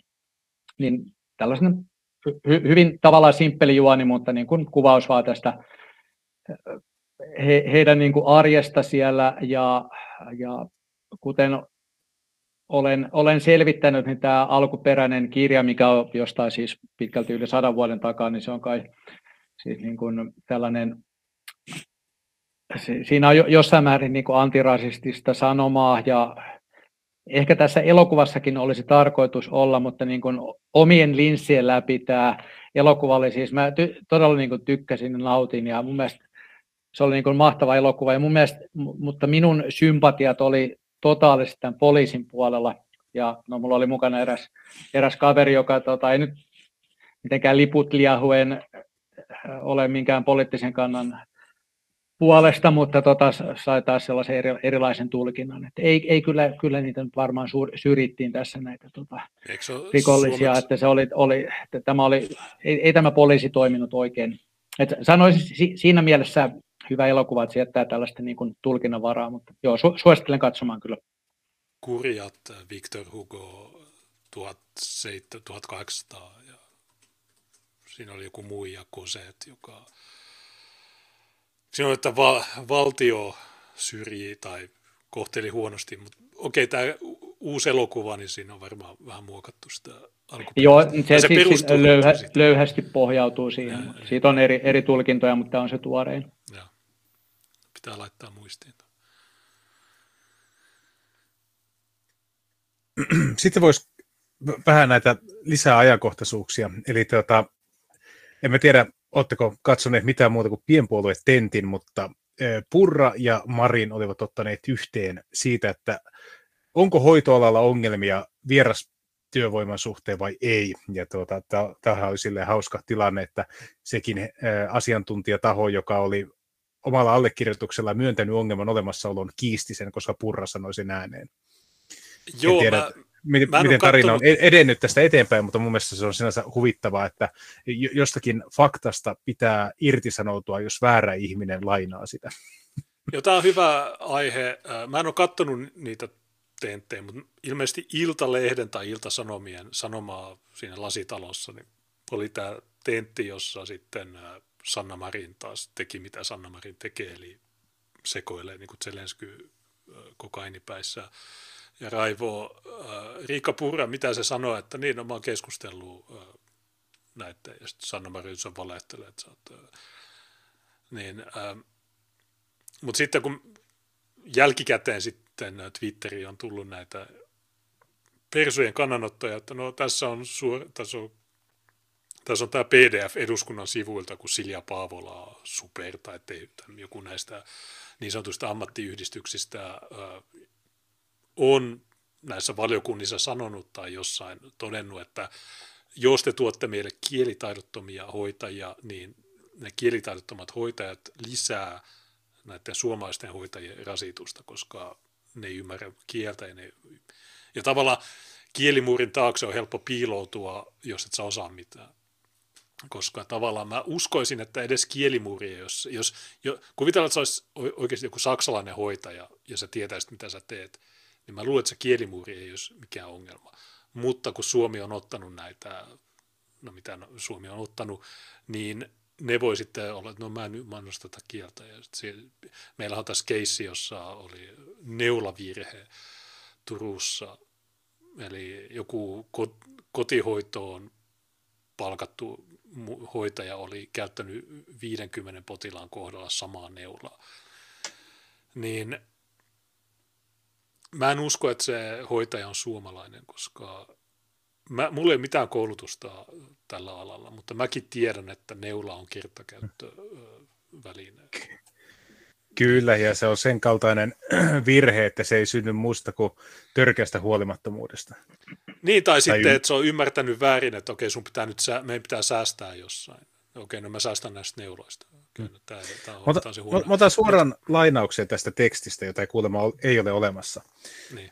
Niin tällaisen hy- hyvin tavallaan simppeli juoni, mutta niin kuin kuvaus vaan tästä he, heidän niin kuin arjesta siellä ja, ja kuten olen, olen selvittänyt, niin tämä alkuperäinen kirja, mikä on jostain siis pitkälti yli sadan vuoden takaa, niin se on kai siis niin kuin tällainen, siinä on jossain määrin niin kuin antirasistista sanomaa ja ehkä tässä elokuvassakin olisi tarkoitus olla, mutta niin kuin omien linssien läpi tämä elokuva oli siis, mä ty, todella niin kuin tykkäsin nautin ja mun mielestä se oli niin kuin mahtava elokuva, ja mun mielestä, mutta minun sympatiat oli totaalisesti tämän poliisin puolella, ja no, mulla oli mukana eräs, eräs kaveri, joka tota, ei nyt mitenkään liput liahuen äh, ole minkään poliittisen kannan puolesta, mutta tota, sai taas sellaisen eri, erilaisen tulkinnan. Että ei, ei kyllä, kyllä niitä nyt varmaan suur, syrjittiin tässä näitä tota, rikollisia, Suomeksi? että, se oli, oli, että tämä oli, ei, ei tämä poliisi toiminut oikein. Et sanoisin siinä mielessä hyvä elokuva, että se jättää tällaista niin kuin tulkinnan varaa, mutta joo, su- suosittelen katsomaan kyllä. Kurjat Victor Hugo 1800 ja siinä oli joku muija Koset, joka siinä on, että va- valtio syrjii tai kohteli huonosti, mutta okei, tämä uusi elokuva, niin siinä on varmaan vähän muokattu sitä Joo, se, se siis löyhä, löyhästi pohjautuu siihen. Ja, Siitä on eri, eri tulkintoja, mutta tämä on se tuorein. Ja pitää laittaa muistiin. Sitten voisi vähän näitä lisää ajankohtaisuuksia. Eli tuota, en tiedä, oletteko katsoneet mitään muuta kuin pienpuolue Tentin, mutta Purra ja Marin olivat ottaneet yhteen siitä, että onko hoitoalalla ongelmia vieras työvoiman suhteen vai ei. Ja tuota, tämähän oli silleen hauska tilanne, että sekin asiantuntijataho, joka oli omalla allekirjoituksella myöntänyt ongelman olemassaolon, kiisti sen, koska Purra sanoi sen ääneen. Joo, en tiedä, mä, miten, mä miten tarina kattonut... on edennyt tästä eteenpäin, mutta mun mielestä se on sinänsä huvittavaa, että jostakin faktasta pitää irtisanoutua, jos väärä ihminen lainaa sitä. Joo, tämä on hyvä aihe. Mä en ole katsonut niitä tenttejä, mutta ilmeisesti Iltalehden tai Iltasanomien sanomaa siinä lasitalossa niin oli tämä tentti, jossa sitten Sanna Marin taas teki, mitä Sanna Marin tekee, eli sekoilee niin kuin Zelensky kokainipäissä ja raivoo. Riikka Purra, mitä se sanoo, että niin, no mä oon keskustellut näiden, ja sitten Sanna Marin on valehtelee, että sä oot, niin, mutta sitten kun jälkikäteen sitten Twitteriin on tullut näitä persujen kannanottoja, että no tässä on, suor, tässä on tässä on tämä PDF eduskunnan sivuilta, kun Silja Paavola superta, ettei joku näistä niin sanotuista ammattiyhdistyksistä on näissä valiokunnissa sanonut tai jossain todennut, että jos te tuotte meille kielitaidottomia hoitajia, niin ne kielitaidottomat hoitajat lisää näiden suomalaisten hoitajien rasitusta, koska ne ei ymmärrä kieltä ja, ne, ja tavallaan kielimuurin taakse on helppo piiloutua, jos et sä osaa mitään koska tavallaan mä uskoisin, että edes kielimuuri, jos, jos jo, kuvitellaan, että se olisi oikeasti joku saksalainen hoitaja ja sä tietäisit, mitä sä teet, niin mä luulen, että se kielimuuri ei olisi mikään ongelma. Mutta kun Suomi on ottanut näitä, no mitä Suomi on ottanut, niin ne voi sitten olla, että no mä en ymmärrä tätä kieltä. Ja siellä, meillä on tässä keissi, jossa oli neulavirhe Turussa, eli joku kotihoitoon palkattu hoitaja oli käyttänyt 50 potilaan kohdalla samaa neulaa. Niin mä en usko, että se hoitaja on suomalainen, koska mä, mulla ei mitään koulutusta tällä alalla, mutta mäkin tiedän, että neula on kertakäyttöväline. Kyllä, ja se on sen kaltainen virhe, että se ei synny muusta kuin törkeästä huolimattomuudesta. Niin, tai, tai sitten, y- että se on ymmärtänyt väärin, että okei, sun pitää nyt, meidän pitää säästää jossain. Okei, no mä säästän näistä neuloista. Kyllä, tämä, tämä on, mutta, se huomioon. Mä otan suoran lainauksen tästä tekstistä, jota ei kuulemma ei ole olemassa. Niin.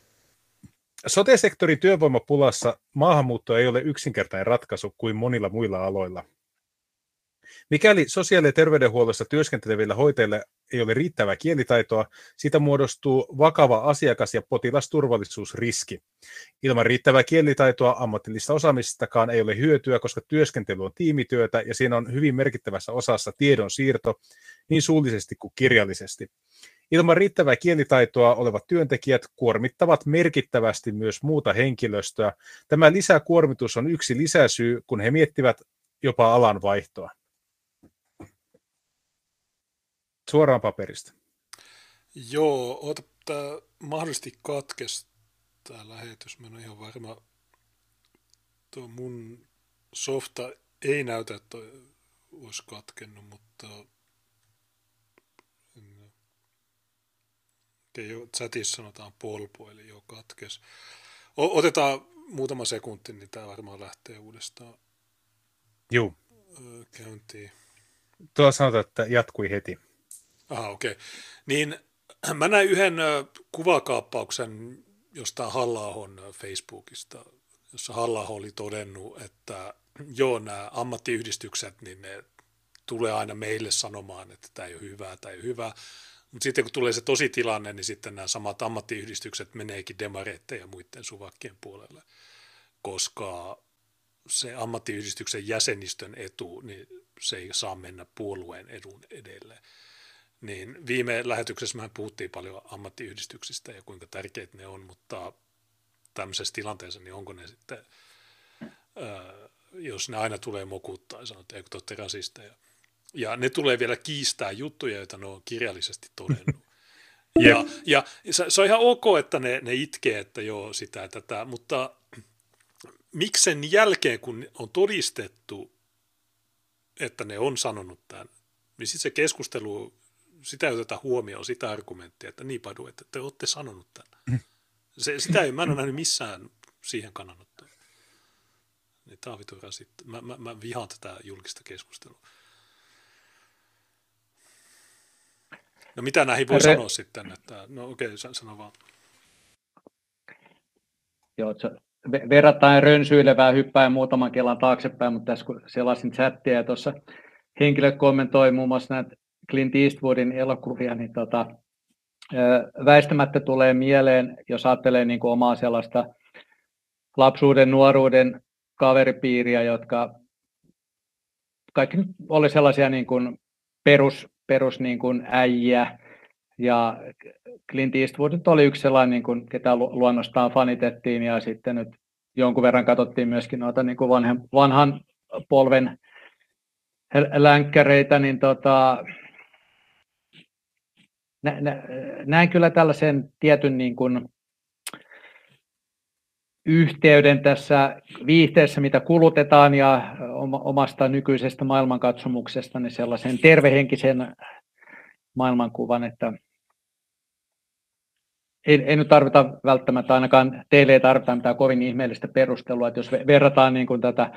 Sote-sektorin työvoimapulassa maahanmuutto ei ole yksinkertainen ratkaisu kuin monilla muilla aloilla. Mikäli sosiaali- ja terveydenhuollossa työskentelevillä hoitajilla ei ole riittävää kielitaitoa, siitä muodostuu vakava asiakas- ja potilasturvallisuusriski. Ilman riittävää kielitaitoa ammatillista osaamistakaan ei ole hyötyä, koska työskentely on tiimityötä ja siinä on hyvin merkittävässä osassa tiedon siirto niin suullisesti kuin kirjallisesti. Ilman riittävää kielitaitoa olevat työntekijät kuormittavat merkittävästi myös muuta henkilöstöä. Tämä lisäkuormitus on yksi lisäsyy, kun he miettivät jopa alan vaihtoa. Suoraan paperista. Joo, ota, tämä mahdollisesti katkesi tämä lähetys. Mä en ole ihan varma. Tuo mun softa ei näytä, että olisi katkennut, mutta Okei, jo, chatissa sanotaan polpu, eli jo katkes. O- otetaan muutama sekunti, niin tämä varmaan lähtee uudestaan Joo. käyntiin. Tuo sanotaan, että jatkui heti. Aha, okei. Okay. Niin mä näin yhden kuvakaappauksen jostain halla Facebookista, jossa halla oli todennut, että joo, nämä ammattiyhdistykset, niin ne tulee aina meille sanomaan, että tämä ei ole hyvää, tämä ei ole hyvää. Mutta sitten kun tulee se tosi tilanne, niin sitten nämä samat ammattiyhdistykset meneekin demareiden ja muiden suvakkien puolelle, koska se ammattiyhdistyksen jäsenistön etu, niin se ei saa mennä puolueen edun edelle. Niin viime lähetyksessä me puhuttiin paljon ammattiyhdistyksistä ja kuinka tärkeitä ne on, mutta tämmöisessä tilanteessa, niin onko ne sitten, jos ne aina tulee mokuttaa ja sanoo, että eikö te olette rasisteja, ja ne tulee vielä kiistää juttuja, joita ne on kirjallisesti todennut. ja, ja se on ihan ok, että ne, ne itkee, että joo, sitä ja tätä, mutta miksi sen jälkeen, kun on todistettu, että ne on sanonut tämän, niin sitten se keskustelu, sitä ei oteta huomioon, sitä argumenttia, että niin padu, että te olette sanonut tämän. Se, sitä ei, mä en ole nähnyt missään siihen kannanottoa. Niin tämä on vitu Mä, mä, mä vihaan tätä julkista keskustelua. No mitä näihin voi Re... sanoa sitten? Että, no okei, okay, sano vaan. Joo, se verrattain rönsyilevää hyppää muutaman kelan taaksepäin, mutta tässä kun selasin chattia ja tuossa henkilö kommentoi muun muassa näitä Clint Eastwoodin elokuvia, niin tota, väistämättä tulee mieleen, jos ajattelee niin kuin omaa sellaista lapsuuden, nuoruuden kaveripiiriä, jotka kaikki oli sellaisia niin kuin perus, perus niin kuin äijä, ja Clint Eastwood oli yksi sellainen, niin kuin, ketä luonnostaan fanitettiin, ja sitten nyt jonkun verran katsottiin myöskin noita niin kuin vanhan, vanhan polven länkkäreitä, niin tota, nä, nä, näen kyllä tällaisen tietyn niin kuin, yhteyden tässä viihteessä, mitä kulutetaan ja omasta nykyisestä maailmankatsomuksesta, niin sellaisen tervehenkisen maailmankuvan, että ei, ei nyt tarvita välttämättä, ainakaan teille ei tarvita mitään kovin ihmeellistä perustelua, että jos verrataan niin kuin tätä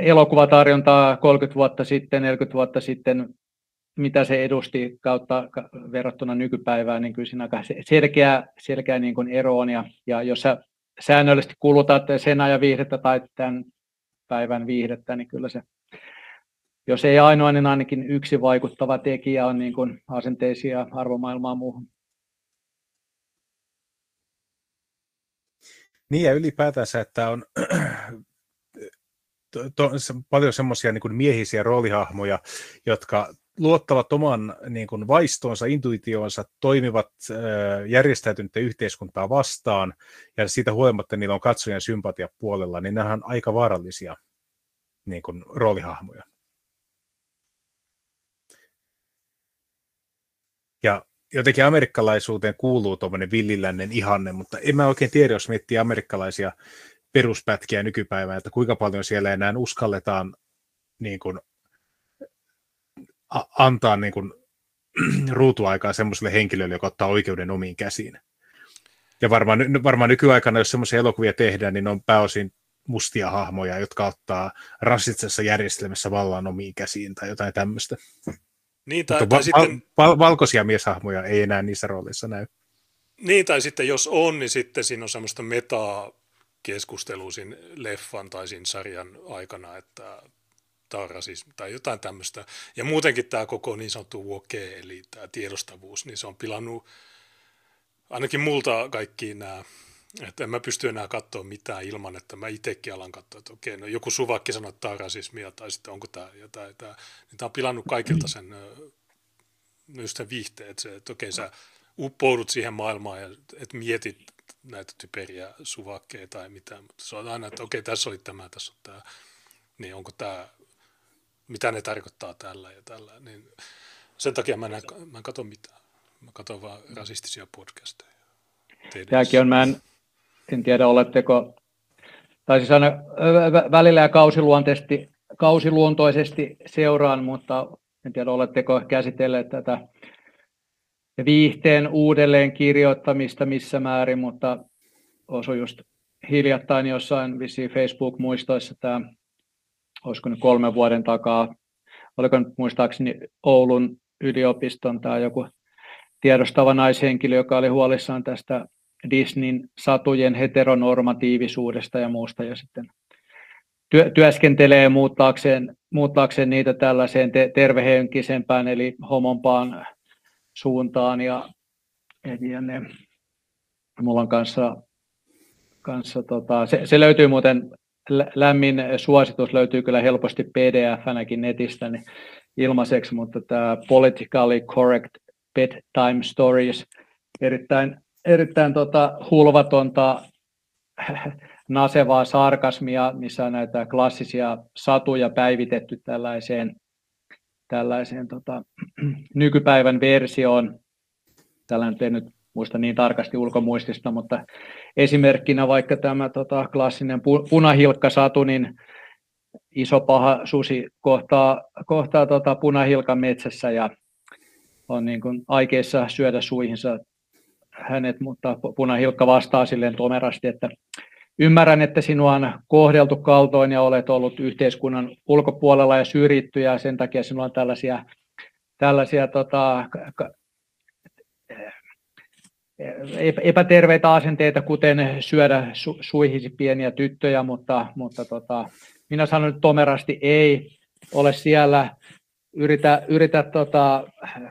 elokuvatarjontaa 30 vuotta sitten, 40 vuotta sitten, mitä se edusti kautta verrattuna nykypäivään, niin kyllä siinä aika selkeä, selkeä niin kuin ero on. Ja, ja jos sä säännöllisesti kulutat sen ajan viihdettä tai tämän päivän viihdettä, niin kyllä se, jos ei ainoa, niin ainakin yksi vaikuttava tekijä on niin kuin asenteisiin ja arvomaailmaan muuhun. Niin ja ylipäätänsä, että on to, to, paljon semmoisia niin miehisiä roolihahmoja, jotka luottavat oman niin kuin vaistonsa, intuitionsa, toimivat äh, järjestäytynyttä yhteiskuntaa vastaan, ja siitä huolimatta niillä on katsojan sympatia puolella, niin nämä on aika vaarallisia niin kuin, roolihahmoja. Ja jotenkin amerikkalaisuuteen kuuluu tuommoinen villilännen ihanne, mutta en mä oikein tiedä, jos miettii amerikkalaisia peruspätkiä nykypäivään, että kuinka paljon siellä enää uskalletaan niin kuin, a- antaa niin kuin, ruutuaikaa semmoiselle henkilölle, joka ottaa oikeuden omiin käsiin. Ja varmaan, varmaan nykyaikana, jos semmoisia elokuvia tehdään, niin on pääosin mustia hahmoja, jotka ottaa rasistisessa järjestelmässä vallan omiin käsiin tai jotain tämmöistä. Niin, tai, Mutta tai va- sitten, val- valkoisia mieshahmoja ei enää niissä rooleissa näy. niin, tai sitten jos on, niin sitten siinä on semmoista metaa keskustelua siinä leffan tai siinä sarjan aikana, että tämä on rasismi tai jotain tämmöistä. Ja muutenkin tämä koko niin sanottu woke, eli tämä tiedostavuus, niin se on pilannut ainakin multa kaikki nämä, että en mä pysty enää katsoa mitään ilman, että mä itsekin alan katsoa, että okei, no joku suvakki sanoo, että tämä on rasismia, tai sitten onko tämä jotain, tämä, niin tämä on pilannut kaikilta sen, no just sen viihteen, että, se, että okei, sä uppoudut siihen maailmaan ja et mietit näitä typeriä suvakkeja tai mitään, mutta se on aina, että okei, tässä oli tämä, tässä on tämä, niin onko tämä, mitä ne tarkoittaa tällä ja tällä, niin sen takia mä en, mä en katso mitään. Mä katson vaan rasistisia podcasteja. Tämäkin on, mä en, en tiedä oletteko, tai siis aina välillä ja kausiluonteisesti, kausiluontoisesti seuraan, mutta en tiedä oletteko käsitelleet tätä viihteen uudelleen kirjoittamista missä määrin, mutta osui just hiljattain jossain vissiin Facebook-muistoissa tämä, olisiko nyt kolmen vuoden takaa, oliko nyt muistaakseni Oulun yliopiston tai joku tiedostava naishenkilö, joka oli huolissaan tästä Disneyn satujen heteronormatiivisuudesta ja muusta, ja sitten työ, työskentelee muuttaakseen, muuttaakseen niitä tällaiseen te, tervehenkisempään, eli homompaan suuntaan, ja, ja ne, mulla on kanssa, kanssa tota, se, se, löytyy muuten, lämmin suositus löytyy kyllä helposti pdf-näkin netistä niin ilmaiseksi, mutta tämä Politically Correct Bedtime Stories, erittäin, erittäin tota, hulvatonta nasevaa sarkasmia, missä on näitä klassisia satuja päivitetty tällaiseen, tällaiseen tota, nykypäivän versioon. Tällä en nyt muista niin tarkasti ulkomuistista, mutta esimerkkinä vaikka tämä tota, klassinen pu- punahilkkasatu, niin iso paha susi kohtaa, kohtaa tota, punahilkan metsässä ja on niin kuin aikeissa syödä suihinsa hänet, mutta punahilkka vastaa silleen tomerasti, että ymmärrän, että sinua on kohdeltu kaltoin ja olet ollut yhteiskunnan ulkopuolella ja syrjitty ja sen takia sinulla on tällaisia, tällaisia tota, epäterveitä asenteita, kuten syödä su, suihisi pieniä tyttöjä, mutta, mutta tota, minä sanon nyt tomerasti ei, ole siellä, yritä, yritä tota,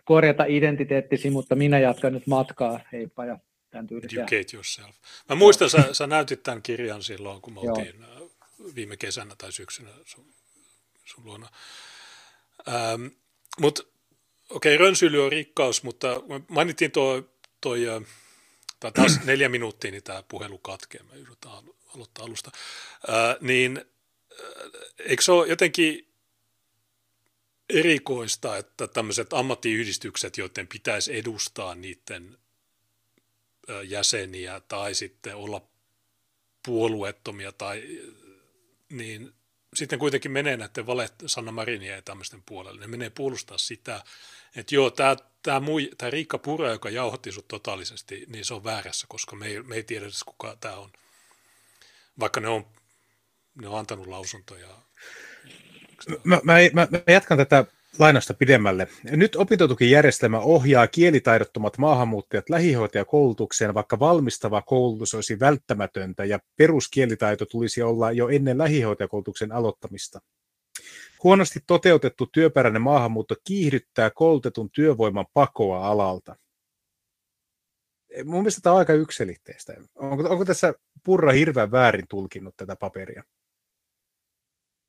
korjata identiteettisi, mutta minä jatkan nyt matkaa, heippa ja tämän tyylisiä. Educate yourself. Mä muistan, sä, sä näytit tämän kirjan silloin, kun me oltiin Joo. viime kesänä tai syksynä sun, sun luona. Ähm, mutta okei, okay, rönsyily on rikkaus, mutta mainittiin tuo, toi, tai taas neljä minuuttia, niin tämä puhelu katkee, mä yritän aloittaa alusta, äh, niin eikö se ole jotenkin erikoista, että tämmöiset ammattiyhdistykset, joiden pitäisi edustaa niiden jäseniä tai sitten olla puolueettomia tai niin sitten kuitenkin menee näiden valet Sanna Marinia ja tämmöisten puolelle. Ne menee puolustaa sitä, että joo, tämä, tämä, tämä Riikka Pura, joka jauhotti sut totaalisesti, niin se on väärässä, koska me ei, me ei tiedä edes kuka tämä on. Vaikka ne on, ne on antanut lausuntoja. Mä, mä, mä, mä jatkan tätä lainasta pidemmälle. Nyt opintotukijärjestelmä ohjaa kielitaidottomat maahanmuuttajat lähihoitajakoulutukseen, vaikka valmistava koulutus olisi välttämätöntä ja peruskielitaito tulisi olla jo ennen lähihoitajakoulutuksen aloittamista. Huonosti toteutettu työperäinen maahanmuutto kiihdyttää koulutetun työvoiman pakoa alalta. Mun mielestä tämä on aika yksilitteistä. Onko, onko tässä Purra hirveän väärin tulkinnut tätä paperia?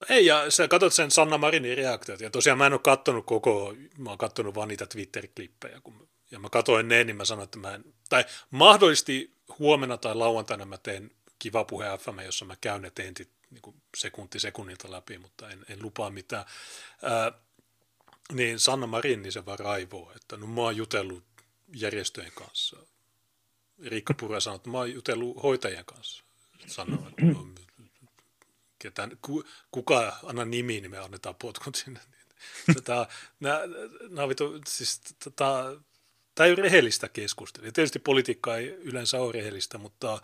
Ei, ja sä katsot sen Sanna Marinin reaktiot, ja tosiaan mä en ole kattonut koko, mä oon kattonut vaan niitä Twitter-klippejä, kun, ja mä katsoin ne, niin mä sanoin, että mä en, tai mahdollisesti huomenna tai lauantaina mä teen kiva puhe FM, jossa mä käyn ne tentit niin sekunti sekunnilta läpi, mutta en, en lupaa mitään. Ää, niin Sanna Marin, niin se vaan raivoo, että no mä oon jutellut järjestöjen kanssa. Riikka Pura sanoi, että mä oon jutellut hoitajien kanssa. Sanoo, että no, ketään, kuka anna nimi, niin me annetaan potkut sinne. Nää, nää vitu, siis, tämä ei ole rehellistä keskustelua. Tietysti politiikka ei yleensä ole rehellistä, mutta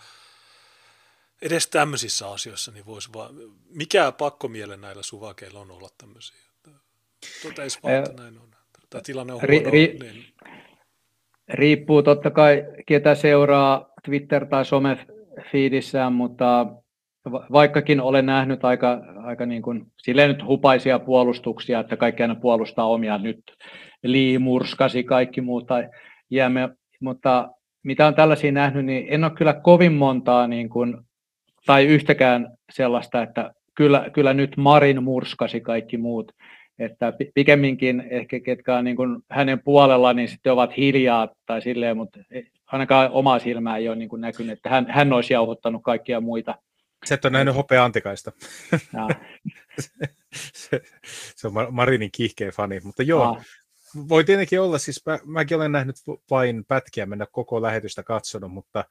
edes tämmöisissä asioissa niin voisi vaan, mikä pakkomiele näillä suvakeilla on olla tämmöisiä. Tuota ei vaan, näin on. Tämä tilanne on huono. Ri, ri, niin. Riippuu totta kai, ketä seuraa Twitter- tai some-feedissään, mutta vaikkakin olen nähnyt aika, aika niin kuin, silleen nyt hupaisia puolustuksia, että kaikki aina puolustaa omia nyt, Lee murskasi kaikki muut tai jäämme, mutta mitä on tällaisia nähnyt, niin en ole kyllä kovin montaa niin kuin, tai yhtäkään sellaista, että kyllä, kyllä nyt Marin murskasi kaikki muut, että pikemminkin ehkä ketkä on niin kuin hänen puolella, niin sitten ovat hiljaa tai silleen, mutta ainakaan omaa silmää ei ole niin kuin näkynyt, että hän, hän olisi jauhottanut kaikkia muita se et ole nähnyt hopea Antikaista. se, se, on Marinin kiihkeä fani, mutta joo, Aa. voi tietenkin olla, siis mä, mäkin olen nähnyt vain pätkiä, mennä koko lähetystä katsonut, mutta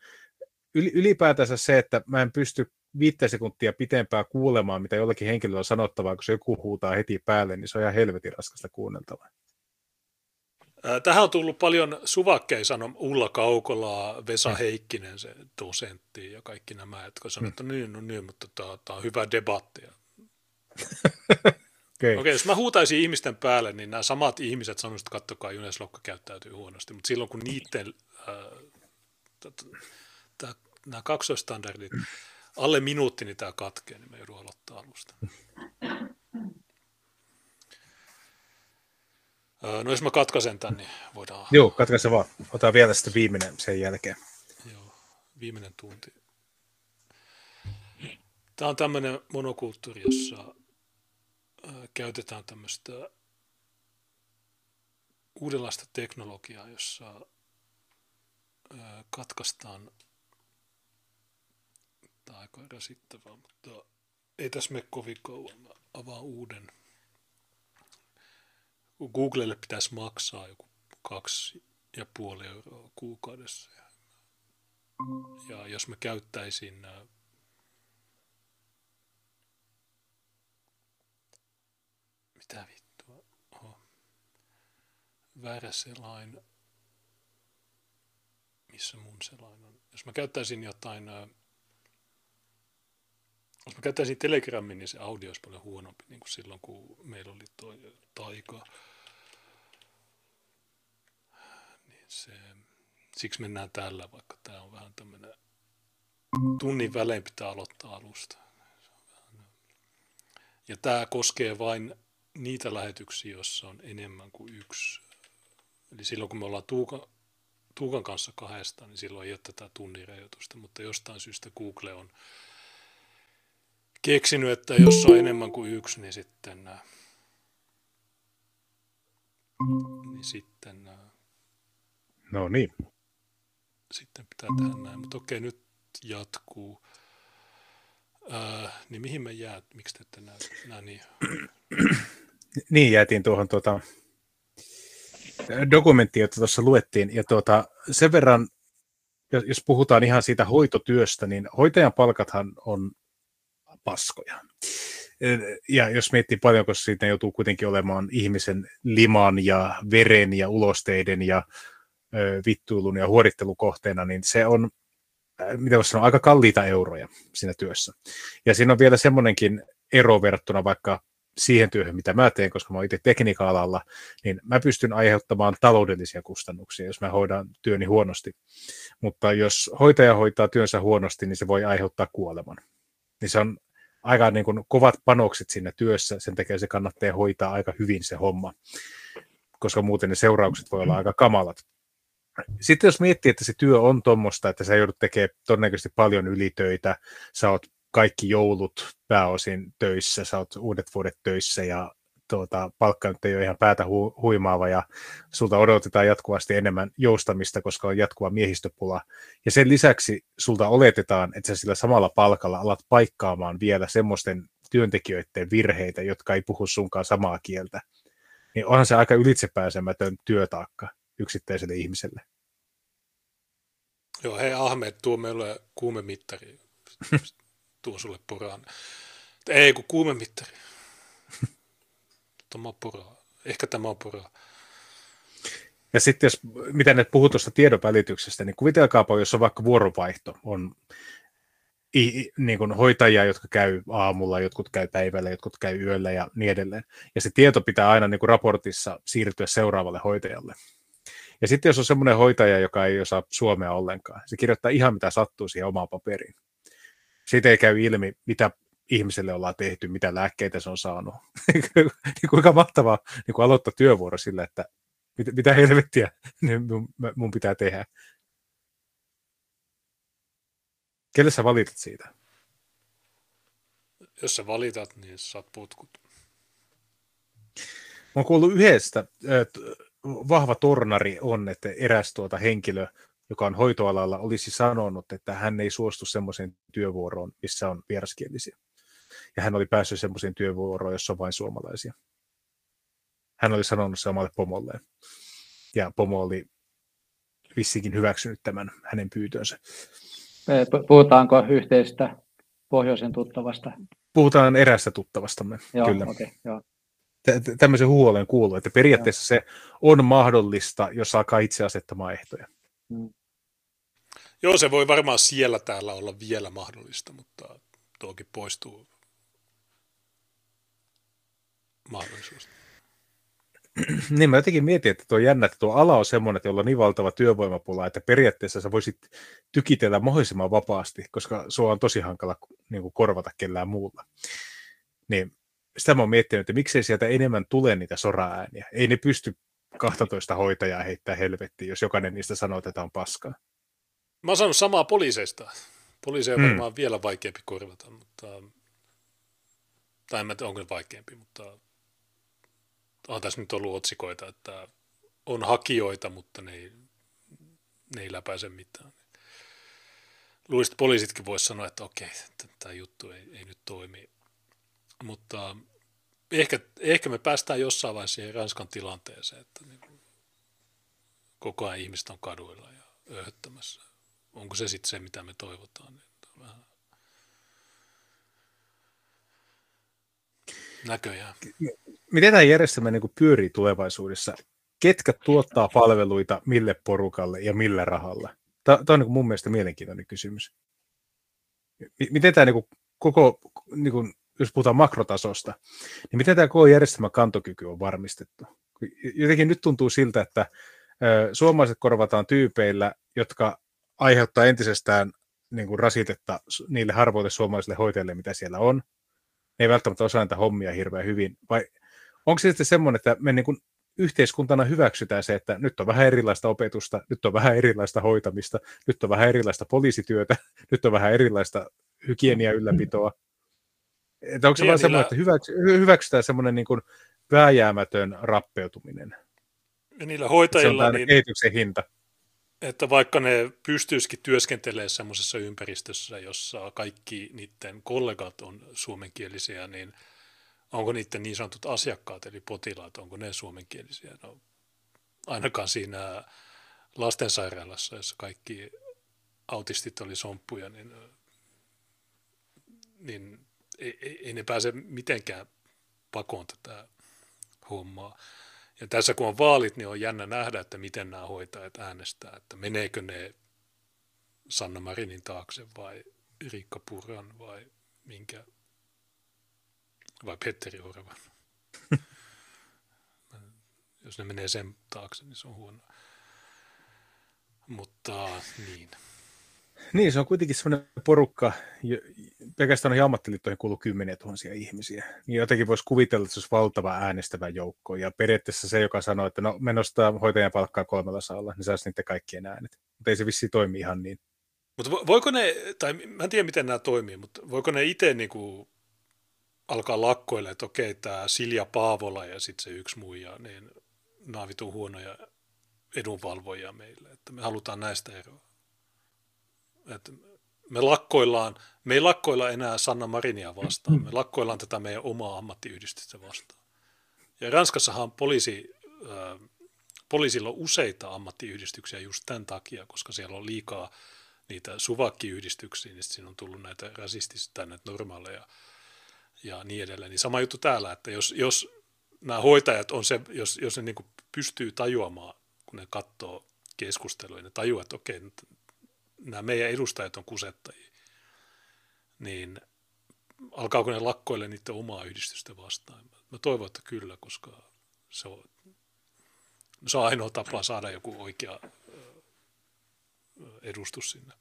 ylipäätänsä se, että mä en pysty viittä sekuntia pitempään kuulemaan, mitä jollakin henkilöllä on sanottavaa, kun se joku huutaa heti päälle, niin se on ihan helvetin raskasta kuunneltavaa. Tähän on tullut paljon suvakkeja, sanon Ulla Kaukolaa, Vesa mm. Heikkinen, se dosentti ja kaikki nämä, jotka sanoivat, että niin, no niin, mutta tämä on hyvä debatti. Okei, okay. okay, jos mä huutaisin ihmisten päälle, niin nämä samat ihmiset sanoisivat, että kattokaa, Junes Lokka käyttäytyy huonosti, mutta silloin kun niiden äh, nämä kaksoistandardit alle minuutti, niin tämä katkee, niin me joudun aloittaa alusta. No jos mä katkaisen tämän, niin voidaan... Joo, katkaise vaan. Ota vielä sitten viimeinen sen jälkeen. Joo, viimeinen tunti. Tämä on tämmöinen monokulttuuri, jossa käytetään tämmöistä uudenlaista teknologiaa, jossa katkaistaan, tämä aika rasittavaa, mutta ei tässä mene kovin kauan. Mä avaan uuden Googlelle pitäisi maksaa joku kaksi ja puoli euroa kuukaudessa. Ja jos mä käyttäisin mitä vittua, oho, väärä selain, missä mun selain on. Jos mä käyttäisin jotain, jos mä käyttäisin Telegramin, niin se audio olisi paljon huonompi, niin kuin silloin, kun meillä oli toi taika se, siksi mennään tällä, vaikka tämä on vähän tämmöinen tunnin välein pitää aloittaa alusta. Ja tämä koskee vain niitä lähetyksiä, joissa on enemmän kuin yksi. Eli silloin kun me ollaan Tuukan, Tuukan kanssa kahdesta, niin silloin ei ole tätä tunnin rajoitusta, mutta jostain syystä Google on keksinyt, että jos on enemmän kuin yksi, niin sitten, niin sitten No niin. Sitten pitää tehdä näin, mutta okei, nyt jatkuu. Äh, niin mihin me jäät? Miksi te ette näe, näe niin? niin, jäätiin tuohon tuota, dokumenttiin, jota tuossa luettiin. Ja tuota, sen verran, jos puhutaan ihan siitä hoitotyöstä, niin hoitajan palkathan on paskoja. Ja jos miettii paljon, koska siitä joutuu kuitenkin olemaan ihmisen liman ja veren ja ulosteiden ja vittuilun ja huorittelukohteena, niin se on mitä voisi sanoa, aika kalliita euroja siinä työssä. Ja siinä on vielä semmoinenkin ero verrattuna vaikka siihen työhön, mitä mä teen, koska mä oon itse tekniikka-alalla, niin mä pystyn aiheuttamaan taloudellisia kustannuksia, jos mä hoidan työni huonosti. Mutta jos hoitaja hoitaa työnsä huonosti, niin se voi aiheuttaa kuoleman. Niin se on aika niin kuin kovat panokset siinä työssä, sen takia se kannattaa hoitaa aika hyvin se homma, koska muuten ne seuraukset voi olla aika kamalat sitten jos miettii, että se työ on tuommoista, että sä joudut tekemään todennäköisesti paljon ylitöitä, sä oot kaikki joulut pääosin töissä, sä oot uudet vuodet töissä ja tuota, palkka nyt ei ole ihan päätä hu- huimaava ja sulta odotetaan jatkuvasti enemmän joustamista, koska on jatkuva miehistöpula. Ja sen lisäksi sulta oletetaan, että sä sillä samalla palkalla alat paikkaamaan vielä semmoisten työntekijöiden virheitä, jotka ei puhu sunkaan samaa kieltä. Niin onhan se aika ylitsepääsemätön työtaakka yksittäiselle ihmiselle. Joo, hei Ahmed, tuo meille kuumemittari, tuo sulle poraan. Ei, kun kuumemittari. tämä on puraa. Ehkä tämä on puraa. Ja sitten jos, mitä ne puhuu tuosta tiedon välityksestä, niin kuvitelkaapa, jos on vaikka vuorovaihto, on niin kuin hoitajia, jotka käy aamulla, jotkut käy päivällä, jotkut käy yöllä ja niin edelleen. Ja se tieto pitää aina niin kuin raportissa siirtyä seuraavalle hoitajalle. Ja sitten jos on semmoinen hoitaja, joka ei osaa suomea ollenkaan, se kirjoittaa ihan mitä sattuu siihen omaan paperiin. Siitä ei käy ilmi, mitä ihmiselle ollaan tehty, mitä lääkkeitä se on saanut. niin kuinka mahtavaa niin kuin aloittaa työvuoro sillä, että mitä, mitä helvettiä mun, mun pitää tehdä. Kelle sä valitat siitä? Jos sä valitat, niin saat putkut. Mä oon kuullut yhdestä, vahva tornari on, että eräs tuota henkilö, joka on hoitoalalla, olisi sanonut, että hän ei suostu semmoiseen työvuoroon, missä on vieraskielisiä. Ja hän oli päässyt semmoiseen työvuoroon, jossa on vain suomalaisia. Hän oli sanonut se omalle pomolleen. Ja pomo oli vissikin hyväksynyt tämän hänen pyytönsä. Puhutaanko yhteistä pohjoisen tuttavasta? Puhutaan erästä tuttavastamme, joo, kyllä. Okay, joo. Tämmöisen huhu olen kuullut, että periaatteessa se on mahdollista, jos alkaa itse asettamaan ehtoja. Hmm. Joo, se voi varmaan siellä täällä olla vielä mahdollista, mutta tuokin poistuu mahdollisuus. niin mä jotenkin mietin, että tuo jännä, että tuo ala on semmoinen, että jolla on niin valtava työvoimapula, että periaatteessa sä voisit tykitellä mahdollisimman vapaasti, koska sua on tosi hankala niin kuin korvata kellään muulla. Niin sitä mä oon miettinyt, että miksei sieltä enemmän tule niitä sora-ääniä. Ei ne pysty 12 hoitajaa heittää helvettiin, jos jokainen niistä sanoo, että tämä on paskaa. Mä oon samaa poliiseista. Poliiseja on mm. varmaan vielä vaikeampi korvata, mutta... Tai en mä tiedä, onko vaikeampi, mutta on tässä nyt ollut otsikoita, että on hakijoita, mutta ne ei, ne ei läpäise mitään. Luulisin, poliisitkin voisi sanoa, että okei, tämä juttu ei, ei nyt toimi. Mutta ehkä, ehkä me päästään jossain vaiheessa siihen Ranskan tilanteeseen, että niin koko ajan ihmiset on kaduilla ja öhöttämässä. Onko se sitten se, mitä me toivotaan? Niin vähän näköjään miten tämä järjestelmä niin pyörii tulevaisuudessa? Ketkä tuottaa palveluita mille porukalle ja millä rahalla? Tämä, on niin mun mielestä mielenkiintoinen kysymys. Miten tämä niin koko, niin kuin, jos puhutaan makrotasosta, niin miten tämä koko järjestelmän kantokyky on varmistettu? Jotenkin nyt tuntuu siltä, että suomalaiset korvataan tyypeillä, jotka aiheuttaa entisestään niin kuin rasitetta niille harvoille suomalaisille hoitajille, mitä siellä on. Ne ei välttämättä osaa näitä hommia hirveän hyvin. Vai onko se sitten semmoinen, että me niin kuin yhteiskuntana hyväksytään se, että nyt on vähän erilaista opetusta, nyt on vähän erilaista hoitamista, nyt on vähän erilaista poliisityötä, nyt on vähän erilaista hygienia ylläpitoa. Että onko se vaan semmoinen, että hyväksy, hyväksytään semmoinen niin kuin vääjäämätön rappeutuminen? Ja niillä hoitajilla... Se on niin, kehityksen hinta. Että vaikka ne pystyisikin työskentelemään semmoisessa ympäristössä, jossa kaikki niiden kollegat on suomenkielisiä, niin – onko niiden niin sanotut asiakkaat, eli potilaat, onko ne suomenkielisiä? No, ainakaan siinä lastensairaalassa, jossa kaikki autistit oli somppuja, niin, niin ei, ei, ei ne pääse mitenkään pakoon tätä hommaa. Ja tässä kun on vaalit, niin on jännä nähdä, että miten nämä hoitajat äänestää, että meneekö ne Sanna Marinin taakse vai Riikka Purran vai minkä vai Petteri Orvan. Jos ne menee sen taakse, niin se on huono. Mutta niin. Niin, se on kuitenkin sellainen porukka, pelkästään noihin ammattiliittoihin kuuluu kymmeniä tuhansia ihmisiä. Niin jotenkin voisi kuvitella, että se olisi valtava äänestävä joukko. Ja periaatteessa se, joka sanoo, että no me nostaa hoitajan palkkaa kolmella saalla, niin saisi niiden kaikkien äänet. Mutta ei se vissi toimi ihan niin. Mutta voiko ne, tai mä en tiedä miten nämä toimii, mutta voiko ne itse niinku alkaa lakkoilla, että okei, tämä Silja Paavola ja sitten se yksi muija, niin on huonoja edunvalvojia meille, että me halutaan näistä eroa. Että me lakkoillaan, me ei lakkoilla enää Sanna Marinia vastaan, me lakkoillaan tätä meidän omaa ammattiyhdistystä vastaan. Ja Ranskassahan poliisi, äh, poliisilla on useita ammattiyhdistyksiä just tämän takia, koska siellä on liikaa niitä suvakkiyhdistyksiä, niin siinä on tullut näitä rasistisia näitä normaaleja ja niin edelleen. Niin sama juttu täällä, että jos, jos nämä hoitajat on se, jos, jos ne niin pystyy tajuamaan, kun ne katsoo keskusteluja, ne tajuaa, että okei, nämä meidän edustajat on kusettajia, niin alkaako ne lakkoille niiden omaa yhdistystä vastaan? Mä toivon, että kyllä, koska se on, se on ainoa tapa saada joku oikea edustus sinne,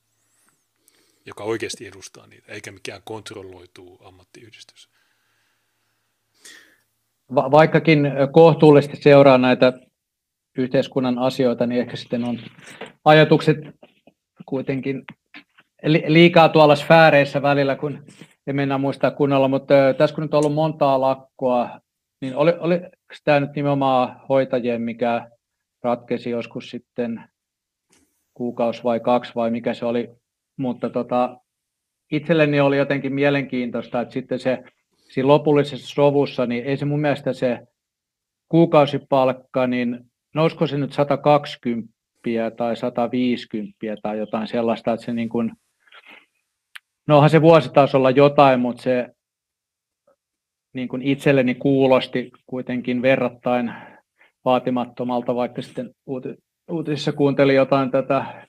joka oikeasti edustaa niitä, eikä mikään kontrolloituu ammattiyhdistys. Va- vaikkakin kohtuullisesti seuraa näitä yhteiskunnan asioita, niin ehkä sitten on ajatukset kuitenkin liikaa tuolla sfääreissä välillä, kun ei mennä muistaa kunnolla, mutta tässä kun nyt on ollut montaa lakkoa, niin oli, oli tämä nyt nimenomaan hoitajien, mikä ratkesi joskus sitten kuukausi vai kaksi vai mikä se oli, mutta tota, itselleni oli jotenkin mielenkiintoista, että sitten se siinä lopullisessa sovussa, niin ei se mun mielestä se kuukausipalkka, niin nousiko se nyt 120 tai 150 tai jotain sellaista, että se niin kuin, no onhan se vuositasolla jotain, mutta se niin kuin itselleni kuulosti kuitenkin verrattain vaatimattomalta, vaikka sitten uutisissa kuuntelin jotain tätä,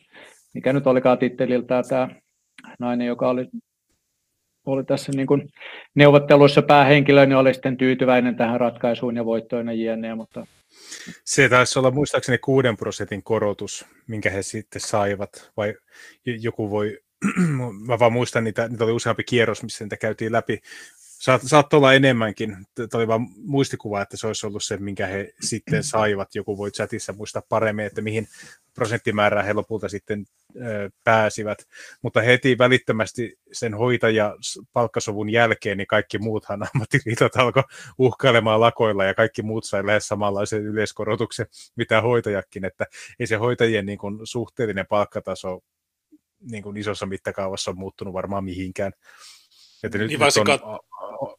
mikä nyt olikaan titteliltä tämä nainen, joka oli, oli tässä niin kuin neuvotteluissa päähenkilö, niin oli sitten tyytyväinen tähän ratkaisuun ja voittoinen jne, mutta se taisi olla muistaakseni 6 prosentin korotus, minkä he sitten saivat, vai joku voi, mä vaan muistan, niitä, niitä oli useampi kierros, missä niitä käytiin läpi, Saat, saattoi olla enemmänkin. Tämä oli vain muistikuva, että se olisi ollut se, minkä he sitten saivat. Joku voi chatissa muistaa paremmin, että mihin prosenttimäärään he lopulta sitten pääsivät. Mutta heti välittömästi sen hoitaja palkkasovun jälkeen, niin kaikki muuthan ammattiliitot alkoi uhkailemaan lakoilla ja kaikki muut sai lähes samanlaisen yleiskorotuksen, mitä hoitajakin. Että ei se hoitajien niin kuin, suhteellinen palkkataso niin kuin isossa mittakaavassa on muuttunut varmaan mihinkään. Että nyt, niin nyt on,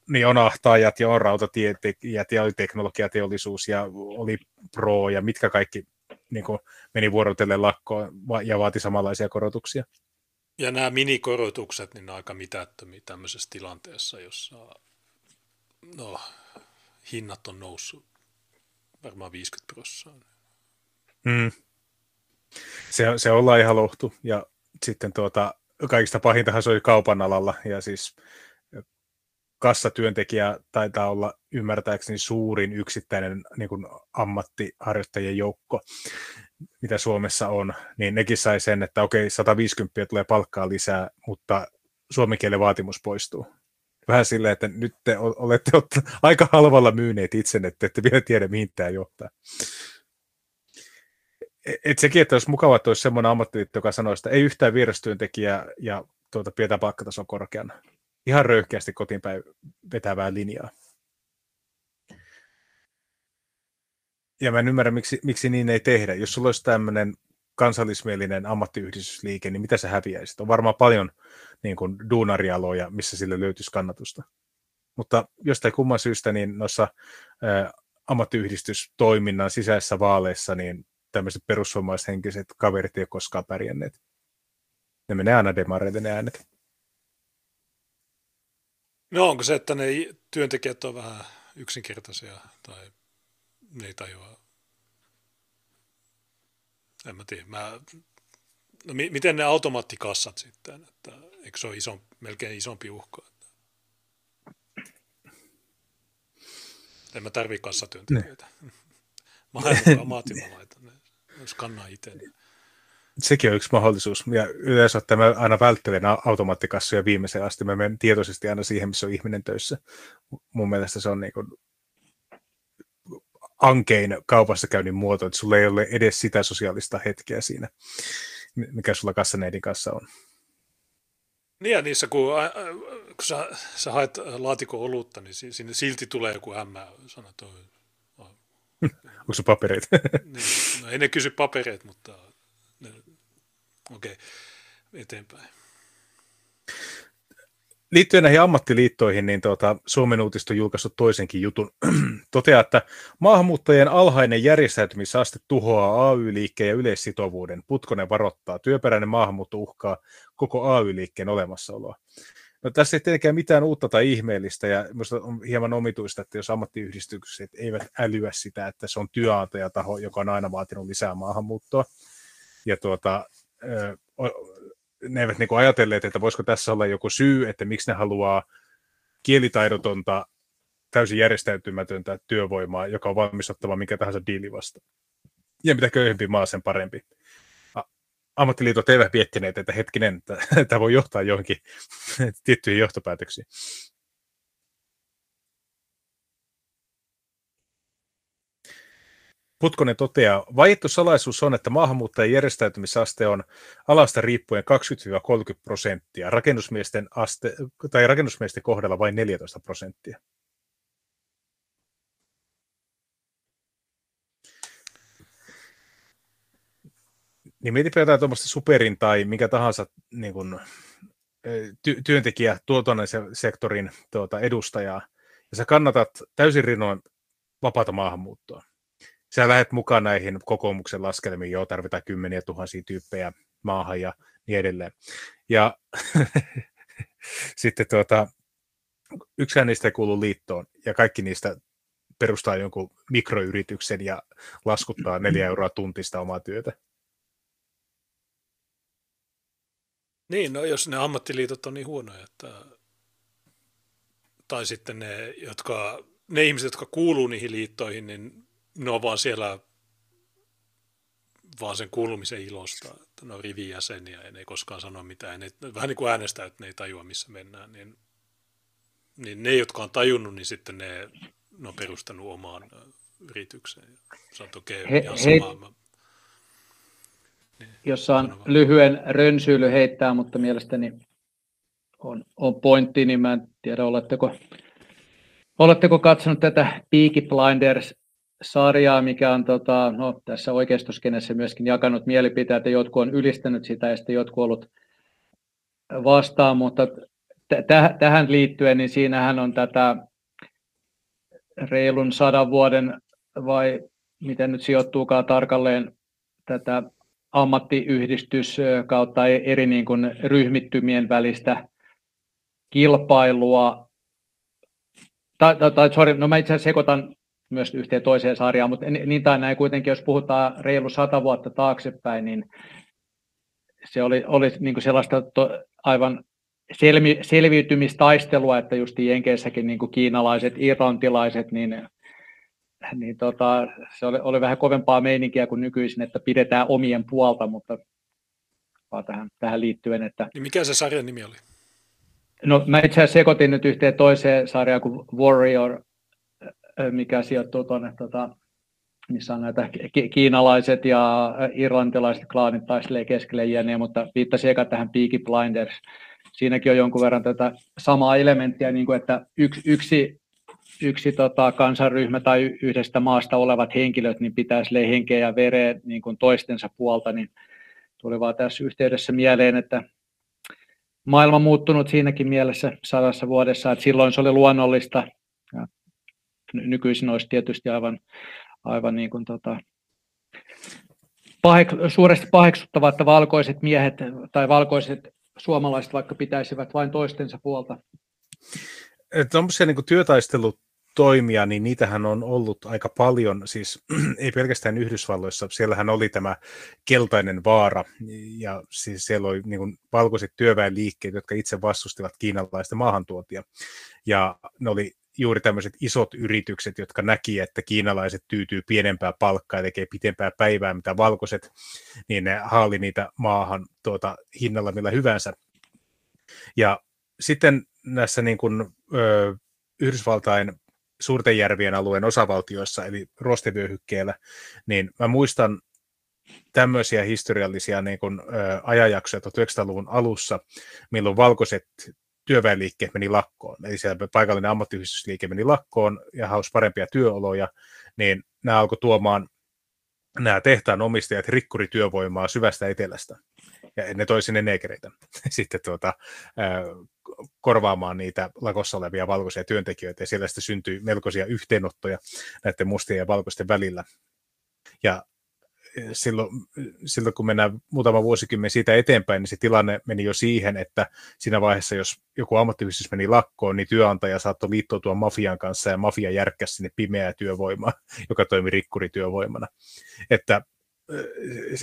niin on ahtaajat ja on rautatietekijät ja oli teknologiateollisuus ja oli pro ja mitkä kaikki niin kuin meni vuorotellen lakkoon ja vaati samanlaisia korotuksia. Ja nämä minikorotukset, niin ne on aika mitättömiä tämmöisessä tilanteessa, jossa no, hinnat on noussut varmaan 50 prosenttia. Mm. Se, se ollaan ihan lohtu. Ja sitten tuota, kaikista pahintahan se oli kaupan alalla. Ja siis kassatyöntekijä taitaa olla ymmärtääkseni suurin yksittäinen niin kuin ammattiharjoittajien joukko, mitä Suomessa on, niin nekin sai sen, että okei, 150 tulee palkkaa lisää, mutta suomen kielen vaatimus poistuu. Vähän silleen, että nyt te olette aika halvalla myyneet itsenne, että ette vielä tiedä, mihin tämä johtaa. E-, et sekin, että olisi mukava, että olisi semmoinen ammattiliitto, joka sanoo, että ei yhtään vierastyöntekijää ja tuota, pidetään palkkatason korkeana ihan röyhkeästi kotiin päin vetävää linjaa. Ja mä en ymmärrä, miksi, miksi niin ei tehdä. Jos sulla olisi tämmöinen kansallismielinen ammattiyhdistysliike, niin mitä se häviäisi? On varmaan paljon niin kuin, duunarialoja, missä sille löytyisi kannatusta. Mutta jostain kumman syystä niin noissa ä, ammattiyhdistystoiminnan sisäisissä vaaleissa niin tämmöiset perussuomalaishenkiset kaverit ei ole koskaan pärjänneet. Ne menee aina demareille ne äänet. No onko se, että ne työntekijät on vähän yksinkertaisia tai ne ei tajua? En mä tiedä. Mä, no mi, miten ne automaattikassat sitten, että eikö se ole iso, melkein isompi uhka? En mä tarvii kassatyöntekijöitä. Mä olen maatilalla laitan ne, jos kannaa itse. Niin sekin on yksi mahdollisuus. Ja yleensä että mä aina välttelen automaattikassoja viimeiseen asti. Mä menen tietoisesti aina siihen, missä on ihminen töissä. Mun mielestä se on niin kuin ankein kaupassa käynnin muoto, että sulla ei ole edes sitä sosiaalista hetkeä siinä, mikä sulla kassaneidin kanssa on. Niin ja niissä, kun, kun sä, sä haet laatikon olutta, niin sinne silti tulee joku ämmä sanoo, että Onko se papereita? niin, no ei ne kysy papereita, mutta Okei, okay. eteenpäin. Liittyen näihin ammattiliittoihin, niin tuota, Suomen uutisto julkaissut toisenkin jutun. Toteaa, että maahanmuuttajien alhainen järjestäytymisaste tuhoaa AY-liikkeen ja yleissitovuuden. Putkonen varoittaa, työperäinen maahanmuutto uhkaa koko AY-liikkeen olemassaoloa. No tässä ei tietenkään mitään uutta tai ihmeellistä, ja minusta on hieman omituista, että jos ammattiyhdistykset eivät älyä sitä, että se on työnantajataho, joka on aina vaatinut lisää maahanmuuttoa, ja tuota, ne eivät niin ajatelleet, että voisiko tässä olla joku syy, että miksi ne haluaa kielitaidotonta, täysin järjestäytymätöntä työvoimaa, joka on valmis ottamaan minkä tahansa diili vasta. Ja mitä köyhempi maa, sen parempi ammattiliitot eivät miettineet, että hetkinen, tämä voi johtaa johonkin tiettyihin johtopäätöksiin. Putkonen toteaa, vaiettu salaisuus on, että maahanmuuttajien järjestäytymisaste on alasta riippuen 20-30 prosenttia, rakennusmiesten, aste, tai rakennusmiesten kohdalla vain 14 prosenttia. Niin mietipä jotain tuommoista superin tai mikä tahansa niin kuin, ty- työntekijä tuotannon sektorin tuota, edustajaa, ja sä kannatat täysin rinnoin vapaata maahanmuuttoa. Sä lähdet mukaan näihin kokoomuksen laskelmiin, joo, tarvitaan kymmeniä tuhansia tyyppejä maahan ja niin edelleen. Ja sitten tuota, yksikään niistä ei kuulu liittoon, ja kaikki niistä perustaa jonkun mikroyrityksen ja laskuttaa neljä euroa tuntista omaa työtä. Niin, no jos ne ammattiliitot on niin huonoja, että... tai sitten ne, jotka, ne ihmiset, jotka kuuluu niihin liittoihin, niin ne on vaan siellä vaan sen kuulumisen ilosta, että ne on rivijäseniä ja ne ei koskaan sano mitään. Ne, vähän niin kuin äänestää, että ne ei tajua, missä mennään. Niin, niin ne, jotka on tajunnut, niin sitten ne, ne on perustanut omaan yritykseen. Se on okei, okay, ihan sama. Niin, jos saan lyhyen rönsyily heittää, mutta mielestäni on, on pointti, niin mä en tiedä, oletteko, oletteko katsonut tätä Peaky Blinders-sarjaa, mikä on tota, no, tässä oikeistoskenessä myöskin jakanut mielipiteitä, jotkut on ylistänyt sitä ja sitten jotkut ollut vastaan, mutta t- tähän liittyen, niin siinähän on tätä reilun sadan vuoden vai miten nyt sijoittuukaan tarkalleen tätä ammattiyhdistys kautta eri niin kuin ryhmittymien välistä kilpailua. Tai, tai, tai sorry, no mä itse asiassa sekoitan myös yhteen toiseen sarjaan, mutta niin tai näin kuitenkin, jos puhutaan reilu sata vuotta taaksepäin, niin se oli, oli niin kuin sellaista to, aivan selvi, selviytymistaistelua, että just Jenkeissäkin niin kuin kiinalaiset, irlantilaiset, niin niin tota, se oli, oli vähän kovempaa meininkiä kuin nykyisin, että pidetään omien puolta, mutta vaan tähän, tähän liittyen. Että... Niin mikä se sarjan nimi oli? No mä itse asiassa sekoitin nyt yhteen toiseen sarjaan kuin Warrior, mikä sijoittuu tuonne, tota, missä on näitä kiinalaiset ja irlantilaiset klaanit taistelee keskelle jääneä, mutta viittasin eka tähän Peaky Blinders. Siinäkin on jonkun verran tätä samaa elementtiä, niin kuin että yksi, yksi yksi tota, kansanryhmä tai yhdestä maasta olevat henkilöt niin pitäisi henkeä ja vereä niin kuin toistensa puolta, niin tuli vaan tässä yhteydessä mieleen, että maailma muuttunut siinäkin mielessä sadassa vuodessa, että silloin se oli luonnollista. Nykyisin olisi tietysti aivan, aivan niin kuin tota, pahek, suuresti paheksuttava, että valkoiset miehet tai valkoiset suomalaiset vaikka pitäisivät vain toistensa puolta. Tuommoisia niin työtaistelut toimia, niin niitähän on ollut aika paljon, siis ei pelkästään Yhdysvalloissa, siellähän oli tämä keltainen vaara, ja siis siellä oli niin kuin valkoiset työväenliikkeet, jotka itse vastustivat kiinalaista maahantuotia, ja ne oli juuri tämmöiset isot yritykset, jotka näki, että kiinalaiset tyytyy pienempää palkkaa ja tekee pitempää päivää, mitä valkoiset, niin ne haali niitä maahan tuota, hinnalla millä hyvänsä. Ja sitten näissä niin kuin, ö, Yhdysvaltain suurten järvien alueen osavaltioissa, eli rostevyöhykkeellä, niin mä muistan tämmöisiä historiallisia niin kuin, ä, ajanjaksoja 1900-luvun alussa, milloin valkoiset työväenliikkeet meni lakkoon, eli siellä paikallinen ammattiyhdistysliike meni lakkoon ja hausi parempia työoloja, niin nämä alkoi tuomaan nämä tehtaan omistajat rikkurityövoimaa syvästä etelästä. Ja ne toi sinne neekereitä sitten tuota, korvaamaan niitä lakossa olevia valkoisia työntekijöitä, ja siellä sitten syntyi melkoisia yhteenottoja näiden mustien ja valkoisten välillä. Ja silloin, silloin kun mennään muutama vuosikymmen siitä eteenpäin, niin se tilanne meni jo siihen, että siinä vaiheessa, jos joku ammattiyhdistys meni lakkoon, niin työnantaja saattoi liittoutua mafian kanssa ja mafia järkkäsi sinne pimeää työvoimaa, joka toimi rikkurityövoimana. Että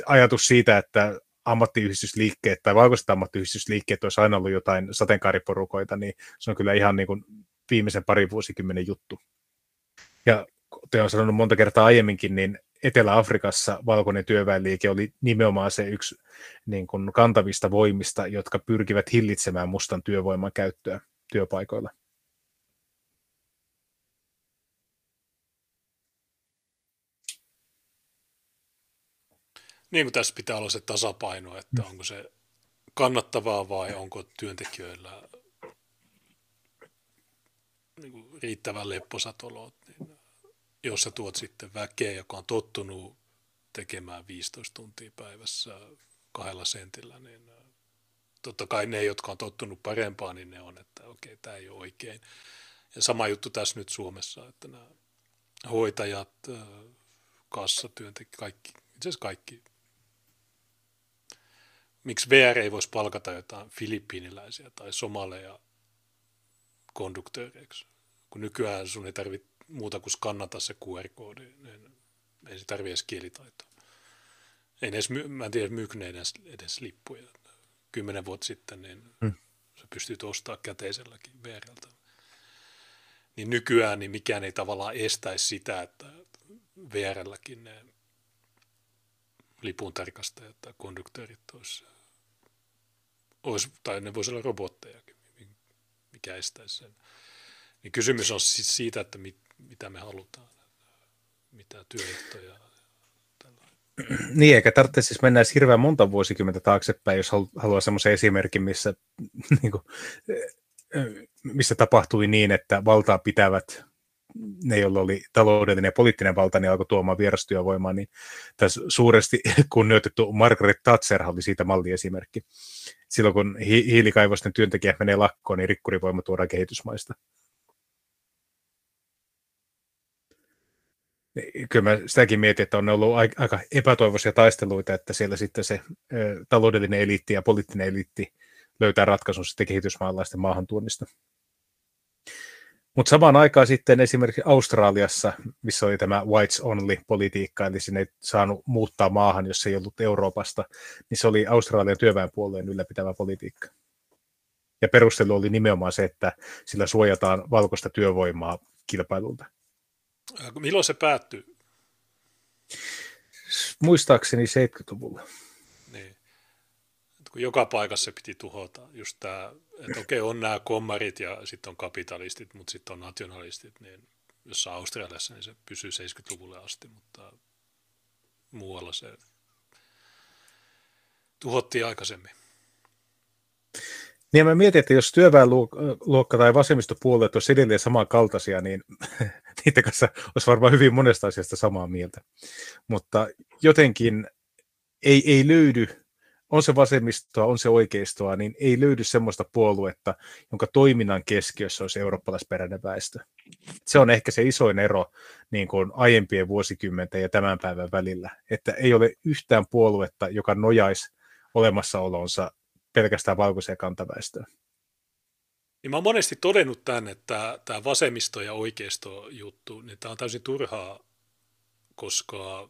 ajatus siitä, että ammattiyhdistysliikkeet tai valkoiset ammattiyhdistysliikkeet olisi aina ollut jotain sateenkaariporukoita, niin se on kyllä ihan niin kuin viimeisen parin vuosikymmenen juttu. Ja kuten olen sanonut monta kertaa aiemminkin, niin Etelä-Afrikassa valkoinen työväenliike oli nimenomaan se yksi niin kuin kantavista voimista, jotka pyrkivät hillitsemään mustan työvoiman käyttöä työpaikoilla. Niin kuin tässä pitää olla se tasapaino, että onko se kannattavaa vai onko työntekijöillä niin kuin riittävän lepposat olot. Jos sä tuot sitten väkeä, joka on tottunut tekemään 15 tuntia päivässä kahdella sentillä, niin totta kai ne, jotka on tottunut parempaan, niin ne on, että okei, tämä ei ole oikein. Ja sama juttu tässä nyt Suomessa, että nämä hoitajat, kassatyöntekijät, kaikki, itse asiassa kaikki miksi VR ei voisi palkata jotain filippiiniläisiä tai somaleja konduktööreiksi, kun nykyään sun ei tarvitse muuta kuin skannata se QR-koodi, niin ei se tarvitse edes kielitaitoa. Ei edes, mä en tiedä, myykö ne edes, edes lippuja. Kymmenen vuotta sitten niin hmm. sä pystyt ostamaan käteiselläkin VRltä. Niin nykyään niin mikään ei tavallaan estäisi sitä, että VRlläkin ne lipun tarkastajat tai konduktöörit olisi olisi, tai ne voisi olla robottejakin, mikä estäisi sen. Niin kysymys on siis siitä, että mit, mitä me halutaan, mitä työehtoja. Niin, eikä tarvitse siis mennä edes hirveän monta vuosikymmentä taaksepäin, jos haluaa semmoisen esimerkin, missä, niin kuin, missä tapahtui niin, että valtaa pitävät ne, joilla oli taloudellinen ja poliittinen valta, niin alkoi tuomaan vierastyövoimaa, niin tässä suuresti kunnioitettu Margaret Thatcher oli siitä malliesimerkki. Silloin kun hi- hiilikaivosten työntekijät menee lakkoon, niin rikkurivoima tuodaan kehitysmaista. Kyllä mä sitäkin mietin, että on ollut aika epätoivoisia taisteluita, että siellä sitten se taloudellinen eliitti ja poliittinen eliitti löytää ratkaisun sitten kehitysmaalaisten maahantuonnista. Mutta samaan aikaan sitten esimerkiksi Australiassa, missä oli tämä whites only-politiikka, eli sinne ei saanut muuttaa maahan, jos ei ollut Euroopasta, niin se oli Australian työväenpuolueen ylläpitävä politiikka. Ja perustelu oli nimenomaan se, että sillä suojataan valkoista työvoimaa kilpailulta. Äh, milloin se päättyi? Muistaakseni 70-luvulla kun joka paikassa se piti tuhota. Just tämä, että okei, on nämä kommarit ja sitten on kapitalistit, mutta sitten on nationalistit, niin jossain Australiassa niin se pysyy 70-luvulle asti, mutta muualla se tuhottiin aikaisemmin. Niin mä mietin, että jos työväenluokka tai vasemmistopuolueet olisi edelleen samankaltaisia, niin niiden kanssa olisi varmaan hyvin monesta asiasta samaa mieltä. Mutta jotenkin ei, ei löydy on se vasemmistoa, on se oikeistoa, niin ei löydy semmoista puoluetta, jonka toiminnan keskiössä olisi eurooppalaisperäinen väestö. Se on ehkä se isoin ero niin kuin aiempien vuosikymmenten ja tämän päivän välillä, että ei ole yhtään puoluetta, joka nojaisi olemassaolonsa pelkästään valkoiseen kantaväestöön. Niin mä oon monesti todennut tämän, että tämä vasemmisto- ja oikeisto-juttu, niin tämä on täysin turhaa, koska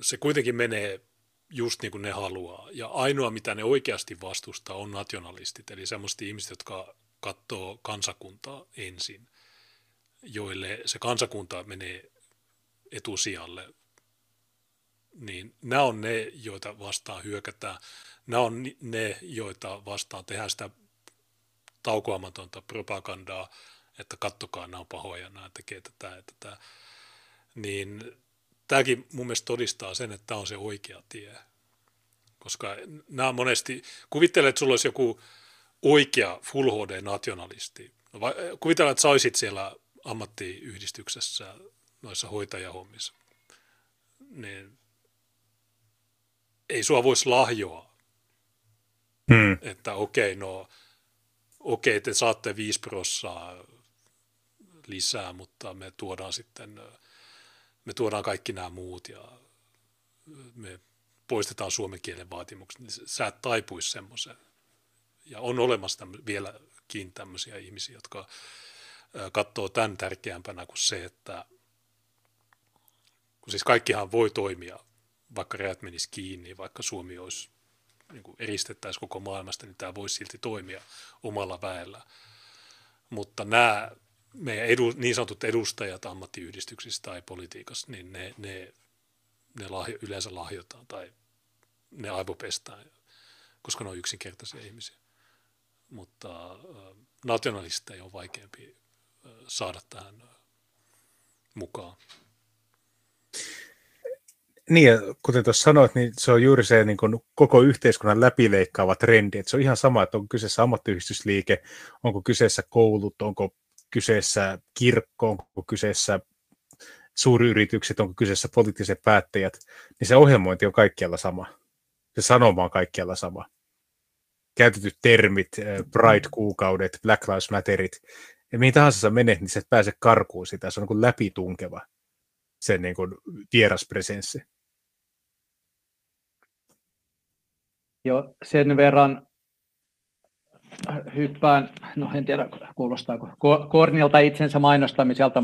se kuitenkin menee just niin kuin ne haluaa. Ja ainoa, mitä ne oikeasti vastustaa, on nationalistit, eli sellaiset ihmiset, jotka katsoo kansakuntaa ensin, joille se kansakunta menee etusijalle. Niin nämä on ne, joita vastaan hyökätään. Nämä on ne, joita vastaan tehdään sitä taukoamatonta propagandaa, että kattokaa, nämä on pahoja, nämä tekee tätä ja tätä. Niin tämäkin mun mielestä todistaa sen, että tämä on se oikea tie. Koska nämä monesti, kuvittele, että sulla olisi joku oikea Full HD-nationalisti. No, kuvitella, että sä olisit siellä ammattiyhdistyksessä noissa hoitajahommissa. Niin ei sua voisi lahjoa. Hmm. Että okei, okay, no okei, te saatte 5 prossaa lisää, mutta me tuodaan sitten me tuodaan kaikki nämä muut ja me poistetaan suomen kielen vaatimukset, niin sä et taipuisi semmoiseen. Ja on olemassa tämmö, vieläkin tämmöisiä ihmisiä, jotka katsoo tämän tärkeämpänä kuin se, että kun siis kaikkihan voi toimia, vaikka rajat menisi kiinni, vaikka Suomi olisi niin kuin eristettäisiin koko maailmasta, niin tämä voisi silti toimia omalla väellä. Mutta nämä meidän edu, niin sanotut edustajat ammattiyhdistyksissä tai politiikassa, niin ne, ne, ne lahjo, yleensä lahjotaan tai ne aivopestään, koska ne on yksinkertaisia ihmisiä. Mutta äh, nationalisteja on vaikeampi äh, saada tähän äh, mukaan. Niin, kuten tuossa sanoit, niin se on juuri se niin kuin koko yhteiskunnan läpileikkaava trendi. Että se on ihan sama, että onko kyseessä ammattiyhdistysliike, onko kyseessä koulut, onko kyseessä kirkko, onko kyseessä suuryritykset, onko kyseessä poliittiset päättäjät, niin se ohjelmointi on kaikkialla sama. Se sanoma on kaikkialla sama. Käytetyt termit, eh, Pride-kuukaudet, Black Lives Matterit, ja mihin tahansa sä menet, niin sä et pääse karkuun sitä. Se on niin läpitunkeva, se niin kuin vieraspresenssi. Jo sen verran hyppään, no en tiedä kuulostaako, Kornilta itsensä mainostamiselta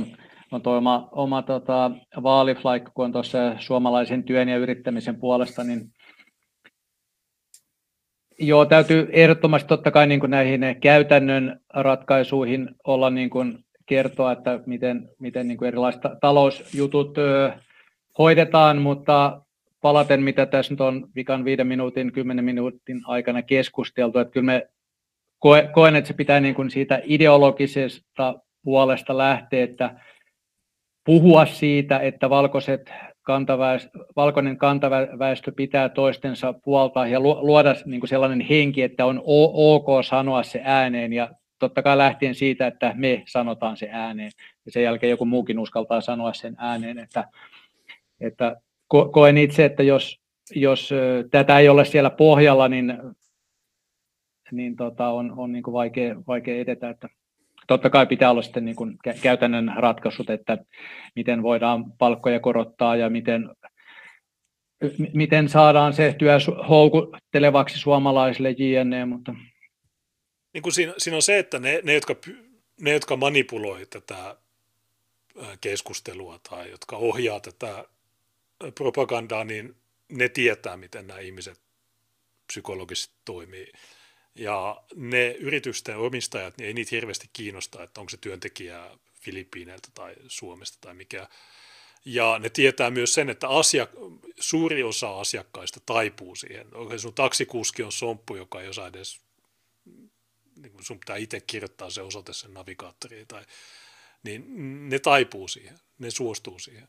on tuo oma, oma tota, vaaliflaikka, kun on tuossa suomalaisen työn ja yrittämisen puolesta, niin Joo, täytyy ehdottomasti totta kai niin kuin näihin käytännön ratkaisuihin olla niin kuin kertoa, että miten, miten niin kuin erilaiset talousjutut hoidetaan, mutta palaten, mitä tässä nyt on vikan viiden minuutin, kymmenen minuutin aikana keskusteltu, että kyllä me koen, että se pitää niin kuin siitä ideologisesta puolesta lähteä, että puhua siitä, että valkoiset kantaväestö, valkoinen kantaväestö pitää toistensa puolta ja luoda niin kuin sellainen henki, että on ok sanoa se ääneen ja totta kai lähtien siitä, että me sanotaan se ääneen ja sen jälkeen joku muukin uskaltaa sanoa sen ääneen, että, että koen itse, että jos, jos tätä ei ole siellä pohjalla, niin niin tota, on, on niin kuin vaikea, vaikea edetä. Että totta kai pitää olla sitten niin kuin käytännön ratkaisut, että miten voidaan palkkoja korottaa ja miten, miten saadaan se työ houkuttelevaksi suomalaisille JNE, mutta... Niin kuin siinä, siinä on se, että ne, ne, jotka, ne, jotka manipuloi tätä keskustelua tai jotka ohjaa tätä propagandaa, niin ne tietää, miten nämä ihmiset psykologisesti toimii. Ja ne yritysten omistajat, niin ei niitä hirveästi kiinnosta, että onko se työntekijä Filippiineiltä tai Suomesta tai mikä. Ja ne tietää myös sen, että asiak- suuri osa asiakkaista taipuu siihen. Oikein sun taksikuski on somppu, joka ei osaa edes, niin sun pitää itse kirjoittaa se osoite sen navigaattoriin, tai, niin ne taipuu siihen, ne suostuu siihen.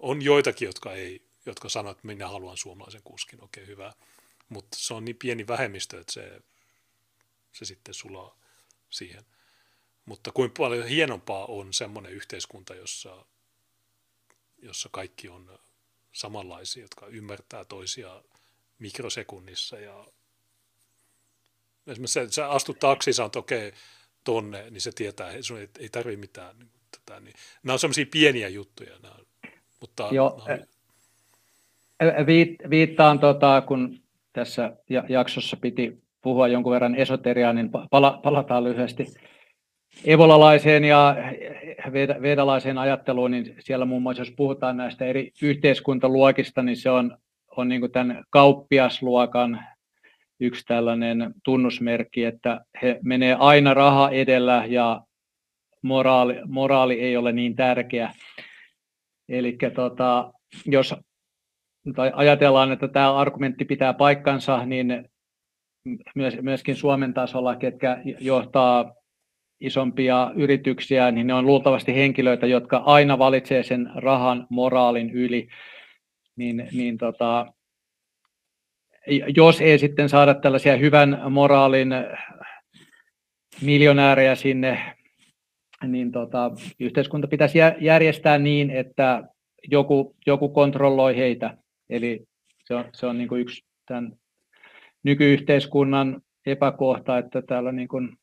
On joitakin, jotka ei, jotka sanoo, että minä haluan suomalaisen kuskin, okei okay, hyvä. Mutta se on niin pieni vähemmistö, että se se sitten sulaa siihen. Mutta kuin paljon hienompaa on semmoinen yhteiskunta, jossa, jossa kaikki on samanlaisia, jotka ymmärtää toisia mikrosekunnissa ja esimerkiksi se, että sä astut taksiin, sanot okei, okay, tonne, niin se tietää, sun ei, tarvitse mitään. Niin, tätä, niin. Nämä on semmoisia pieniä juttuja. Nämä, mutta Joo, nämä on... viittaan, tota, kun tässä jaksossa piti puhua jonkun verran esoteriaa, niin pala, palataan lyhyesti evolalaiseen ja vedalaiseen ajatteluun, niin siellä muun muassa, jos puhutaan näistä eri yhteiskuntaluokista, niin se on, on niin kuin tämän kauppiasluokan yksi tällainen tunnusmerkki, että he menee aina raha edellä ja moraali, moraali ei ole niin tärkeä. Eli tota, jos tai ajatellaan, että tämä argumentti pitää paikkansa, niin myöskin Suomen tasolla, ketkä johtaa isompia yrityksiä, niin ne on luultavasti henkilöitä, jotka aina valitsee sen rahan moraalin yli. Niin, niin tota, jos ei sitten saada tällaisia hyvän moraalin miljonäärejä sinne, niin tota, yhteiskunta pitäisi järjestää niin, että joku, joku kontrolloi heitä. Eli se on, se on niin kuin yksi tämän nykyyhteiskunnan epäkohta, että täällä niin kuin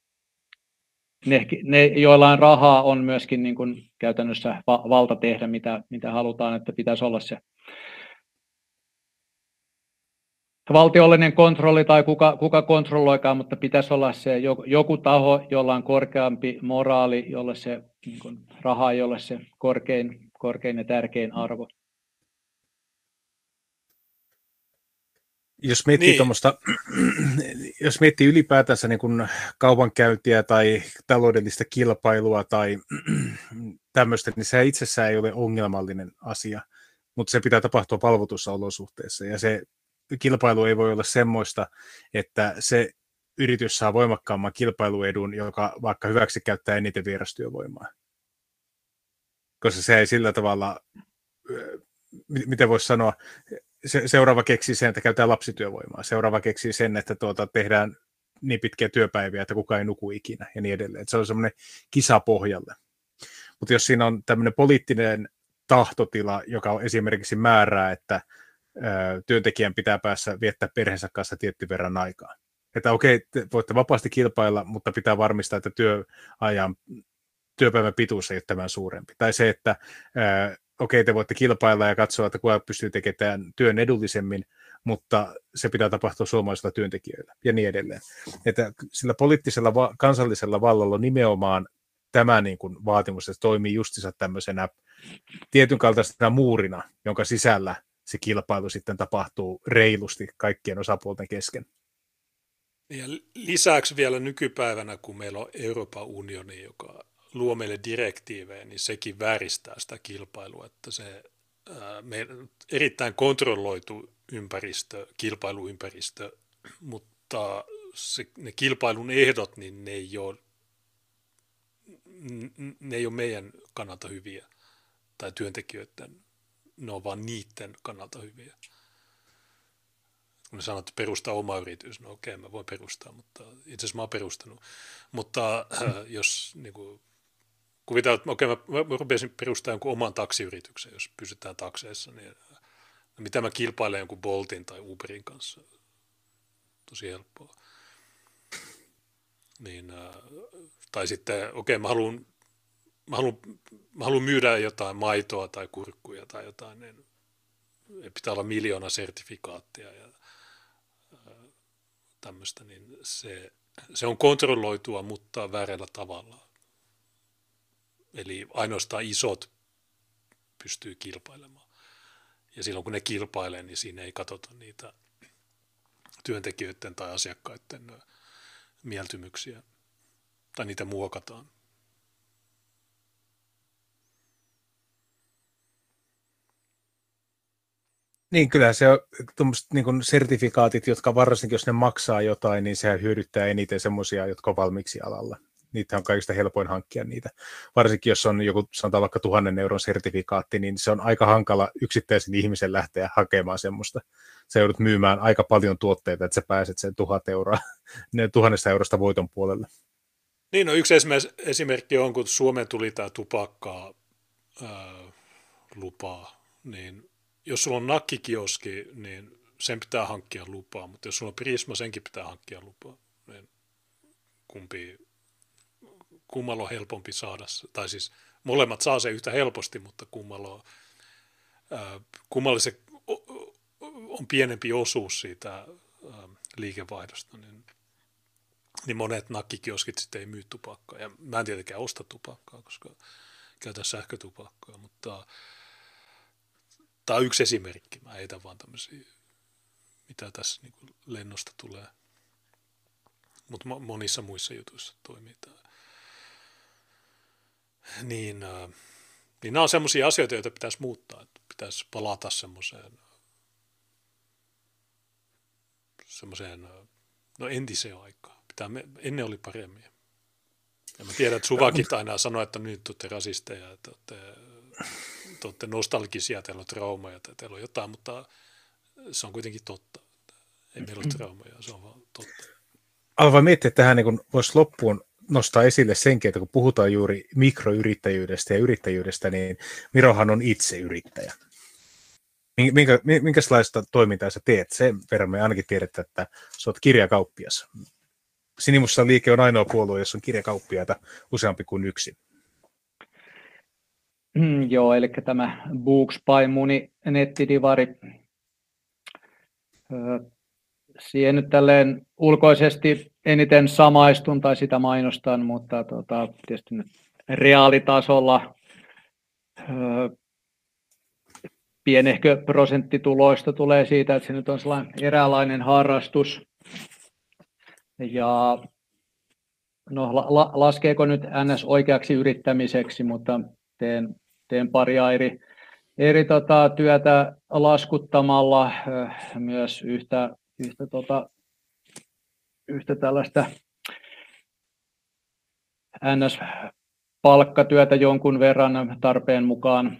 ne, ne, joilla on rahaa, on myöskin niin kuin käytännössä valta tehdä, mitä, mitä halutaan, että pitäisi olla se valtiollinen kontrolli tai kuka, kuka kontrolloikaan, mutta pitäisi olla se joku, joku taho, jolla on korkeampi moraali, jolle se niin kuin, raha ei ole se korkein, korkein ja tärkein arvo. Jos miettii, niin. jos miettii ylipäätänsä niin kuin kaupankäyntiä tai taloudellista kilpailua tai tämmöistä, niin se itsessään ei ole ongelmallinen asia, mutta se pitää tapahtua valvotussa olosuhteessa. Ja se kilpailu ei voi olla semmoista, että se yritys saa voimakkaamman kilpailuedun, joka vaikka hyväksi käyttää eniten vierastyövoimaa. Koska se ei sillä tavalla, miten voisi sanoa, se, seuraava keksii sen, että käytetään lapsityövoimaa. Seuraava keksii sen, että tuota, tehdään niin pitkiä työpäiviä, että kukaan ei nuku ikinä ja niin edelleen. Että se on semmoinen kisa pohjalle. Mutta jos siinä on tämmöinen poliittinen tahtotila, joka esimerkiksi määrää, että työntekijän pitää päässä viettää perheensä kanssa tietty verran aikaa. Että okei, te voitte vapaasti kilpailla, mutta pitää varmistaa, että työajan, työpäivän pituus ei ole tämän suurempi. Tai se, että okei, te voitte kilpailla ja katsoa, että kuka pystyy tekemään työn edullisemmin, mutta se pitää tapahtua suomalaisilla työntekijöillä ja niin edelleen. Että sillä poliittisella kansallisella vallalla on nimenomaan tämä niin kuin vaatimus, että toimii justiinsa tämmöisenä tietyn kaltaisena muurina, jonka sisällä se kilpailu sitten tapahtuu reilusti kaikkien osapuolten kesken. Ja lisäksi vielä nykypäivänä, kun meillä on Euroopan unioni, joka luo meille direktiivejä, niin sekin vääristää sitä kilpailua, että se ää, me, erittäin kontrolloitu ympäristö, kilpailuympäristö, mutta se, ne kilpailun ehdot, niin ne ei ole, ne ei ole meidän kannalta hyviä tai työntekijöiden, ne on vaan niiden kannalta hyviä. Kun ne sanoo, että perustaa oma yritys, no okei, mä voin perustaa, mutta itse asiassa mä oon perustanut. Mutta äh, jos niin kuin, kuvitaan, että okei, mä, mä rupesin perustamaan jonkun oman taksiyrityksen, jos pysytään takseissa, niin no mitä mä kilpailen jonkun Boltin tai Uberin kanssa? Tosi helppoa. Niin, äh, tai sitten, okei, mä haluan, mä, haluan, mä haluan myydä jotain maitoa tai kurkkuja tai jotain, niin pitää olla miljoona sertifikaattia ja tämmöistä, niin se, se on kontrolloitua, mutta väärällä tavalla. Eli ainoastaan isot pystyy kilpailemaan. Ja silloin kun ne kilpailee, niin siinä ei katsota niitä työntekijöiden tai asiakkaiden mieltymyksiä, tai niitä muokataan. Niin, kyllä se on niin sertifikaatit, jotka varsinkin jos ne maksaa jotain, niin se hyödyttää eniten semmoisia, jotka on valmiiksi alalla niitä on kaikista helpoin hankkia niitä. Varsinkin jos on joku, sanotaan vaikka tuhannen euron sertifikaatti, niin se on aika hankala yksittäisen ihmisen lähteä hakemaan semmoista. Sä joudut myymään aika paljon tuotteita, että sä pääset sen tuhat euroa, ne tuhannesta eurosta voiton puolelle. Niin, no yksi esimerkki on, kun Suomeen tuli tämä tupakkaa ää, lupaa, niin jos sulla on nakkikioski, niin sen pitää hankkia lupaa, mutta jos sulla on Prisma, senkin pitää hankkia lupaa. Niin kumpi kummalla on helpompi saada, tai siis molemmat saa se yhtä helposti, mutta kummalla, on, ää, kummalla se on pienempi osuus siitä ää, liikevaihdosta, niin, niin monet nakkikioskit sitten ei myy tupakkaa. Ja mä en tietenkään osta tupakkaa, koska käytän sähkötupakkaa, mutta tämä on yksi esimerkki. Mä heitän vaan tämmöisiä, mitä tässä niin lennosta tulee. Mutta monissa muissa jutuissa toimii tämä niin, äh, niin nämä on sellaisia asioita, joita pitäisi muuttaa. Että pitäisi palata semmoiseen, semmoiseen no entiseen aikaan. Pitää, ennen oli paremmin. Ja mä tiedän, että Suvakit aina sanoo, että nyt olette rasisteja, että olette, te olette nostalgisia, teillä on traumaja tai teillä on jotain, mutta se on kuitenkin totta. Ei meillä ole traumaja, se on vaan totta. Alva miettiä, että tähän niin voisi loppuun nostaa esille senkin, että kun puhutaan juuri mikroyrittäjyydestä ja yrittäjyydestä, niin Mirohan on itse yrittäjä. Minkä, minkälaista toimintaa sä teet? Sen verran me ainakin tiedetään, että sä oot kirjakauppias. Sinimussa liike on ainoa puolue, jossa on kirjakauppiaita useampi kuin yksi. Mm, joo, eli tämä Books by Muni nettidivari siihen nyt tälleen ulkoisesti eniten samaistun tai sitä mainostan, mutta tota, tietysti nyt reaalitasolla pienehkö prosenttituloista tulee siitä, että se nyt on sellainen eräänlainen harrastus. Ja no, la, laskeeko nyt NS oikeaksi yrittämiseksi, mutta teen, teen paria eri, eri tota, työtä laskuttamalla myös yhtä, yhtä, tota, yhtä tällaista NS-palkkatyötä jonkun verran tarpeen mukaan.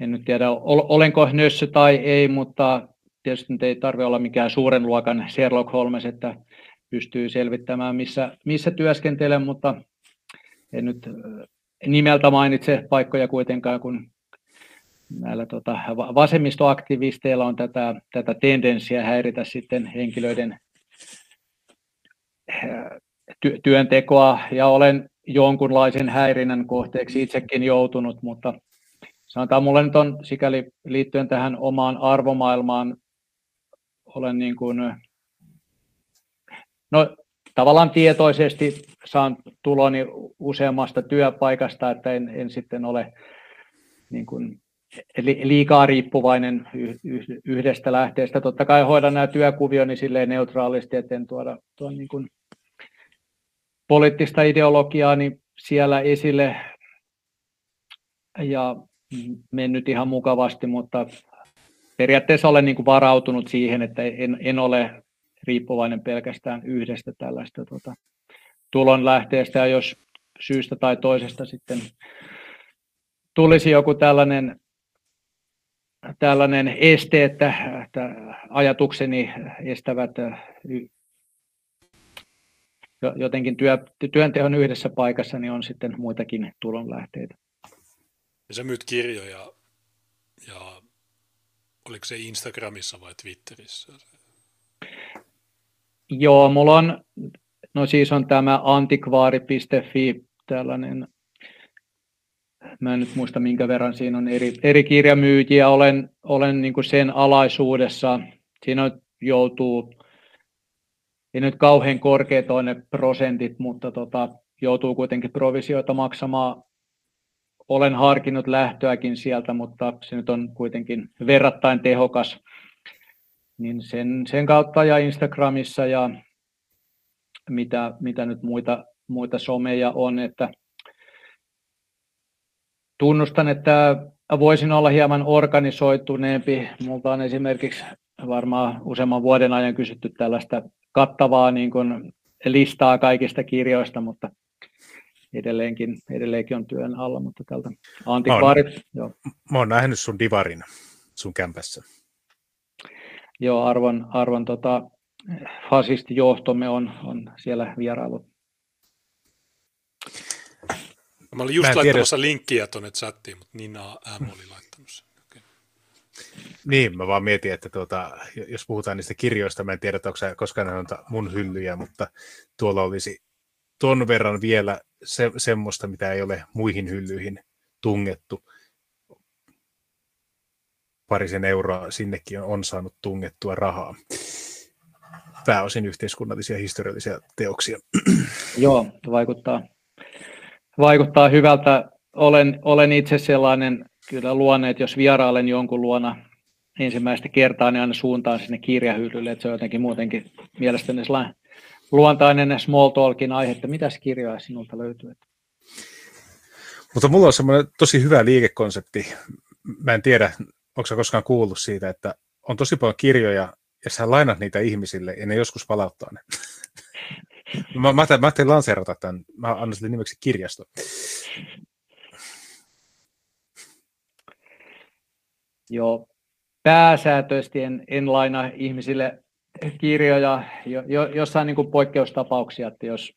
En nyt tiedä, olenko nössö tai ei, mutta tietysti ei tarvitse olla mikään suuren luokan Sherlock Holmes, että pystyy selvittämään, missä, missä työskentelen, mutta en nyt nimeltä mainitse paikkoja kuitenkaan, kun näillä tota, vasemmistoaktivisteilla on tätä, tätä tendenssiä häiritä sitten henkilöiden ty- työntekoa, ja olen jonkunlaisen häirinnän kohteeksi itsekin joutunut, mutta sanotaan, mulle nyt on sikäli liittyen tähän omaan arvomaailmaan, olen niin kuin, no tavallaan tietoisesti saan tuloni useammasta työpaikasta, että en, en sitten ole niin kuin liikaa riippuvainen yhdestä lähteestä. Totta kai hoidan nämä työkuvioni silleen neutraalisti, että en tuoda tuon niin kuin poliittista ideologiaa niin siellä esille ja mennyt ihan mukavasti, mutta periaatteessa olen niin kuin varautunut siihen, että en, en ole riippuvainen pelkästään yhdestä tällaista tota, tulonlähteestä, ja jos syystä tai toisesta sitten tulisi joku tällainen, tällainen este, että, että ajatukseni estävät jotenkin työ, työnteon yhdessä paikassa, niin on sitten muitakin tulonlähteitä. Ja sä myyt kirjoja ja oliko se Instagramissa vai Twitterissä? Joo, mulla on, no siis on tämä antikvaari.fi, tällainen, mä en nyt muista minkä verran siinä on eri, eri kirjamyyjiä, olen, olen niin kuin sen alaisuudessa, siinä joutuu, ei nyt kauhean korkeat ne prosentit, mutta tota, joutuu kuitenkin provisioita maksamaan. Olen harkinnut lähtöäkin sieltä, mutta se nyt on kuitenkin verrattain tehokas. Niin sen, sen kautta ja Instagramissa ja mitä, mitä nyt muita, muita someja on, että tunnustan, että voisin olla hieman organisoituneempi. Multa on esimerkiksi varmaan useamman vuoden ajan kysytty tällaista kattavaa niin kuin listaa kaikista kirjoista, mutta edelleenkin, edelleenkin on työn alla, mutta tältä antikvaarit. Mä joo. mä oon nähnyt sun divarin sun kämpässä. Joo, arvon, arvon tota, fasistijohtomme on, on siellä vierailu. Mä olin just mä laittamassa tiedä... linkkiä tuonne chattiin, mutta Nina M oli laittanut sen. Okay. Niin, mä vaan mietin, että tuota, jos puhutaan niistä kirjoista, mä en tiedä, onko se koskaan on mun hyllyjä, mutta tuolla olisi ton verran vielä se, semmoista, mitä ei ole muihin hyllyihin tungettu. Parisen euroa sinnekin on, on saanut tungettua rahaa. Pääosin yhteiskunnallisia historiallisia teoksia. Joo, vaikuttaa, vaikuttaa hyvältä. Olen, olen itse sellainen kyllä luonne, että jos vierailen jonkun luona ensimmäistä kertaa, niin aina suuntaan sinne kirjahyllylle, että se on jotenkin muutenkin mielestäni sellainen luontainen small talkin aihe, että mitäs kirjoja sinulta löytyy? Mutta mulla on semmoinen tosi hyvä liikekonsepti. Mä en tiedä, onko sä koskaan kuullut siitä, että on tosi paljon kirjoja, ja sä lainat niitä ihmisille, ja ne joskus palauttaa ne. mä, mä, mä ajattelin lanseerata tämän. Mä annan sille nimeksi kirjasto. Joo, pääsääntöisesti en, en laina ihmisille kirjoja, jo, jo, jossain niin poikkeustapauksia, että jos,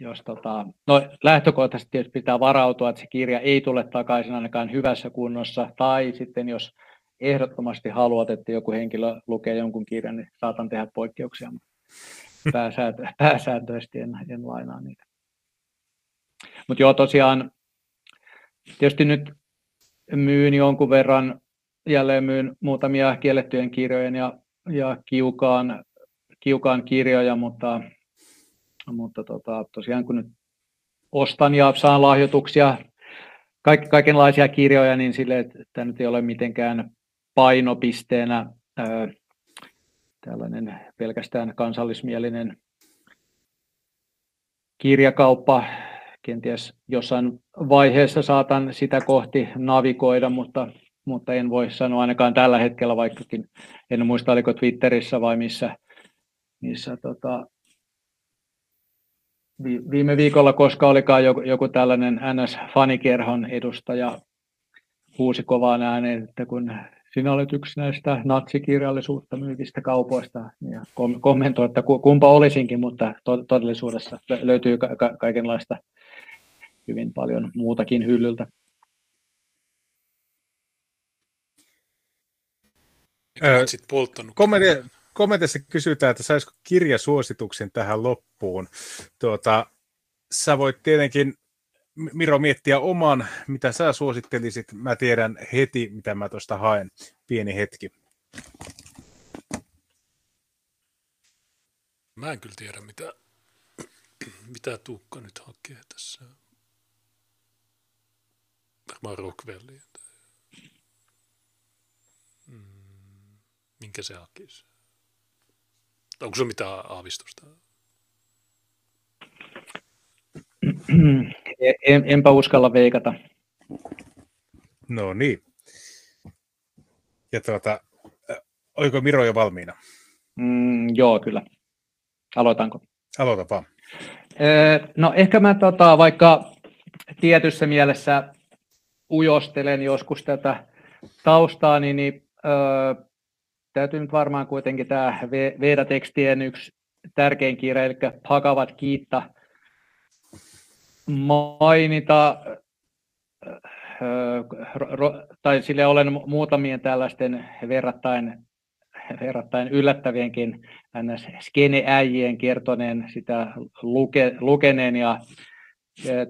jos tota, no lähtökohtaisesti pitää varautua, että se kirja ei tule takaisin ainakaan hyvässä kunnossa, tai sitten jos ehdottomasti haluat, että joku henkilö lukee jonkun kirjan, niin saatan tehdä poikkeuksia, mutta pääsääntö, pääsääntöisesti en, en lainaa niitä. Mutta joo, tosiaan tietysti nyt myyn jonkun verran, jälleen myyn muutamia kiellettyjen kirjojen ja ja kiukaan, kiukaan kirjoja, mutta, mutta tota, tosiaan kun nyt ostan ja saan lahjoituksia, kaik, kaikenlaisia kirjoja, niin sille, että tämä nyt ei ole mitenkään painopisteenä tällainen pelkästään kansallismielinen kirjakauppa. Kenties jossain vaiheessa saatan sitä kohti navigoida, mutta, mutta en voi sanoa ainakaan tällä hetkellä, vaikkakin en muista oliko Twitterissä vai missä, missä tota, viime viikolla, koska olikaan joku, joku tällainen NS-fanikerhon edustaja huusi kovaan ääneen, että kun sinä olet yksi näistä natsikirjallisuutta myyvistä kaupoista ja kommentoi, että kumpa olisinkin, mutta todellisuudessa löytyy ka- kaikenlaista hyvin paljon muutakin hyllyltä. Kommentti, kommentissa kysytään, että saisiko kirjasuosituksen tähän loppuun. Tuota, sä voit tietenkin Miro miettiä oman, mitä sä suosittelisit. Mä tiedän heti, mitä mä tuosta haen. Pieni hetki. Mä en kyllä tiedä, mitä, mitä Tuukka nyt hakee tässä. Varmaan Rockwellia. Mm, minkä se hakisi? Onko se mitään aavistusta? En, enpä uskalla veikata. No niin. Ja tuota, oliko Miro jo valmiina? Mm, joo, kyllä. Aloitanko? Aloita vaan. No ehkä mä tota, vaikka tietyssä mielessä ujostelen joskus tätä taustaa, niin, niin ö, täytyy nyt varmaan kuitenkin tämä Veda-tekstien yksi tärkein kirja, eli Pakavat kiitta mainita, tai sille olen muutamien tällaisten verrattain, verrattain yllättävienkin skene-äijien kertoneen sitä luke, lukeneen ja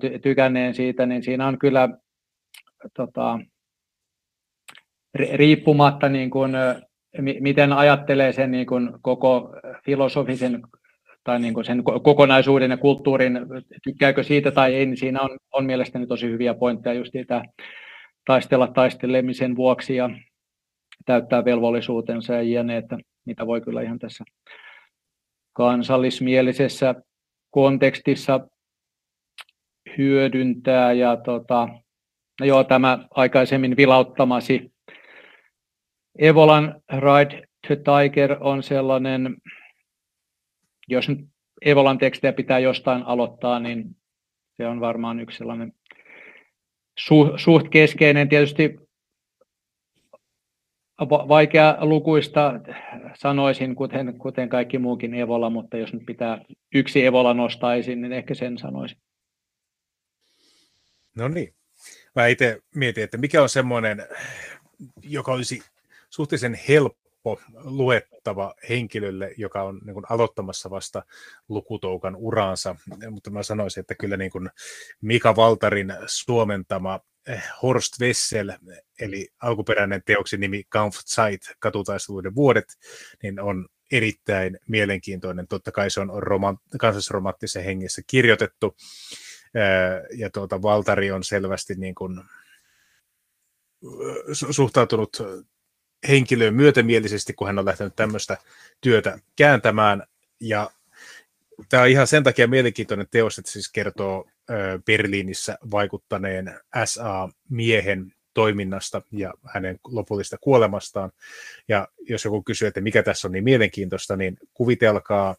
ty, tykänneen siitä, niin siinä on kyllä tota, riippumatta niin kuin, miten ajattelee sen niin kuin koko filosofisen tai niin kuin sen kokonaisuuden ja kulttuurin, tykkääkö siitä tai ei, niin siinä on, on mielestäni tosi hyviä pointteja just tämä taistella taistelemisen vuoksi ja täyttää velvollisuutensa ja jne, että mitä voi kyllä ihan tässä kansallismielisessä kontekstissa hyödyntää. Ja tota, no joo, tämä aikaisemmin vilauttamasi Evolan Ride to Tiger on sellainen, jos nyt Evolan tekstejä pitää jostain aloittaa, niin se on varmaan yksi sellainen su, suht keskeinen. Tietysti vaikea lukuista sanoisin, kuten, kuten kaikki muukin Evola, mutta jos nyt pitää yksi Evola nostaa esiin, niin ehkä sen sanoisin. No niin. Mä itse mietin, että mikä on semmoinen, joka olisi suhteellisen helppo luettava henkilölle, joka on niin kuin aloittamassa vasta lukutoukan uraansa, mutta mä sanoisin, että kyllä niin kuin Mika Valtarin suomentama eh, Horst Wessel, eli alkuperäinen teoksen nimi Kampfzeit, katutaisteluiden vuodet, niin on erittäin mielenkiintoinen. Totta kai se on romant- kansallisromanttisen hengessä kirjoitettu, eh, ja tuota, Valtari on selvästi niin kuin eh, suhtautunut henkilöön myötämielisesti, kun hän on lähtenyt tämmöistä työtä kääntämään. Ja tämä on ihan sen takia mielenkiintoinen teos, että siis kertoo Berliinissä vaikuttaneen SA-miehen toiminnasta ja hänen lopullista kuolemastaan. Ja jos joku kysyy, että mikä tässä on niin mielenkiintoista, niin kuvitelkaa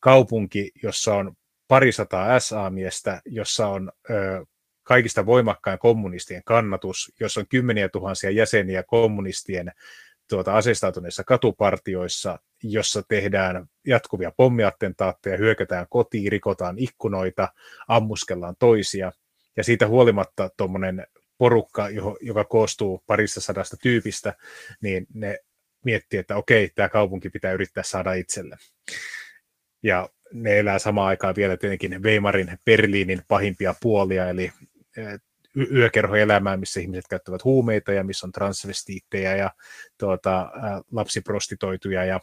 kaupunki, jossa on parisataa SA-miestä, jossa on ö, kaikista voimakkain kommunistien kannatus, jos on kymmeniä tuhansia jäseniä kommunistien tuota, aseistautuneissa katupartioissa, jossa tehdään jatkuvia pommiattentaatteja, hyökätään kotiin, rikotaan ikkunoita, ammuskellaan toisia, ja siitä huolimatta tuommoinen porukka, joka koostuu parissa sadasta tyypistä, niin ne miettii, että okei, tämä kaupunki pitää yrittää saada itselle. Ja ne elää samaan aikaan vielä tietenkin Weimarin Berliinin pahimpia puolia, eli yökerhoelämää, missä ihmiset käyttävät huumeita ja missä on transvestiittejä ja tuota, lapsiprostitoituja ja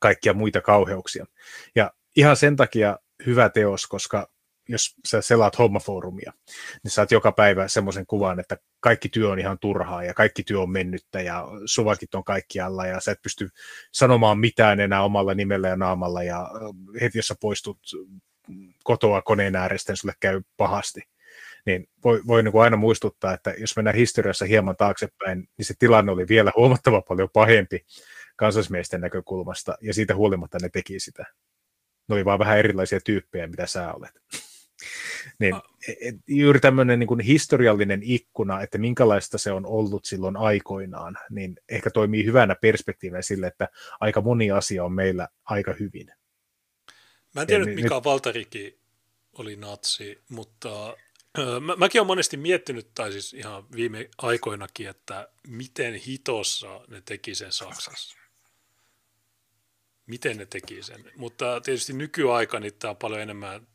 kaikkia muita kauheuksia. Ja ihan sen takia hyvä teos, koska jos sä selaat hommafoorumia, niin saat joka päivä semmoisen kuvan, että kaikki työ on ihan turhaa ja kaikki työ on mennyttä ja suvakit on kaikkialla ja sä et pysty sanomaan mitään enää omalla nimellä ja naamalla ja heti jos sä poistut kotoa koneen äärestä, niin sulle käy pahasti. Niin voi, voi niin kuin aina muistuttaa, että jos mennään historiassa hieman taaksepäin, niin se tilanne oli vielä huomattavan paljon pahempi kansallismiesten näkökulmasta ja siitä huolimatta ne teki sitä. Ne oli vaan vähän erilaisia tyyppejä, mitä sä olet. Niin, et, juuri tämmöinen niin historiallinen ikkuna, että minkälaista se on ollut silloin aikoinaan, niin ehkä toimii hyvänä perspektiivinä sille, että aika moni asia on meillä aika hyvin. Mä en tiedä, nyt, mikä nyt... Valtariki oli natsi, mutta mä, mäkin olen monesti miettinyt, tai siis ihan viime aikoinakin, että miten hitossa ne teki sen Saksassa. Miten ne teki sen. Mutta tietysti nykyaika niin tämä on paljon enemmän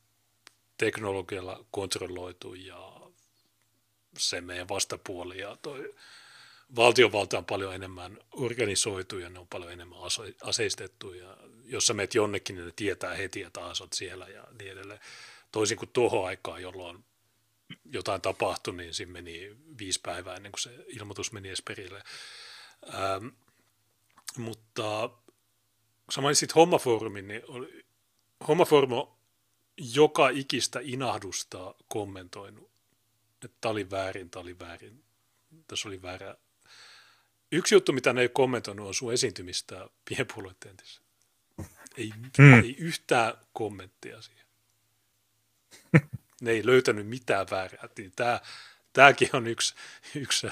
teknologialla kontrolloitu ja se meidän vastapuoli ja toi valtiovalta on paljon enemmän organisoitu ja ne on paljon enemmän aseistettu ja jos sä menet jonnekin, niin ne tietää heti, että asut siellä ja niin edelleen. Toisin kuin tuohon aikaan, jolloin jotain tapahtui, niin siinä meni viisi päivää ennen kuin se ilmoitus meni edes perille. Ähm, mutta kun mainitsit Hommafoorumin, niin Hommafoorum on joka ikistä inahdusta kommentoinut, että tämä oli väärin, tämä oli väärin, tässä oli väärä. Yksi juttu, mitä ne ei kommentoinut, on sun esiintymistä pienpuoluetentissä. Ei, hmm. ei yhtään kommenttia siihen. Ne ei löytänyt mitään väärää. Niin tämä, tämäkin on yksi, yksi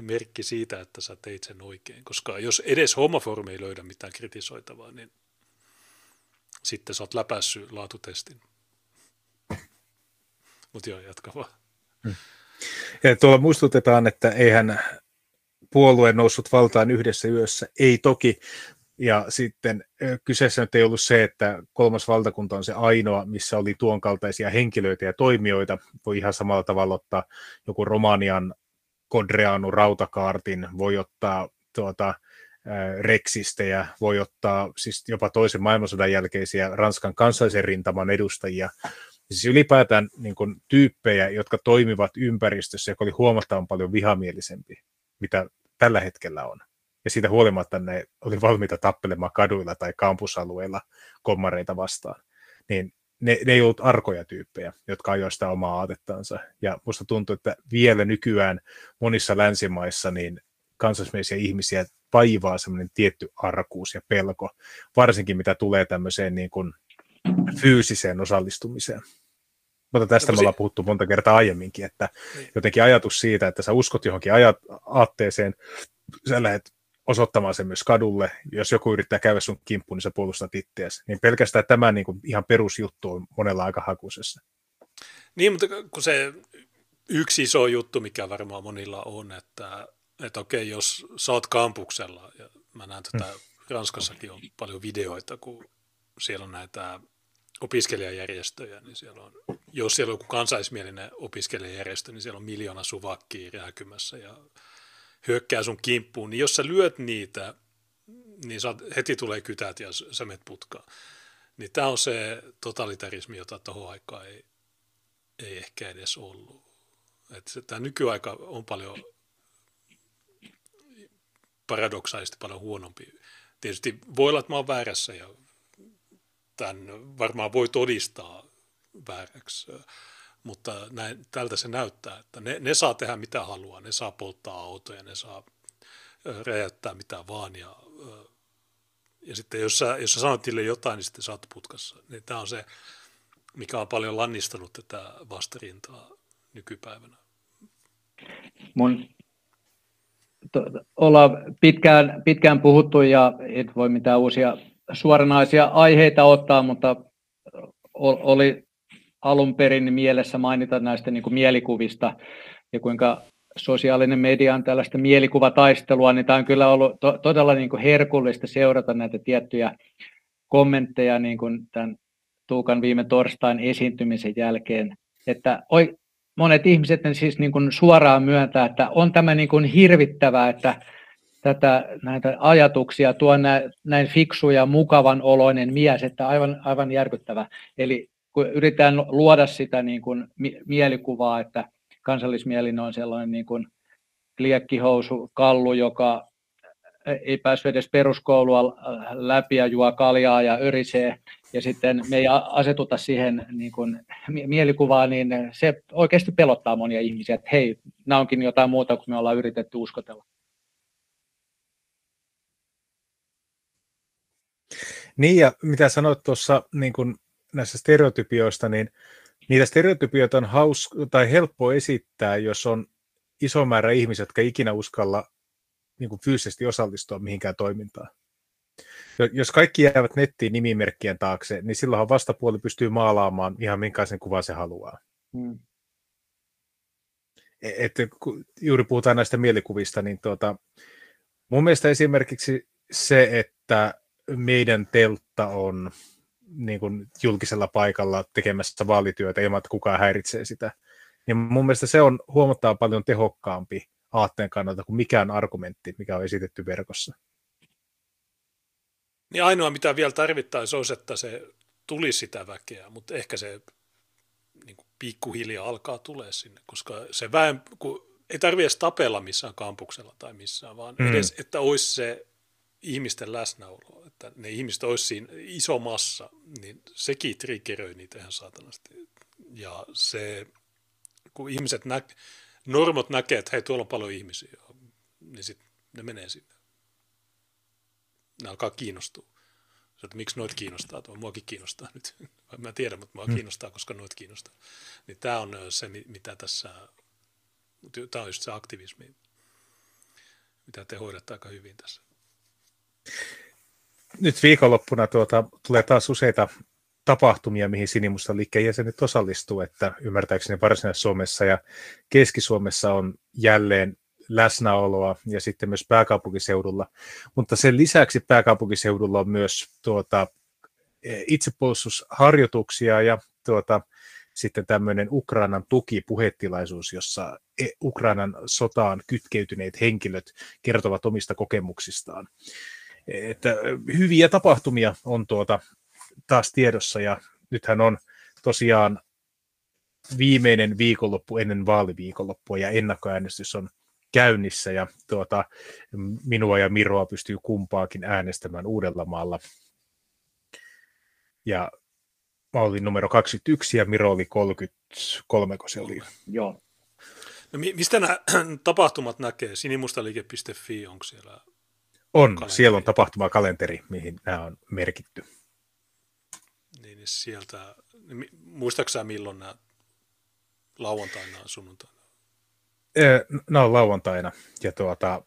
merkki siitä, että sä teit sen oikein. Koska jos edes homofoorumi ei löydä mitään kritisoitavaa, niin sitten sä oot läpässyt laatutestin. Mutta joo, jatka vaan. Hmm. Ja tuolla muistutetaan, että eihän puolue noussut valtaan yhdessä yössä. Ei toki, ja sitten kyseessä nyt ei ollut se, että kolmas valtakunta on se ainoa, missä oli tuon kaltaisia henkilöitä ja toimijoita. Voi ihan samalla tavalla ottaa joku Romanian Kodreanu rautakaartin, voi ottaa tuota, reksistejä, voi ottaa siis jopa toisen maailmansodan jälkeisiä Ranskan kansallisen rintaman edustajia. Siis ylipäätään niin kuin, tyyppejä, jotka toimivat ympäristössä, joka oli huomattavan paljon vihamielisempi, mitä tällä hetkellä on ja siitä huolimatta ne oli valmiita tappelemaan kaduilla tai kampusalueilla kommareita vastaan. Niin ne, ne ei ollut arkoja tyyppejä, jotka ajoivat sitä omaa aatettansa. Ja musta tuntuu, että vielä nykyään monissa länsimaissa niin kansallismielisiä ihmisiä vaivaa semmoinen tietty arkuus ja pelko, varsinkin mitä tulee tämmöiseen niin kuin fyysiseen osallistumiseen. Mutta tästä me ollaan puhuttu monta kertaa aiemminkin, että niin. jotenkin ajatus siitä, että sä uskot johonkin ajat, aatteeseen, sä lähdet osoittamaan sen myös kadulle. Jos joku yrittää käydä sun kimppuun, niin sä puolustat itseäsi. Niin pelkästään tämä niin kuin ihan perusjuttu on monella aika hakuisessa. Niin, mutta kun se yksi iso juttu, mikä varmaan monilla on, että, että okei, jos sä oot kampuksella, ja mä näen tätä, hmm. Ranskassakin on paljon videoita, kun siellä on näitä opiskelijajärjestöjä, niin siellä on, jos siellä on joku kansaismielinen opiskelijajärjestö, niin siellä on miljoona suvakkia rääkymässä ja hyökkää sun kimppuun, niin jos sä lyöt niitä, niin saat, heti tulee kytät ja sä menet putkaan. Niin tämä on se totalitarismi, jota tuohon aikaan ei, ei ehkä edes ollut. Tämä nykyaika on paljon paradoksaisesti paljon huonompi. Tietysti voi olla, että mä oon väärässä ja tämän varmaan voi todistaa vääräksi mutta näin, tältä se näyttää, että ne, ne saa tehdä mitä haluaa, ne saa polttaa autoja, ne saa räjäyttää mitä vaan ja, ja sitten jos sä, jos sä sanot niille jotain, niin sitten sä oot putkassa. Niin tämä on se, mikä on paljon lannistanut tätä vastarintaa nykypäivänä. Mun ollaan pitkään, pitkään puhuttu ja et voi mitään uusia suoranaisia aiheita ottaa, mutta oli alun perin mielessä mainita näistä niin kuin mielikuvista ja kuinka sosiaalinen media on tällaista mielikuvataistelua, niin tämä on kyllä ollut to- todella niin kuin herkullista seurata näitä tiettyjä kommentteja niin kuin tämän Tuukan viime torstain esiintymisen jälkeen, että oi, monet ihmiset siis niin kuin suoraan myöntää, että on tämä niin kuin hirvittävää, että tätä, näitä ajatuksia tuo näin, näin fiksu ja mukavan oloinen mies, että aivan, aivan järkyttävä. Eli kun yritetään luoda sitä niin kuin mielikuvaa, että kansallismielinen on sellainen niin kuin liekkihousu, kallu, joka ei päässyt edes peruskoulua läpi ja juo kaljaa ja örisee, ja sitten me ei asetuta siihen niin kuin mielikuvaan, niin se oikeasti pelottaa monia ihmisiä, että hei, nämä onkin jotain muuta kuin me ollaan yritetty uskotella. Niin, ja mitä sanoit tuossa niin kuin näissä stereotypioista, niin niitä stereotypioita on haus, tai helppo esittää, jos on iso määrä ihmisiä, jotka ikinä uskalla niin kuin fyysisesti osallistua mihinkään toimintaan. Jos kaikki jäävät nettiin nimimerkkien taakse, niin silloinhan vastapuoli pystyy maalaamaan ihan minkälaisen kuvan se haluaa. Hmm. E, että kun juuri puhutaan näistä mielikuvista, niin tuota, mun mielestä esimerkiksi se, että meidän teltta on niin kuin julkisella paikalla tekemässä vaalityötä ilman, että kukaan häiritsee sitä, niin mun mielestä se on huomattavan paljon tehokkaampi aatteen kannalta kuin mikään argumentti, mikä on esitetty verkossa. Niin ainoa, mitä vielä tarvittaisiin, olisi, että se tulisi sitä väkeä, mutta ehkä se niin kuin pikkuhiljaa alkaa tulee sinne, koska se väen, kun ei tarvitse edes tapella missään kampuksella tai missään, vaan mm. edes, että olisi se ihmisten läsnäolo, että ne ihmiset olisi siinä iso massa, niin sekin triggeröi niitä ihan saatanasti. Ja se, kun ihmiset nä, normot näkee, että hei, tuolla on paljon ihmisiä, niin sitten ne menee sinne. Ne alkaa kiinnostua. Se, että miksi noit kiinnostaa, tuo muakin kiinnostaa nyt. Mä tiedän, mutta mua hmm. kiinnostaa, koska noit kiinnostaa. Niin tämä on se, mitä tässä, tämä on just se aktivismi, mitä te hoidatte aika hyvin tässä. Nyt viikonloppuna tuota, tulee taas useita tapahtumia, mihin Sinimusta liikkeen jäsenet osallistuu, että ymmärtääkseni Varsinais-Suomessa ja Keski-Suomessa on jälleen läsnäoloa ja sitten myös pääkaupunkiseudulla. Mutta sen lisäksi pääkaupunkiseudulla on myös tuota, itsepuolustusharjoituksia ja tuota, sitten tämmöinen Ukrainan tukipuhetilaisuus, jossa e, Ukrainan sotaan kytkeytyneet henkilöt kertovat omista kokemuksistaan. Että hyviä tapahtumia on tuota taas tiedossa ja nythän on tosiaan viimeinen viikonloppu ennen vaaliviikonloppua ja ennakkoäänestys on käynnissä ja tuota, minua ja Miroa pystyy kumpaakin äänestämään Uudellamaalla. Ja mä olin numero 21 ja Miro oli 33, kun se oli. Joo. No, mistä nämä tapahtumat näkee? Sinimustaliike.fi, onko siellä? On, kalenteri? siellä on tapahtumakalenteri, mihin nämä on merkitty. Niin, niin sieltä, muistaaksä milloin nämä lauantaina sunnuntaina? Nämä on lauantaina ja tuota,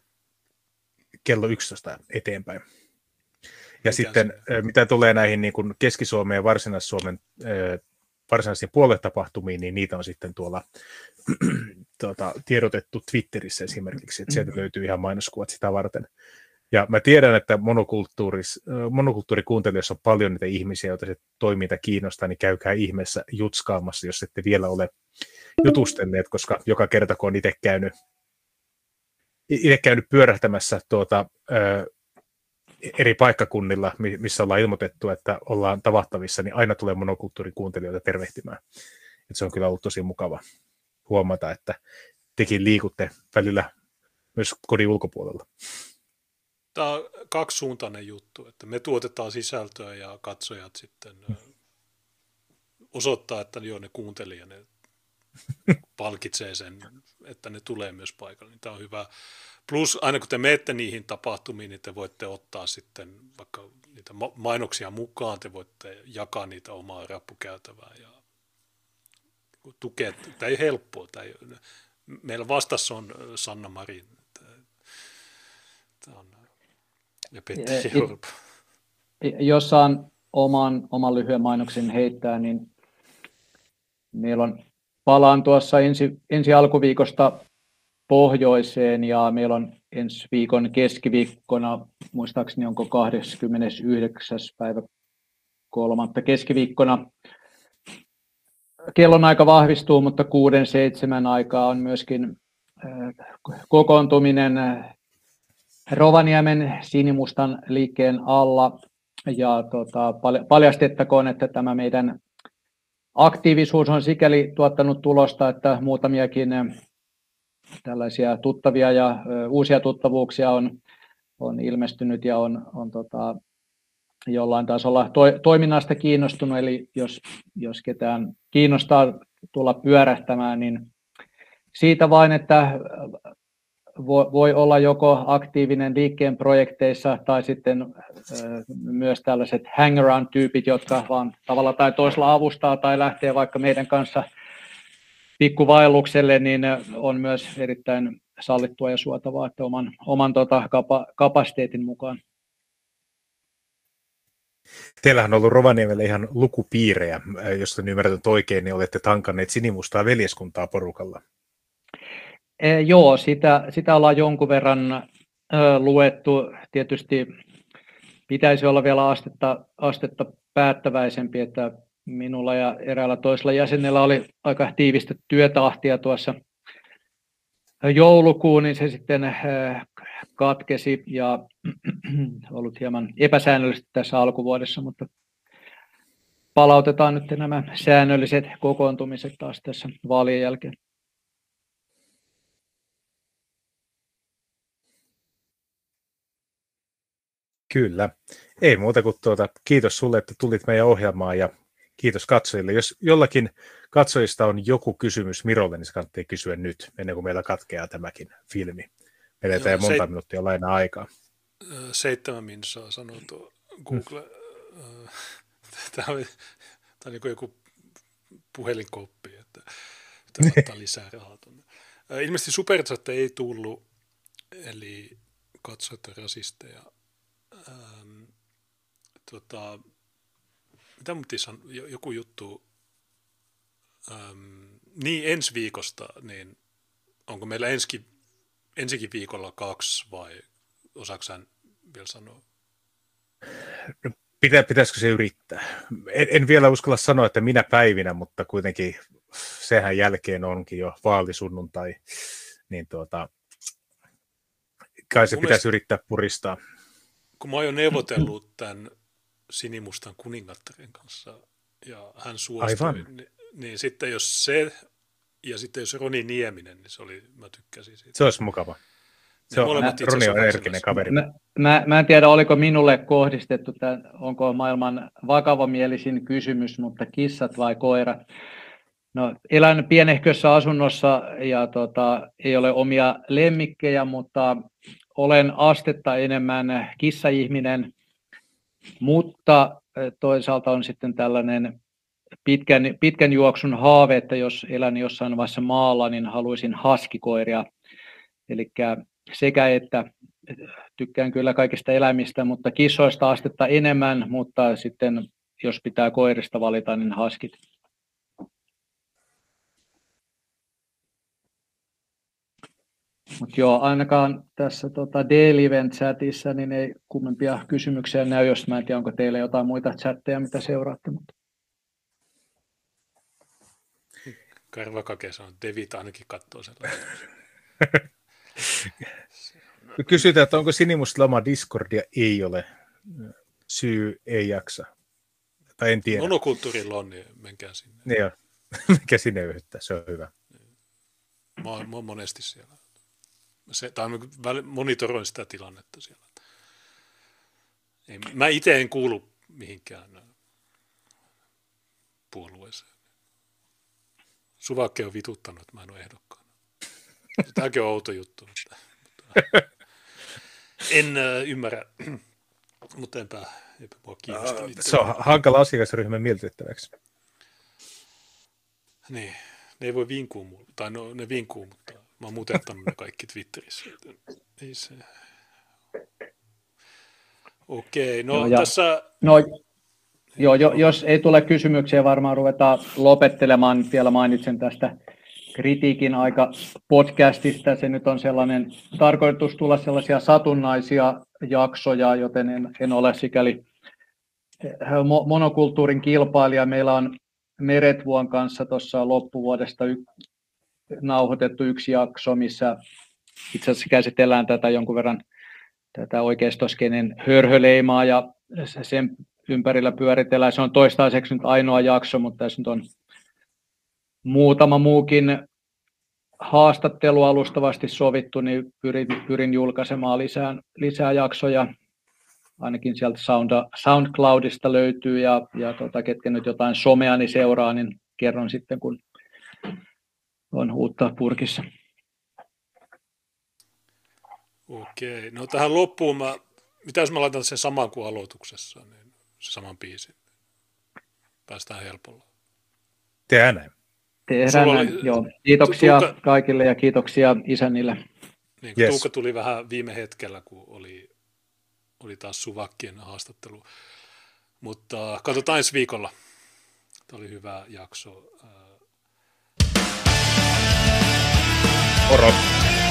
kello 11 eteenpäin. Ja Mikä sitten se? mitä tulee näihin niin kuin Keski-Suomeen ja Varsinais-Suomen varsinaisiin puoletapahtumiin, niin niitä on sitten tuolla tuota, tiedotettu Twitterissä esimerkiksi, että sieltä mm-hmm. löytyy ihan mainoskuvat sitä varten. Ja mä tiedän, että monokulttuuris, monokulttuurikuuntelijoissa on paljon niitä ihmisiä, joita se toiminta kiinnostaa, niin käykää ihmeessä jutskaamassa, jos ette vielä ole jutustelleet, koska joka kerta, kun on itse käynyt, käynyt pyörähtämässä tuota, ö, eri paikkakunnilla, missä ollaan ilmoitettu, että ollaan tavattavissa, niin aina tulee monokulttuurikuuntelijoita tervehtimään. Et se on kyllä ollut tosi mukava huomata, että tekin liikutte välillä myös kodin ulkopuolella. Tämä on kaksisuuntainen juttu, että me tuotetaan sisältöä ja katsojat sitten osoittaa, että joo, ne kuuntelee ja ne palkitsee sen, että ne tulee myös paikalle. Niin tämä on hyvä. Plus aina kun te menette niihin tapahtumiin, niin te voitte ottaa sitten vaikka niitä mainoksia mukaan, te voitte jakaa niitä omaa rappukäytävää ja tukea. Tämä ei helppoa. Tämä ei, meillä vastassa on Sanna Marin. Tämä on, ja Petteri Orpo. Jos saan oman, oman lyhyen mainoksen heittää, niin meillä on palaan tuossa ensi, ensi alkuviikosta pohjoiseen ja meillä on ensi viikon keskiviikkona, muistaakseni onko 29. päivä kolmatta keskiviikkona kellon aika vahvistuu, mutta kuuden seitsemän aikaa on myöskin kokoontuminen Rovaniemen sinimustan liikkeen alla. Ja tota, paljastettakoon, että tämä meidän aktiivisuus on sikäli tuottanut tulosta, että muutamiakin tällaisia tuttavia ja uusia tuttavuuksia on, on ilmestynyt ja on, on tota, jollain tasolla to, toiminnasta kiinnostunut, eli jos, jos ketään kiinnostaa tulla pyörähtämään, niin siitä vain, että voi olla joko aktiivinen liikkeen projekteissa tai sitten myös tällaiset hangaround-tyypit, jotka vaan tavalla tai toisella avustaa tai lähtee vaikka meidän kanssa pikkuvaellukselle, niin on myös erittäin sallittua ja suotavaa, että oman, oman tota, kapa, kapasiteetin mukaan. Teillähän on ollut Rovaniemellä ihan lukupiirejä, jos en ymmärtänyt oikein, niin olette tankanneet sinimustaa veljeskuntaa porukalla. E, joo, sitä, sitä ollaan jonkun verran ö, luettu. Tietysti pitäisi olla vielä astetta, astetta päättäväisempi, että minulla ja eräällä toisella jäsenellä oli aika tiivistä työtahtia tuossa joulukuun, niin se sitten katkesi ja ollut hieman epäsäännöllisesti tässä alkuvuodessa, mutta palautetaan nyt nämä säännölliset kokoontumiset taas tässä vaalien jälkeen. Kyllä. Ei muuta kuin tuota, kiitos sulle, että tulit meidän ohjelmaan ja kiitos katsojille. Jos jollakin katsojista on joku kysymys Mirolle, niin se kannattaa kysyä nyt, ennen kuin meillä katkeaa tämäkin filmi. Meillä ei monta se... minuuttia lainaa aikaa. Seitsemän minsaa sanoo tuo Google. Tämä on, tämä on niin joku puhelinkoppi, että tämä lisää rahaa tuonne. Ilmeisesti Superchat ei tullut, eli katsojat rasisteja ähm, tota, mitä mun san, joku juttu, ähm, niin ensi viikosta, niin onko meillä ensi, ensikin viikolla kaksi vai osaako vielä sanoa? No, pitä, pitäisikö se yrittää? En, en vielä uskalla sanoa, että minä päivinä, mutta kuitenkin sehän jälkeen onkin jo vaalisunnuntai, niin tuota, kai se pitäisi mielestä... yrittää puristaa kun mä oon neuvotellut tämän sinimustan kuningattaren kanssa ja hän suostui, niin, niin, sitten jos se ja sitten jos Roni Nieminen, niin se oli, mä tykkäsin siitä. Se olisi mukava. Se on, mä, Roni on energinen kaveri. Mä, mä, mä en tiedä, oliko minulle kohdistettu, tämä, onko maailman vakavamielisin kysymys, mutta kissat vai koirat? No, elän pienehkössä asunnossa ja tota, ei ole omia lemmikkejä, mutta olen astetta enemmän kissaihminen, mutta toisaalta on sitten tällainen pitkän, pitkän juoksun haave, että jos elän jossain vaiheessa maalla, niin haluaisin haskikoiria. Eli sekä että tykkään kyllä kaikista eläimistä, mutta kissoista astetta enemmän, mutta sitten jos pitää koirista valita, niin haskit. Mutta joo, ainakaan tässä tota Daily chatissa niin ei kummempia kysymyksiä näy, jos mä en tiedä, onko teillä jotain muita chatteja, mitä seuraatte. Mutta... Karva Kake sanoo, että Devit ainakin katsoo sellaista. Kysytään, että onko Sinimusta lama Discordia? Ei ole. Syy ei jaksa. Tai en tiedä. Monokulttuurilla on, niin menkää sinne. Niin joo. Menkää sinne yhdessä, se on hyvä. Mä oon, mä oon monesti siellä se, tai monitoroin sitä tilannetta siellä. Ei, mä itse en kuulu mihinkään puolueeseen. Suvakke on vituttanut, että mä en ole ehdokkaana. Tämäkin on outo juttu. Mutta, mutta en ymmärrä, mutta enpä, enpä mua kiinnosta. Uh, se on hankala asiakasryhmän mieltettäväksi. Niin, ne ei voi vinkua, tai no, ne vinkuu, mutta Mä oon muutettanut ne kaikki Twitterissä. Ei se... Okei, no no ja, tässä... No, joo, jo, jos ei tule kysymyksiä, varmaan ruvetaan lopettelemaan. Vielä mainitsen tästä kritiikin aika podcastista. Se nyt on sellainen tarkoitus tulla sellaisia satunnaisia jaksoja, joten en, en ole sikäli eh, monokulttuurin kilpailija. Meillä on Meretvuon kanssa tuossa loppuvuodesta nauhoitettu yksi jakso, missä itse asiassa käsitellään tätä jonkun verran tätä oikeistoskenen hörhöleimaa ja sen ympärillä pyöritellään. Se on toistaiseksi nyt ainoa jakso, mutta tässä nyt on muutama muukin haastattelu alustavasti sovittu, niin pyrin, pyrin julkaisemaan lisää, lisää jaksoja. Ainakin sieltä Sound, SoundCloudista löytyy ja, ja tota, ketkä nyt jotain someani seuraa, niin kerron sitten, kun on uutta purkissa. Okei, no tähän loppuun mä, mitä jos mä laitan sen saman kuin aloituksessa, niin se saman biisin. Päästään helpolla. Tehdään näin. Tehdään näin, oli, joo. Kiitoksia Tuukka, kaikille ja kiitoksia isännille. Niin, yes. Tuukka tuli vähän viime hetkellä, kun oli, oli taas Suvakkien haastattelu. Mutta katsotaan ensi viikolla. Tämä oli hyvä jakso. horror.